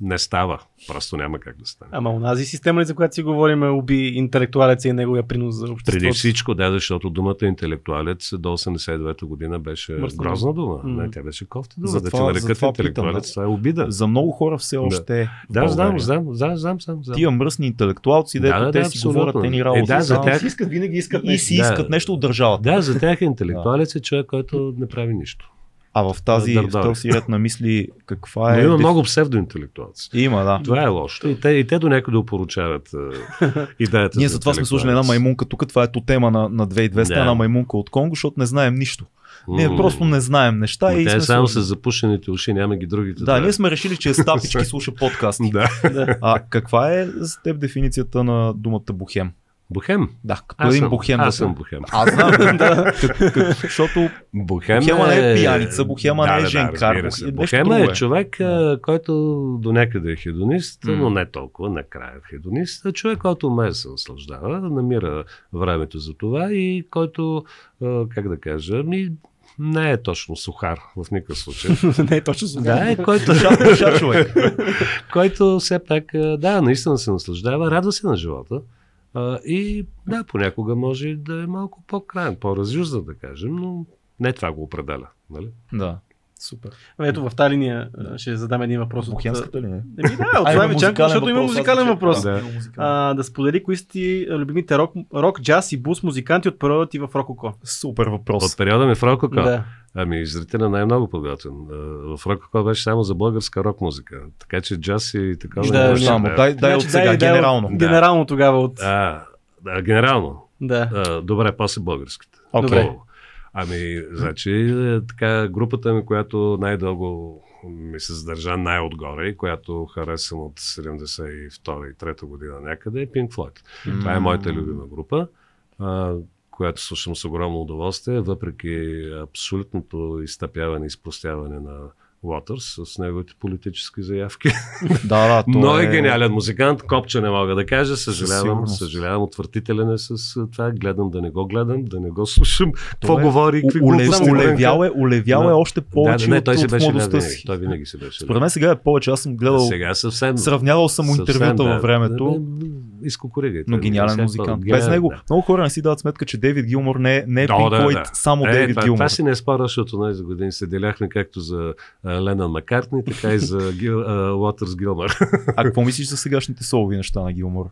не става. Просто няма как да стане.
Ама онази система, ли, за която си говорим, е уби интелектуалеца и неговия принос за обществото.
Преди всичко, да, защото думата интелектуалец до 89-та година беше
Мръсна
грозна дума.
М.
Не, тя беше кофти дума.
Затова-
да те нарекат
затова
интелектуалец,
питам,
това е обида.
За много хора все още е. в
Да, знам, знам, знам, знам, знам, знам.
Тия мръсни интелектуалци, дето
Да, да,
те
да,
си
абсолютно.
говорят те ни
Е,
работи.
да, за тях-
искат, винаги искат
и си
Да.
искат нещо от държавата.
Да, за тях интелектуалец е човек, който не прави нищо.
А в тази, в
Дърдори.
този ред на мисли, каква
Но
е...
има
деф-
много псевдоинтелектуалци.
Има, да.
Това е лошо. И те, и те до някъде опоручават е, идеята.
Ние
за
затова сме служили една маймунка тук, това е тема на, на 2200,
Да.
една маймунка от Конго, защото не знаем нищо. Ние просто не знаем неща
Ма
и
Те
сме
само
сложили.
с запушените уши, няма ги другите.
Да,
две.
ние сме решили, че е стапички слуша подкасти.
Да.
А каква е за теб дефиницията на думата бухем?
Бухем.
Да, като
Аз
един
съм,
бухем.
аз
да
съм бухем.
Аз знам, да. Защото
Бухема,
Бухема не е пияница, бухема не е женкар,
разбира се.
бухема-
е
е.
човек, а, който до някъде е хедонист,
М.
но не толкова, накрая е хедонист. А човек, който да се наслаждава, намира времето за това и който, как да кажа, ми не е точно сухар в никакъв случай.
не е точно за
да, е който, който все пак, да, наистина се наслаждава, радва се на живота. А, и да, понякога може да е малко по-крайен, по-разюздан, да кажем, но не това го определя. Нали?
Да, супер.
Ето в тази линия а, ще задам един въпрос. от-
Бухемската ли не?
Еми да, от вечерка,
музикален
защото има музикален въпрос.
Да.
А, да сподели кои са ти любимите рок, рок, джаз и бус музиканти от периода ти в Рококо.
Супер въпрос.
От периода ми в Рококо.
Да.
Ами, зрителя най-много подготвен. А, В Рококо беше само за българска рок музика. Така че джаз и така.
Да,
не
да.
Само, дай, дай от
Значи,
сега,
дай- дай
генерално.
от- Генерално тогава от...
А, да, генерално.
Да.
А, добре, после българските.
Окей.
Добре.
Ами, значи, е, така, групата ми, която най-дълго ми се задържа най-отгоре и която харесвам от 72 и 3 година някъде е Pink Floyd. Това е моята любима група, а, която слушам с огромно удоволствие, въпреки абсолютното изтъпяване и изпростяване на Уотърс с неговите политически заявки.
Да, да,
Но е гениален музикант, копче не мога да кажа, съжалявам, съжалявам, отвратителен е с това, гледам да не го гледам, да не го слушам, какво
е
говори, какви глупости
Улевял е, улевял е
Да.
още повече
да, не,
от,
той
от
беше ляв
младостта
винаги.
си.
Той винаги си беше
Според мен сега е повече. Аз съм гледал,
Сега съвсем.
сравнявал съм му
съвсем,
интервюта
да.
във времето.
Изкукуригайте.
Но гениален музикант. Без него много хора не си дават сметка, че Дейвид Гилмор не е, не е
Да,
Pink
да,
Floyd,
да.
само
Е,
Дейвид
това,
Гилмор.
това си не е защото на за години се деляхме както за а, Ленън Маккартни, така и за Гил, Уотърс Гилмър.
А какво мислиш за сегашните солови неща на Гилмор?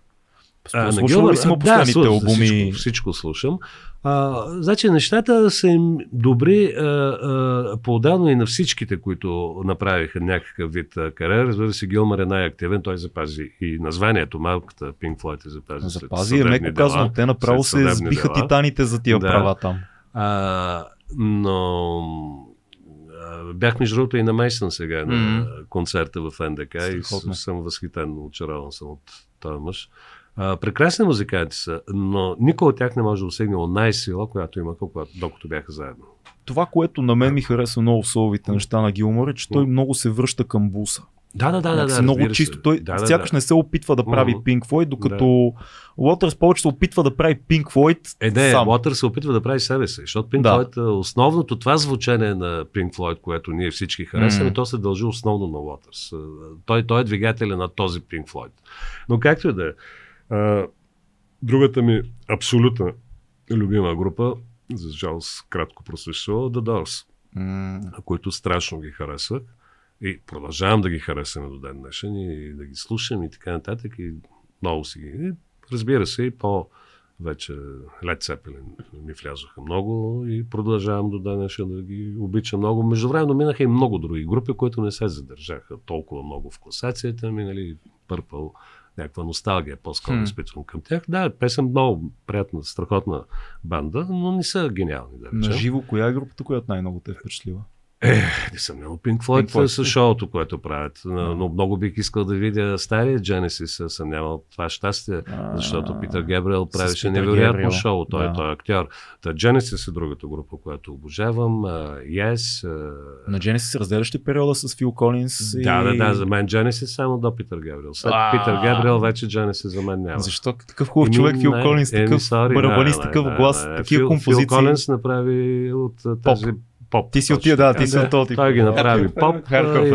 А, на
Слушал ли си му последните
слушам,
албуми?
Всичко, всичко слушам. А, значи нещата са им добри а, а, по-отдално и на всичките, които направиха някакъв вид кариера. Разбира се, Гилмър е най-активен. Той запази и названието, малката Pink Floyd е запази. след
Запази
съдебни
меко
дела.
Те направо
след
се сбиха
дела.
титаните за тия
Да.
права там.
А, но бях между другото и на Мейсън сега на
Мгм.
концерта в НДК и
Страхотно.
с- съм възхитен, очарован съм от този мъж. А, прекрасни музиканти са, но никой от тях не може да достигне най-сила, която имаха, когато, докато бяха заедно.
Това, което на мен ми харесва много в соловите неща на Гилмор е, че той много се връща към буса.
Да, да, да, да. Да
много чисто. Той
да, да,
сякаш
да.
не се опитва да прави
Мгм.
Pink Floyd, докато Уотърс повече се опитва да прави Pink Floyd
Е, не,
сам.
Уотър се опитва да прави себе си, защото Pink
Да.
Floyd, е основното това звучение на Pink Floyd, което ние всички харесваме, то се дължи основно на Уотърс. Е, Той, той е двигателя на този Pink Floyd. Но както и да е, а, другата ми абсолютна любима група, за жалост кратко просвещава, The Doors,
М,
които страшно ги харесвах. И продължавам да ги харесваме до ден днешен и да ги слушам и така нататък. И много си ги. И, разбира се, и по вече Led Zeppelin ми влязоха много и продължавам до ден днешен да ги обичам много. Между време минаха и много други групи, които не се задържаха толкова много в класацията. Минали Purple, някаква носталгия по-скоро
Хм.
изпитвам към тях. Да, те са много приятна, страхотна банда, но не са гениални, да
На живо, коя е групата, която най-много те е впечатлила?
Не съм много Pink Floyd,
Pink Floyd.
с шоуто, което правят. Но, но много бих искал да видя стария Genesis, съм нямал това щастие, защото Питър Гебриел правеше невероятно
Гебриел.
шоу. Той,
Да.
той е актьор. Та Genesis е другата група, която обожавам. Yes. а,
На Genesis разделящи периода с Фил Колинс.
Да,
и...
да, да, за мен Genesis само до Питър Гебриел. След
А.
Питър Гебриел вече Genesis за мен няма.
Защо такъв хубав човек Фил Колинс, такъв барабанист, такъв глас, такива композиции.
Фил Колинс направи от тази поп.
Ти си от
точно
тия, да, ти си от този тип.
Той ги направи поп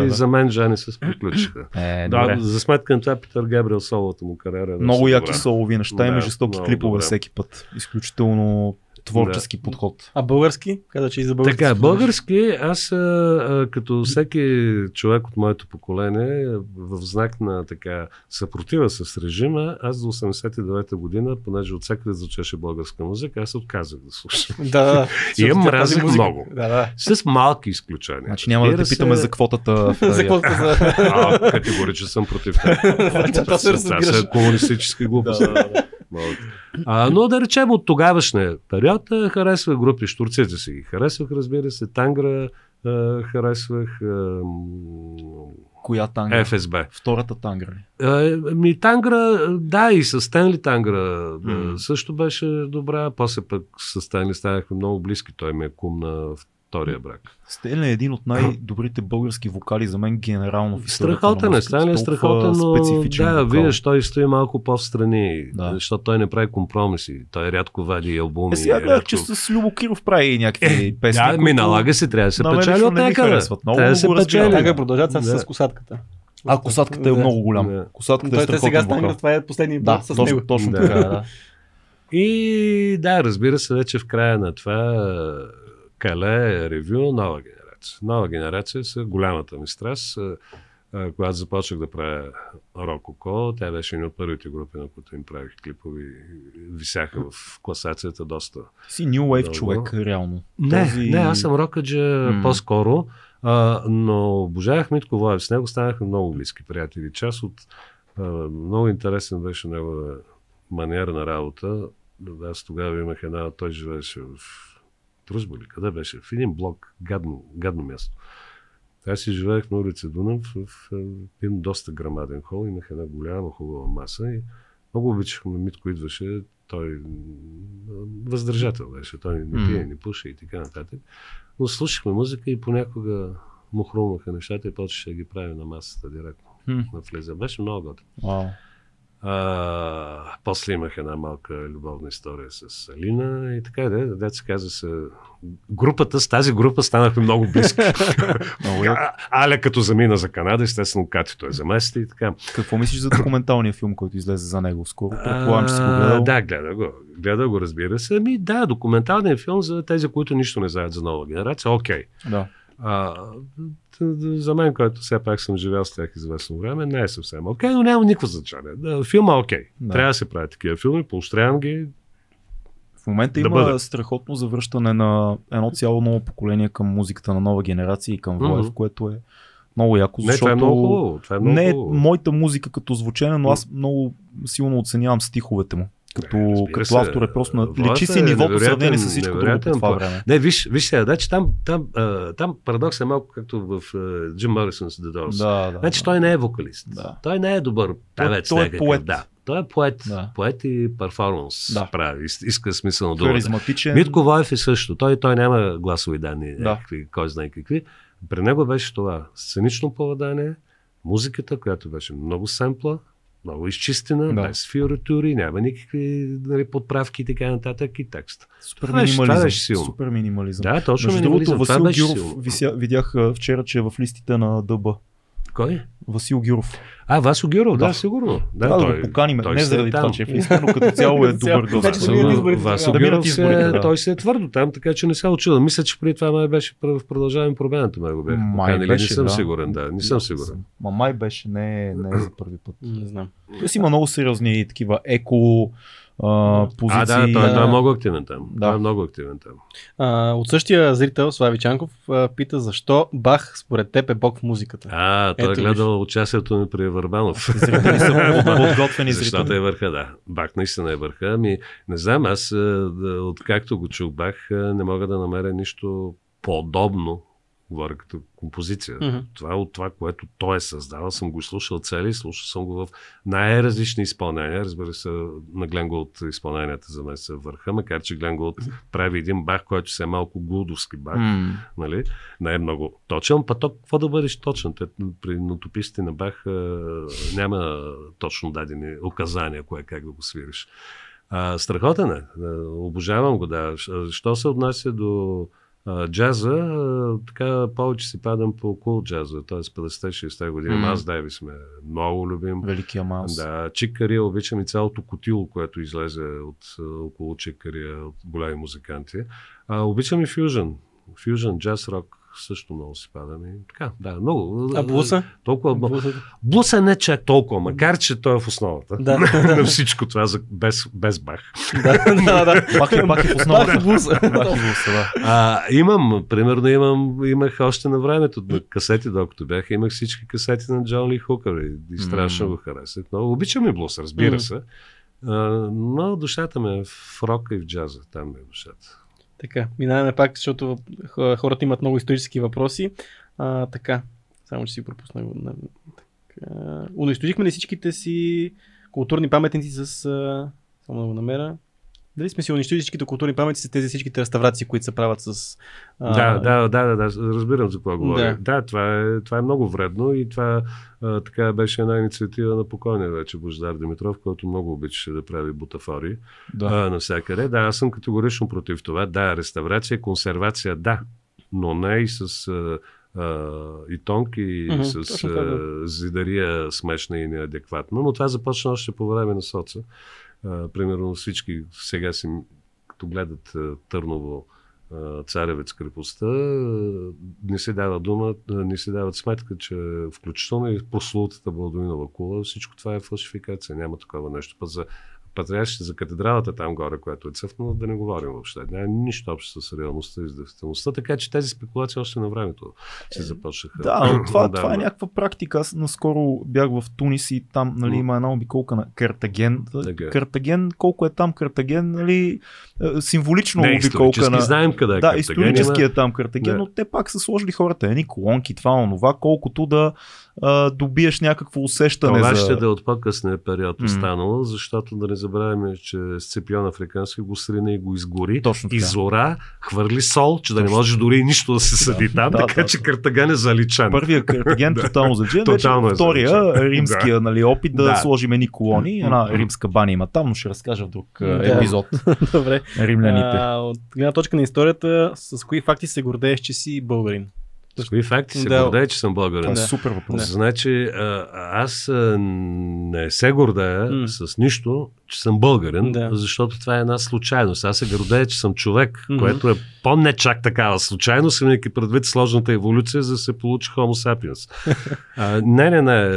и за мен Genesis приключиха.
Е,
Да, за сметка на това Питър Гебриел соловата му кариера. е
Много яки солови неща, има жестоки клипове всеки път. Изключително творчески подход.
А български? Каза, че и за български.
Така, български, аз а, като всеки човек от моето поколение, в знак на така съпротива с режима, аз до 89-та година, понеже от всякъде звучеше българска музика, аз отказах да слушам.
Да, да.
И я
музика-
много.
Да, да.
С малки изключения.
Значи няма да
Разбира
те питаме
се,
за квотата
За какво за...
А, категорично съм против това.
Това се
Това
разбираш.
са комунистически глупости. Могат. А, но да речем от тогавашния период харесвах групи, штурците си ги харесвах, разбира се, Тангра а, харесвах, а,
Коя тангра?
ФСБ.
Втората тангра ли?
А, ми Тангра, да, и с Стенли Тангра mm. също беше добра. После пък с Стенли станахме много близки. Той ми е кум на втория брак.
Стенли е един от най-добрите български вокали за мен генерално в историята
Страхотен
на
е. Стенли е страхотен, но да,
вокал.
виждаш, той стои малко по-встрани,
Да.
защото той не прави компромиси. Той рядко вади албуми.
Е, сега гледах,
рядко...
че с Любо Киров прави някакви песни.
Да, ми налага се, трябва да се печели от някъде. Трябва да се печели.
Сега
Да.
с косатката.
А, косатката е
Да.
много голям.
Да.
Косатката е
Той сега
страхотен
стане,
вокал.
това е последния
Да,
с него.
точно така, е, да.
И да, разбира се, вече в края на това Кале ревю, нова генерация. Нова генерация са голямата ми страст. А, а, Когато започнах да правя Рококо, тя беше една от първите групи, на които им правих клипови. Висяха в класацията доста.
Си New Wave
Много.
човек, реално.
Не,
Този-
не, аз съм рокаджа
М.
по-скоро, а, но обожавах Митко Воев. С него станахме много близки приятели. Част от а, много интересен беше негова маниера на работа. Аз тогава имах една, той живееше в Дружба ли, къде беше? В един блок, гадно, гадно място. Аз си живеех на улица Дунав в, в един доста грамаден хол. Имах една голяма хубава маса и много обичахме. Митко идваше, той въздържател беше. Той не пие, не пуша и така нататък. Но слушахме музика и понякога му хрумнаха нещата и почваше да ги прави на масата директно.
Хм.
На влиза. Беше много готин.
Вау.
А, после имах една малка любовна история с Алина и така, да, да се казва се. Групата, с тази група станахме много близки. А- Аля като замина за Канада, естествено Кати той замести и така.
Какво мислиш за документалния филм, който излезе за него скоро? Предполагам, че си го гледал.
Да, гледа го. Гледа го, разбира се. Ами да, документалният филм за тези, които нищо не знаят за нова генерация, окей.
да.
А, за мен, който все пак съм живял с тях известно време, не е съвсем окей, но няма никакво значение. Филма е окей.
Да.
Трябва да се правят такива филми, поощрявам ги.
В момента
Да
има
бъде.
страхотно завръщане на едно цяло ново поколение към музиката на нова генерация и към Воев,
Мгм.
което е много яко.
Не,
Защото
това е много хубаво. Това е много
не е моята музика като звучене, но аз много силно оценявам стиховете му. Като,
Разбира
като
се,
автор е просто на... Личи си
е
нивото в сравнение с всичко друго по това време.
Не, виж, виж сега, значи там, там, а, там парадокс е малко както в Джим Морисън с The Doors.
Да, да.
Значи
да.
той не е вокалист.
Да.
Той не е добър певец.
той е
някакъв,
поет.
Да. Той е поет.
Да.
Поет и перформанс
Да.
прави. Ис- Иска смисъл на думата.
Харизматичен.
Митко Воев е също. Той, той няма гласови данни,
Да.
някакви, кой знае какви. При него беше това. Сценично поведение, музиката, която беше много семпла, много изчистена,
Да.
без фиоратури, няма никакви нали, подправки и така нататък и текст.
Супер
Това беше- това
минимализъм.
беше силно.
Супер минимализъм.
Да, точно
Между другото,
минимализъм. Това
Васил
беше
Гюров
силно.
вися, видях вчера, че е в листите на ДБ.
Кой?
Васил Гюров.
А, Васо Гюров, да,
Да.
сигурно. Да,
Трябва да го поканим,
той
не
е
заради това, че е в листа, но като цяло е добър
Значи
гост.
да изборите
Васо.
Да
Гюров се,
да.
той се е твърдо там, така че не се очуда. Мисля, че преди това май беше в продължаване промяната, ме го бях.
Май
поканили.
беше,
не съм
да.
сигурен, да, не съм сигурен.
Ма май беше, не, не е за първи път.
Не знам.
Той си има много сериозни такива еко а, позиции.
А, да, той, той е много активен там.
Да.
Той е много активен там.
А, от същия зрител, Слави Чанков, а, пита защо Бах според теб е бог в музиката.
А, той е
Ето
гледал участието ми при Върбанов.
Зрители са подготвени
Защото
зрители.
е върха, да. Бах наистина е върха. Ами, не знам, аз, да, откакто го чух Бах, а, не мога да намеря нищо подобно, говоря като композиция.
Мгм.
Това от това, което той е създал, съм го слушал цели, слушал съм го в най-различни изпълнения. Разбира се, на Гленголд изпълненията за мен са върха, макар че Гленголд прави един бах, който се е малко глудовски бах
М,
нали? не е много точен, па то какво да бъдеш точен? Те, при нотописите на Бах няма точно дадени указания, кое как да го свириш. А, страхотен е. А, обожавам го, да. Що се отнася до джаза, така повече си падам по кул джаза, т.е. 50-60 години.
М.
Аз Дейвис сме много любим.
Великия Маус.
Да, Чик Кария обичам и цялото котило, което излезе от около Чик Кария от големи музиканти. А, обичам и фюжън. Фюжън, джаз рок също много си падам. И така, да, много.
А блуса?
Толкова.
Блуса?
Блуса не чак толкова, макар че той е в основата
Да.
на всичко това за, без, без бах.
да, да, да.
Пак е, пак е в основата.
Бах и блуса.
Пак е основата, да.
А, имам, примерно имам, имах още на времето на касети, докато бях, имах всички касети на Джон Ли Хукър и, и страшно
М.
го харесах. Но обичам и блус, разбира
М.
се. А, но душата ми е в рока и в джаза. Там е душата.
Така, минаваме пак, защото хората имат много исторически въпроси. А, така, само че си пропусна. го. На- Така, унищожихме ли всичките си културни паметници с... Само да го намеря. Дали сме си унищожили всичките културни паметници с тези всичките реставрации, които се правят с...
Да, да, да, да, да, разбирам за какво говоря.
Да.
Да, това, е, това е много вредно и това а, така беше една инициатива на покойния вече Бождар Димитров, който много обичаше да прави бутафори
Да.
а, навсякъде. Да, аз съм категорично против това. Да, реставрация, консервация, да, но не и с а, а, и тонки, и
Мгм,
с а, зидария смешна и неадекватна. Но това започна още по време на соца. Примерно всички сега си, като гледат а, Търново, Царевец крепостта, не се дава дума, не се дават сметка, че включително и прословутата Балдуинова кула, всичко това е фалшификация, няма такова нещо. Път за патриаршите за катедралата там горе, която е цъфнала, да не говорим въобще. Няма нищо общо с реалността и с действителността, така че тези спекулации още на времето се започнаха.
Да, но това, това е някаква практика. Аз наскоро бях в Тунис и там нали, има една обиколка на Картаген.
Така.
Картаген, колко е там Картаген, нали, е, символично
Не,
обиколка на...
знаем къде е
Да,
Картаген,
исторически
има-
е там Картаген,
Да.
но те пак са сложили хората едни колонки, това, онова, колкото да а, добиеш някакво усещане
Това
за...
ще да е от по-късния период
М.
останало, защото да не забравяме, че Сципион Африкански го срина и го изгори.
Точно така.
Изора, хвърли сол, че да не
Точно.
може дори нищо да се съди там,
Да,
така
да,
че
да.
Картаген е заличен.
Първия Картаген тотално вече
Тотално е
втория
заличен.
римския нали, опит да,
Да.
сложим едни колони. Една римска баня има там, но ще разкажа в друг
Да.
епизод.
Добре.
Римляните.
А, от гледна точка на историята, с кои факти се гордееш, че си българин?
С кои факти се
Да.
гордее, че съм
Това
българин?
е
Да.
супер въпрос.
Значи, а, аз а, не се гордея
М.
с нищо, че съм българин,
Да.
защото това е една случайност. Аз се гордея, че съм човек,
Мгм.
което е по-не чак такава случайност, имайки предвид сложната еволюция, за да се получи Homo sapiens. а, не, не, не.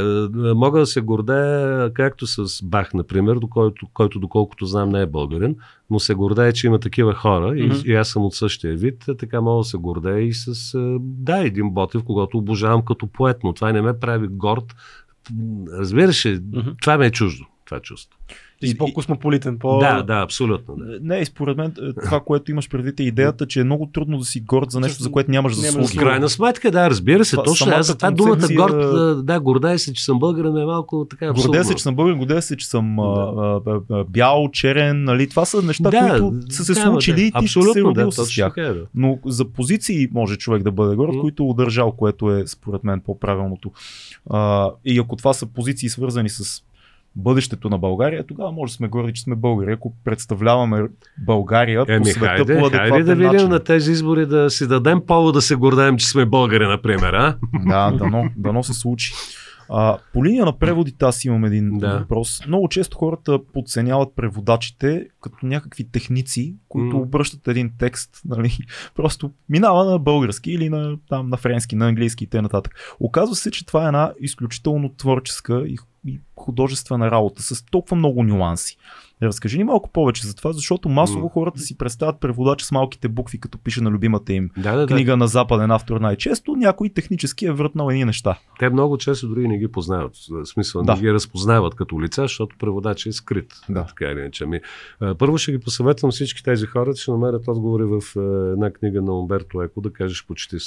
Мога да се гордея както с Бах, например, до който, който доколкото знам не е българин, но се гордея, че има такива хора и,
Мгм.
и аз съм от същия вид. Така мога да се гордея и с, да, един Ботев, когато обожавам като поет, но това не ме прави горд. Разбираш
Мгм.
това ме е чуждо, това чувство.
Ти си
И-
по-космополитен, по...
Да, да, абсолютно. Да.
Не, и според мен е, това, което имаш предвид е идеята, че е много трудно да си горд за нещо, за което нямаш заслуги.
В крайна сметка, да, разбира се,
Това-
точно. Аз за това думата
концепция-
горд, да, да, гордая се, че съм българин е малко така абсурдно.
Гордея се, че съм българин, гордея се, че съм а, а, бял, черен, нали? Това са неща,
да,
които са се
да,
случили
да,
и ти ще се
абсолютно,
родил
да,
с тях.
така е, да.
Но за позиции може човек да бъде горд,
М.
които е удържал, което е според мен по-правилното. А, и ако това са позиции свързани с бъдещето на България, тогава може да сме горди, че сме българи. Ако представляваме България
Еми,
по света
хайде,
по
хайде
адекватен
да видим
начин.
на тези избори да си дадем повод да се гордаем, че сме българи, например, а?
Да, дано, дано се случи. А, по линия на преводите аз имам един
Да.
въпрос. Много често хората подценяват преводачите като някакви техници, които
М.
обръщат един текст, нали, просто минава на български или на, там, на френски, на английски и т.н. Оказва се, че това е една изключително творческа и, художествена работа с толкова много нюанси. Разкажи ни малко повече за това, защото масово хората си представят преводача с малките букви, като пише на любимата им
Да, да, да.
книга на западен автор най-често, някой технически е въртнал едни неща.
Те много често дори не ги познават. В смисъл,
Да.
не ги разпознават като лица, защото преводач е скрит.
Да.
Така или иначе. Ами, първо ще ги посъветвам всички тези хора, ще намерят отговори в една книга на Умберто Еко, да кажеш почти.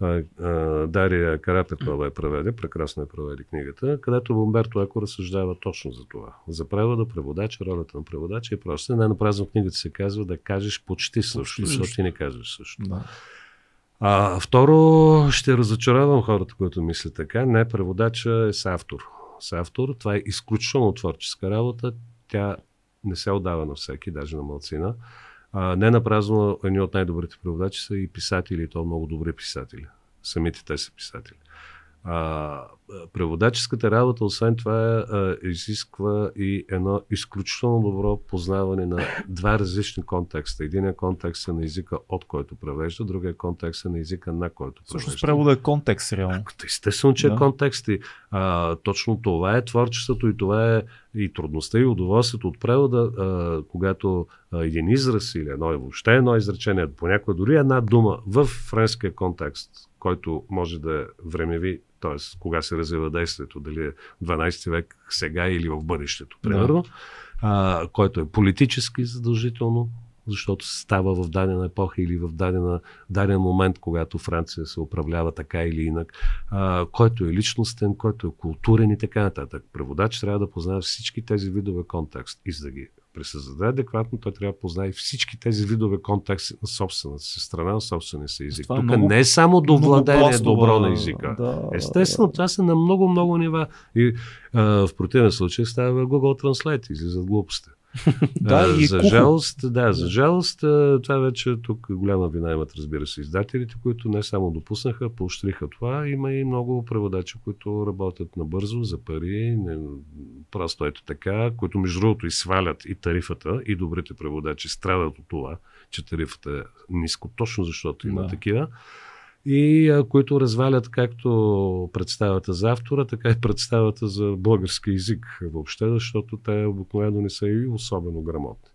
А, а, Дария Карапетова е преведе, прекрасно е преведе книгата, където Умберто Еко разсъждава точно за това. За превода, преводача, ролята на преводача и просто не напразно в книгата се казва да кажеш почти също, защото ти не казваш също.
Да.
А, второ, ще разочаровам хората, които мислят така. Не, преводача е с автор. С автор. Това е изключително творческа работа. Тя не се отдава на всеки, даже на малцина. А, не напразно едни от най-добрите преводачи са и писатели, и то много добри писатели. Самите те са писатели. А, преводаческата работа, освен това, изисква и едно изключително добро познаване на два различни контекста. Единият контекст е на езика, от който превежда, другия контекст е на езика, на който превежда.
превода е контекст, реално.
Естествено, че
Да.
е контекст и а, точно това е творчеството и това е и трудността и удоволствието от превода, а, когато а, един израз или едно, въобще едно изречение, понякога дори една дума в френския контекст, който може да е времеви, т.е. кога се развива действието, дали е 12 век, сега или в бъдещето, примерно, а, който е политически задължително, защото става в дадена епоха или в дадена, даден момент, когато Франция се управлява така или инак, а, който е личностен, който е културен и така нататък. Преводач трябва да познава всички тези видове контекст и за да ги присъздаде адекватно, той трябва да познае всички тези видове контексти на собствената си страна, на собствения си език.
Е
Тук
много-
не е само до владение добро на езика.
Да,
Естествено, това са на много-много нива. И а, в противен случай става Google Translate, излизат глупости.
Да, и
за
кухо.
жалост, да, за жалост, това вече тук голяма вина имат, разбира се, издателите, които не само допуснаха, поощриха това. Има и много преводачи, които работят набързо, за пари, не, просто ето така, които между другото и свалят и тарифата, и добрите преводачи страдат от това, че тарифата е ниско, точно защото има
Да.
такива и а, които развалят както представата за автора, така и представата за български язик въобще, защото те обикновено не са и особено грамотни.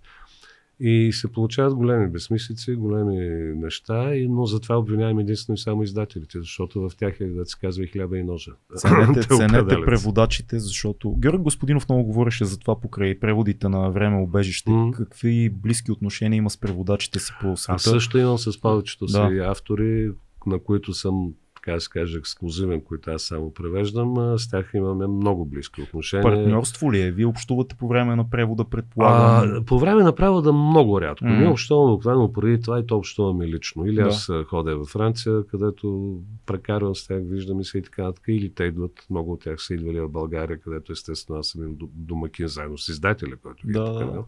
И се получават големи безсмислици, големи неща, и, но затова обвинявам единствено и само издателите, защото в тях е, да се казва, и хляба и ножа.
Ценете,
Те
ценете преводачите, защото Георги Господинов много говореше за това покрай преводите на време обежище.
М.
Какви близки отношения има с преводачите си по света?
Аз също имам с повечето си
Да.
автори, на които съм така да се каже, ексклюзивен, които аз само превеждам, с тях имаме много близки отношения.
Партньорство ли е? Вие общувате по време на превода, предполагам.
А, по време на превода много рядко.
М.
Ние общуваме обикновено преди това и то общуваме лично. Или
Да.
аз ходя във Франция, където прекарвам с тях, виждаме се и така нататък. Или те идват, много от тях са идвали в България, където естествено аз съм им домакин заедно с издателя, който ги е
Да.
поканил.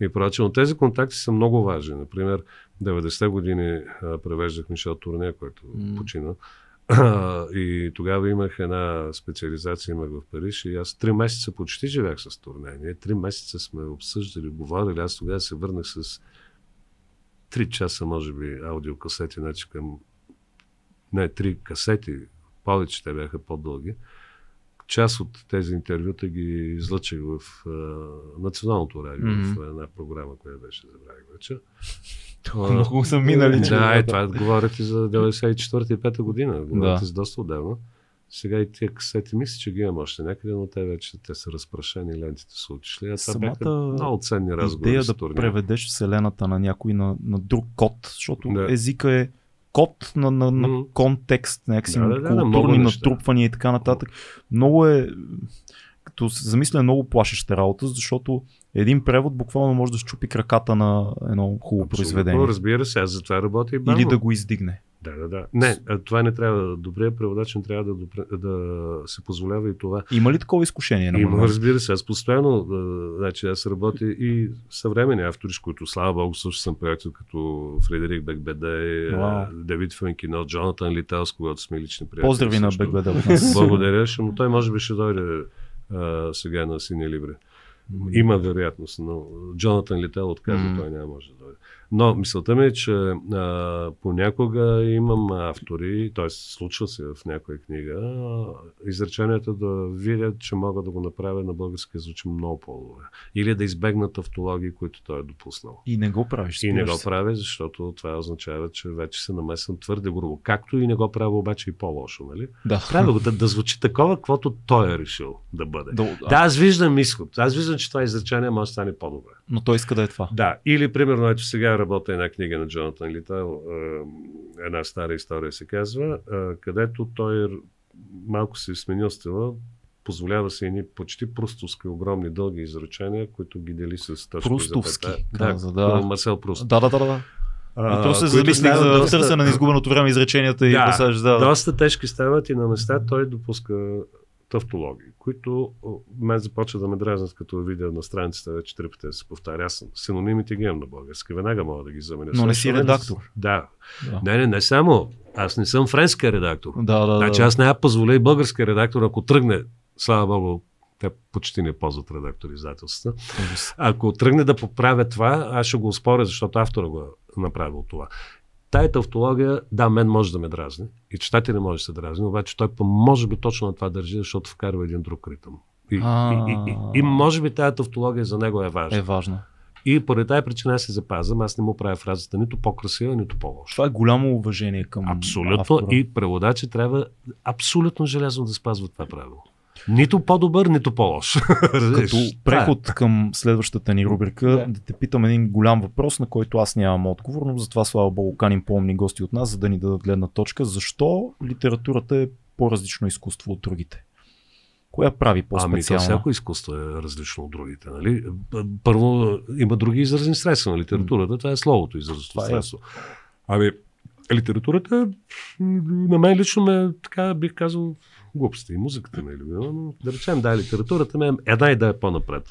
И прочее. Но тези контакти са много важни. Например, 90-те години а, превеждах Мишел Турне, който
М.
почина. и тогава имах една специализация, имах в Париж и аз три месеца почти живях с турне. Ние три месеца сме обсъждали, говорили. Аз тогава се върнах с три часа, може би, аудиокасети, значи към не, три касети, повече те бяха по-дълги. Част от тези интервюта ги излъчих в а, националното радио,
Мгм.
в една програма, която беше, забравих вече.
Много са минали.
Да, и това говорите за 94-5 година. Говорите
Да.
с доста отдавна. Сега и тия касети мисля, че ги имам още някъде, но те вече те са разпрашени, лентите са отишли. А това
Самата
бяха много ценни разговори
Идея да
турнира.
преведеш вселената на някой на, на друг код, защото
Да.
езика е код на, на, на
М.
контекст, някакси
Да, да, да,
културни
неща.
натрупвания и така нататък. Много е, като се замисля, е много плашеща работа, защото един превод буквално може да щупи краката на едно хубаво
Абсолютно,
произведение.
Разбира се, аз за това работя и бавно.
Или да го издигне.
Да, да, да. Не, това не трябва. Добрият преводач не трябва да, допре- да се позволява и това.
Има ли такова изкушение на
Има, разбира се. Аз постоянно, значи аз работя и съвременни автори, с които, слава богу, също съм приятел, като Фредерик Бекбеде,
Вау.
Давид Фенкино, Джонатан Литал, с когато сме лични приятели.
Поздрави на
също.
От нас.
Благодаря, ще- но той може би ще дойде а, сега на Синя Либре. Има вероятност, но Джонатан Лител отказа,
М.
той няма може да дойде. Но мисълта ми е, че а, понякога имам автори, т.е. случва се в някоя книга, а, изреченията да видят, че мога да го направя на български звучи много по-добре. Или да избегнат автологии, които той е допуснал.
И не го правиш.
И не го правя, защото това означава, че вече се намесвам твърде грубо. Както и не го правя обаче и по-лошо, нали?
Да.
Правя го да, да звучи такова, каквото той е решил да бъде.
Да,
Да, аз виждам изход. Аз виждам, че това изречение може да стане по-добре.
Но той иска да е това.
Да, или примерно, ето сега работя една книга на Джонатан Литал, е, една стара история се казва, е, където той малко се е сменил стила, позволява се едни почти прустовски, огромни, дълги изречения, които ги дели с точка и
Прустовски,
запетая.
каза, да.
Марсел Пруст.
Да, да, да, да.
А,
Просто се замислих
стават
за
доста-
търсене на изгубеното време изреченията и
Да,
пасаж. Да, да.
доста тежки стават и на места той допуска тавтологии, които мен започва да ме дразнат, като видя на страницата вече три пъти се повтаря. Аз синонимите ги имам на български, веднага мога да ги заменя.
Но не си редактор.
Да.
Да.
Не, не, не само. Аз не съм френска редактор.
Да, да,
Значи
да.
аз няма позволя и български редактор, ако тръгне, слава богу, те почти не ползват редакторизателствата.
Ужас.
Ако тръгне да поправя това, аз ще го споря, защото автора го е направил това. Тая тавтология, да, мен може да ме дразни. И читателя може да се дразни, обаче той може би точно на това държи, защото вкарва един друг ритъм. И, и, и, и, и може би тая тавтология за него е важна.
Е важно.
И поради тази причина аз се запазвам. Аз не му правя фразата нито по-красива, нито по-лоша.
Това е голямо уважение към
Абсолютно.
автора.
И преводачи трябва абсолютно железно да спазват това правило. Нито по-добър, нито по-лош.
Като
Това е.
преход към следващата ни рубрика,
Да.
да те питам един голям въпрос, на който аз нямам отговор, но затова слава богу каним по-умни гости от нас, за да ни дадат гледна точка. Защо литературата е по-различно изкуство от другите? Коя прави
Ами,
по-специална?
всяко изкуство е различно от другите. Нали? Първо, има други изразни средства на литературата. Това е словото изразно
Това е
средство. Ами, литературата на мен лично ме, така бих казал, глупости. И музиката ми е любима, но да речем, да, литературата ме е една идея по-напред.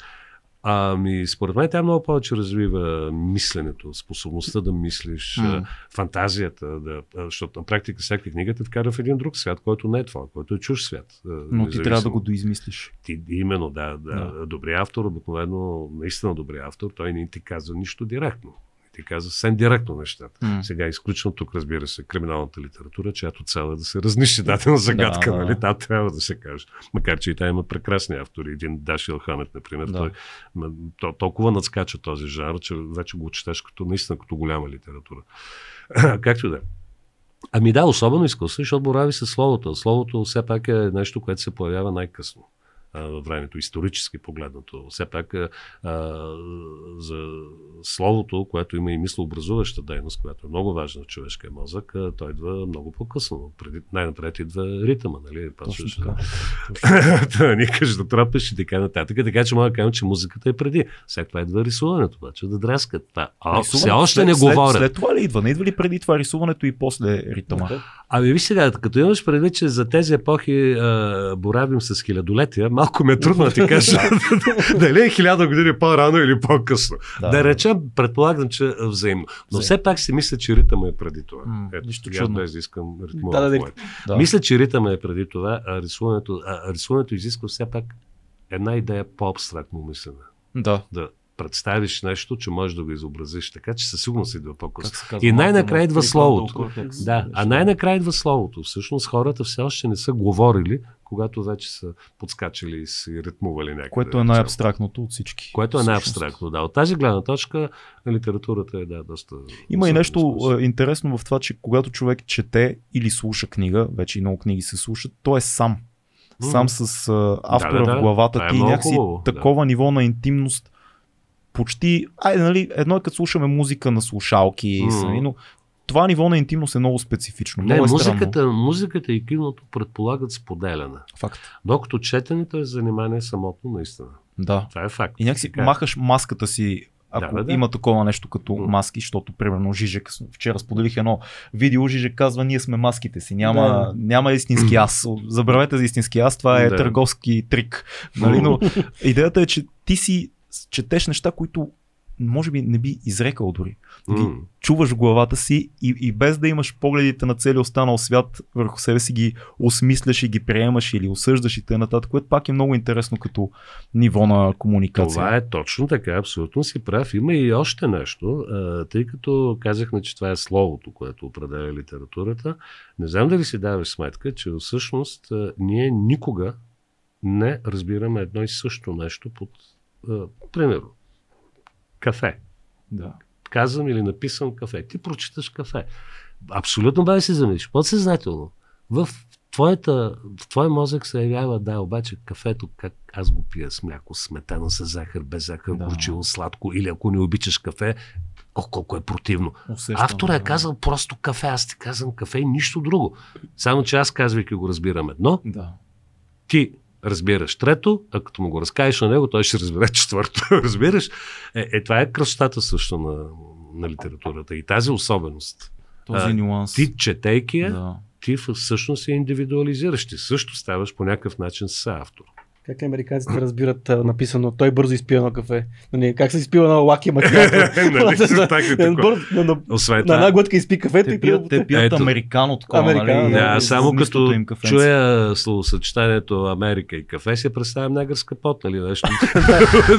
Ами, според мен тя много повече развива мисленето, способността да мислиш,
м.
фантазията, да, защото на практика всяка книга те вкара в един друг свят, който не е твой, който е чуж свят.
Но ти
независимо.
трябва да го доизмислиш.
Ти, именно, да, да.
Да.
да. Добрият автор, обикновено, наистина добрият автор, той не ти казва нищо директно. Ти казва съвсем директно нещата.
М.
Сега изключвам тук, разбира се, криминалната литература, чиято цел е да се разнищи дадена загадка,
Да,
нали? Там трябва да се каже. Макар, че и там има прекрасни автори. Един Дашил Хамет, например,
Да.
той то, толкова надскача този жанр, че вече го четеш като наистина като голяма литература. Както да е. Ами да, особено изкуство, защото борави с словото. Словото все пак е нещо, което се появява най-късно във времето, исторически погледнато. Все пак за словото, което има и мислообразуваща дейност, която е много важна в човешкия мозък, той идва много по-късно. Преди, най-напред идва ритъма, нали?
Така.
да никаш да тропаш и така нататък. Така че мога да кажем, че музиката е преди. След това идва рисуването, обаче да драскат. Това. А, все още
след,
не
след,
говоря.
След това ли идва? Не идва ли преди това рисуването и после ритъма?
Ами виж сега, като имаш предвид, че за тези епохи а, боравим с хилядолетия, малко ме е трудно да ти кажа дали е хиляда години по-рано или по-късно. Да, да речем, предполагам, че е взаимно. Но все пак си мисля, че ритъма е преди това.
М,
Ето,
нищо чудно.
без да искам ритма.
Да, да, да.
Мисля, че ритъма е преди това, а рисуването, а рисуването изисква все пак една идея по-абстрактно мислене.
да.
Да представиш нещо, че можеш да го изобразиш така, че със сигурност идва по-късно. И най-накрая идва словото. Да, а най-накрая идва словото. Всъщност хората все още не са говорили, когато вече са подскачали и си ритмували някъде.
Което е най-абстрактното от всички.
Което е най-абстрактно, да. От тази гледна точка литературата е да, доста...
Има и нещо а, интересно в това, че когато човек чете или слуша книга, вече и много книги се слушат, той е сам. Сам с а, автора
Да, да, да.
в главата
Това е
ти,
много
някакси
хубаво, да.
такова ниво на интимност. Почти, айде, нали, едно е като слушаме музика на слушалки,
Мгм.
сами, но това ниво на интимност е много специфично.
Не,
много е странно.
музиката, музиката и киното предполагат споделяне.
Факт.
Докато четенето е занимание самотно, наистина.
Да.
Това е факт.
И някакси
Така е.
махаш маската си ако
Да, да, да.
има такова нещо като маски, защото примерно Жижек, вчера споделих едно видео, Жижек казва, ние сме маските си, няма,
Да.
няма истински аз. Забравете за истински аз, това е
Да.
търговски трик. Нали? Но идеята е, че ти си четеш неща, които може би не би изрекал дори. Ти
М.
чуваш в главата си и, и без да имаш погледите на целия останал свят върху себе си ги осмисляш и ги приемаш или осъждаш и т.н. което пак е много интересно като ниво на комуникация.
Това е точно така, абсолютно си прав. Има и още нещо, тъй като казахме, че това е словото, което определя литературата. Не знам дали си даваш сметка, че всъщност ние никога не разбираме едно и също нещо под, примерно, кафе.
Да.
Казвам или написвам кафе. Ти прочиташ кафе. Абсолютно бе се замислиш. Подсъзнателно. В твоята, в твоя мозък се явява, да, обаче кафето, как аз го пия с мляко, сметана, с захар, без захар,
Да.
да. горчиво, сладко, или ако не обичаш кафе, ох, колко е противно.
Усещам,
Автора е
да.
казал просто кафе, аз ти казвам кафе и нищо друго. Само, че аз казвайки го разбирам едно,
Да.
ти разбираш трето, а като му го разкажеш на него, той ще разбере четвърто. разбираш? Е, е, това е красотата също на, на литературата и тази особеност.
Този
А,
нюанс.
Ти, четейки я,
да.
ти всъщност я индивидуализираш. Ти също ставаш по някакъв начин с автор.
Как американците разбират а, написано, той бързо изпива едно кафе. Нали, как се изпива на лаки
така е
на,
Освен
на една глътка изпи кафето и
пият, те пият американо такова,
Американо,
нали? с
само като чуя словосъчетанието Америка и кафе, си представям негърска пот, нали нещо.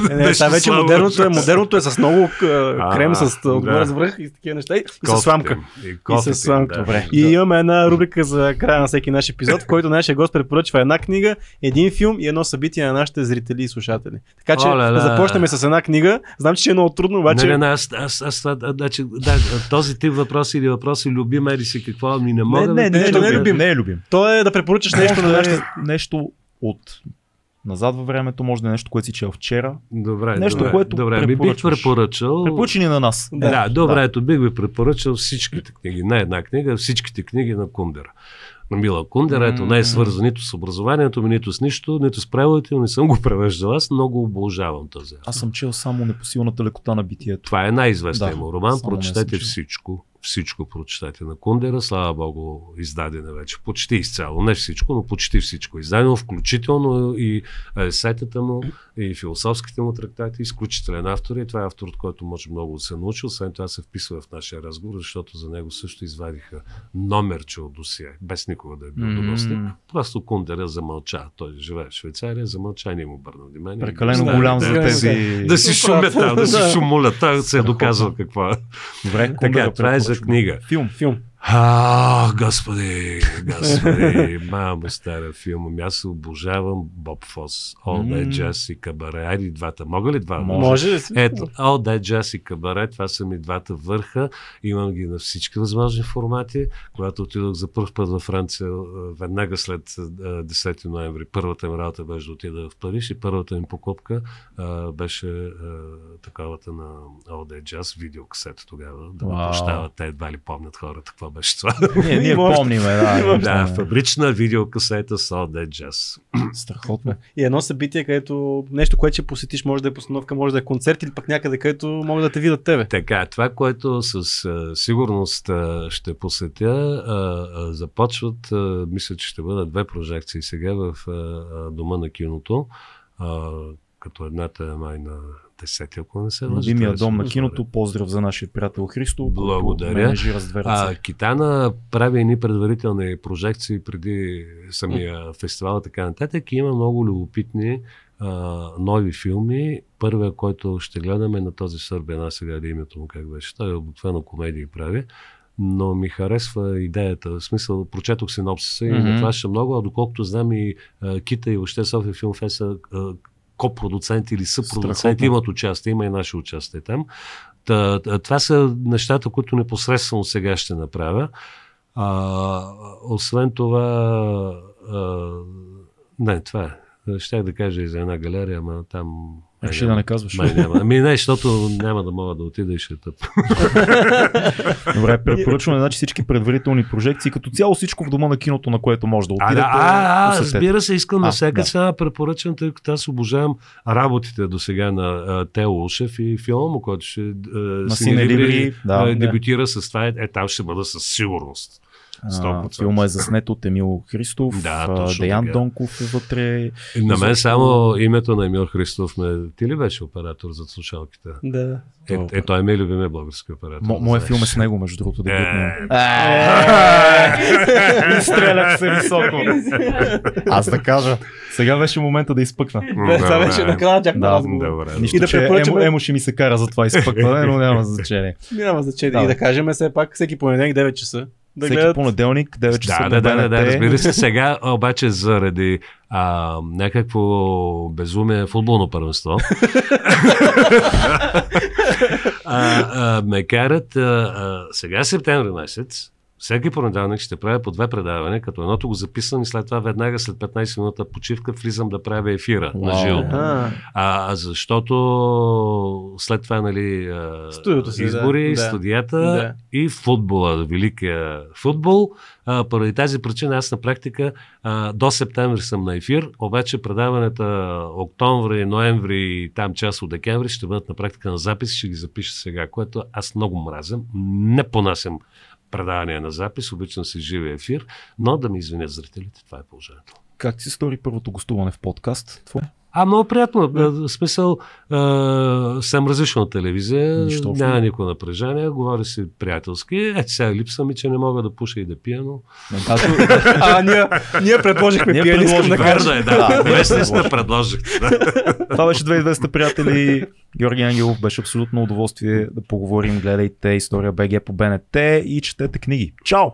Не, не,
нещо
това вече модерното е, модерното е с много крем, с отгоре с връх и с такива неща. И, с сламка.
И,
с сламка. И имаме една рубрика за края на всеки наш епизод, в който нашия гост препоръчва една книга, един филм и едно събитие на нашите зрители и слушатели. Така че да започнем с една книга. Знам, че е много трудно, обаче.
Не, не, не, аз, аз, аз, аз значи, да, този тип въпроси или въпроси любим, ери си какво, ми не мога
Не,
да
не, не,
нещо
не,
не
е
любим.
Не е любим.
То е да препоръчаш нещо на нашите.
нещо от назад във времето, може да е нещо, което си чел вчера.
Добре,
Нещо,
добре,
което
добре, би бих препоръчал.
Препоръчи ни на нас.
Да,
Да,
да, добре, ето бих ви препоръчал всичките книги, не една книга, а всичките книги на Кундера. На Мила Кундера, ето не е свързан нито с образованието ми, нито с нищо, нито с преводите, не съм го превеждал. Аз много обожавам този автор.
Аз съм чел само непосилната лекота на битието.
Това е най-известният
Да,
му роман.
съм
Прочетете всичко. Всичко прочетете на Кундера. Слава Богу, издадена вече. Почти изцяло. Не всичко, но почти всичко. Издадено включително и есетата му, и философските му трактати. Изключителен автор. И това е автор, от който може много да се научи. Освен това се вписва в нашия разговор, защото за него също извадиха номерче от досие, без никога да е бил
М.
доносник. Просто Кундера замълча. Той живее в Швейцария, замълча, не му обърна внимание.
Прекалено
Да,
голям
да,
за тези.
да си шумят там, да си
Да.
шумулят. Той се е доказал какво е.
Добре,
Така, това е за книга.
Филм.
Филм.
А, господи, господи, мамо стара филм. Ами Аз се обожавам Боб Фос, All That. Jazz и Кабаре. Айде двата. Мога ли два?
Може.
Може.
Ето, All That Jazz и Кабаре, това са ми двата върха. Имам ги на всички възможни формати. Когато отидох за първ път във Франция, веднага след а, 10 ноември, първата ми работа беше да отида в Париж и първата ми покупка беше таковата на All That Jazz, видеокасета тогава. Да ме
Вау.
прощават, те едва ли помнят хората какво беше това.
Ние, ние
Има още.
помниме, да.
да, фабрична видеокасета с All That Jazz.
Страхотно.
И едно събитие, където нещо, което ще посетиш, може да е постановка, може да е концерт или пък някъде, където могат да те видят тебе.
Така, това, което с а, сигурност а, ще посетя, а, а, започват, а, мисля, че ще бъдат две прожекции сега в а, а, Дома на киното, а, като едната е май на 10, ако не се лъжа.
Любимия дом на киното. Поздрав за нашия приятел Христо.
Благодаря. А. Китана прави едни предварителни прожекции преди самия фестивал и така нататък. И има много любопитни а, нови филми. Първия, който ще гледаме е на този сърбен, аз сега да името му как беше. Той обикновено комедии прави. Но ми харесва идеята. В смисъл, прочетох синопсиса и
Мгм.
mm-hmm. това ще много, а доколкото знам и а, Кита и въобще София Филм Фест са а, копродуценти или съпродуценти, имат участие, има и наше участие там. Та, та, това са нещата, които непосредствено сега ще направя. А, освен това, а, не, това е. Щях да кажа и за една галерия, ама там
Реши да не казваш.
Май няма. Ами не, защото няма да мога да отида и ще е тъп.
Добре, препоръчваме значи, всички предварителни прожекции, като цяло всичко в дома на киното, на което може да
А,
отидете.
а, а,
посетете.
разбира се, искам
А,
на всяка
да.
цена да препоръчам, тъй като аз обожавам работите до сега на а, Тео Ушев и филма, който ще а,
На
Сине
Сине
Либри,
Либри, да.
а,
да.
дебютира с това. Е, е, там ще бъда със сигурност.
А,
100%.
филма е заснет от Емил Христов,
Да, точно
Деян
така.
Донков е вътре.
На мен само името на Емил Христов ме... Ти ли беше оператор за слушалките?
Да.
Е, е, той ми е любимия български оператор.
Мо,
да
моят
знаеш.
филм е с него, между другото, дебютния.
Е.
Стрелях се високо. Аз да кажа. Сега беше момента да изпъкна.
Да, това
Добре.
вече накрая чак
Да,
на разговор. И да препоръчаме-
емо, емо ще ми се кара за това изпъкване, но няма значение.
Няма значение.
Да.
И да кажем все пак всеки понеделник 9 часа. Да
Всеки
гледат
понеделник, 9 часа
Да,
по
да, да, да, разбира се. Сега обаче заради а, някакво безумие футболно първенство а, а, ме карат а, а, сега септември месец всеки понеделник ще правя по две предавания, като едното го записвам и след това веднага след 15 минута почивка влизам да правя ефира на
Вау.
живо.
А,
А, защото след това, нали,
Студиото си,
избори,
да.
студията
Да.
и футбола, великия футбол. А, поради тази причина аз на практика а, до септември съм на ефир, обаче предаванията октомври, ноември и там част от декември ще бъдат на практика на запис, ще ги запиша сега, което аз много мразям. Не понасям предавания на запис, обичам се живия ефир, но да ми извинят зрителите, това е положението.
Как ти се стори първото гостуване в подкаст? Твое?
А, много приятно. В смисъл, а, съм различна от телевизия,
Нищо
няма никакво напрежение, говори си приятелски. Е, сега липсва ми, че не мога да пуша и да пия, но...
А ние, ние предложихме
Ние
пиен, искам да кажа.
Верно е, да.
Да, да.
предложихте. Да.
това беше 2200 приятели. Георги Ангелов беше абсолютно удоволствие да поговорим. Гледайте история БГ по БНТ и четете книги. Чао!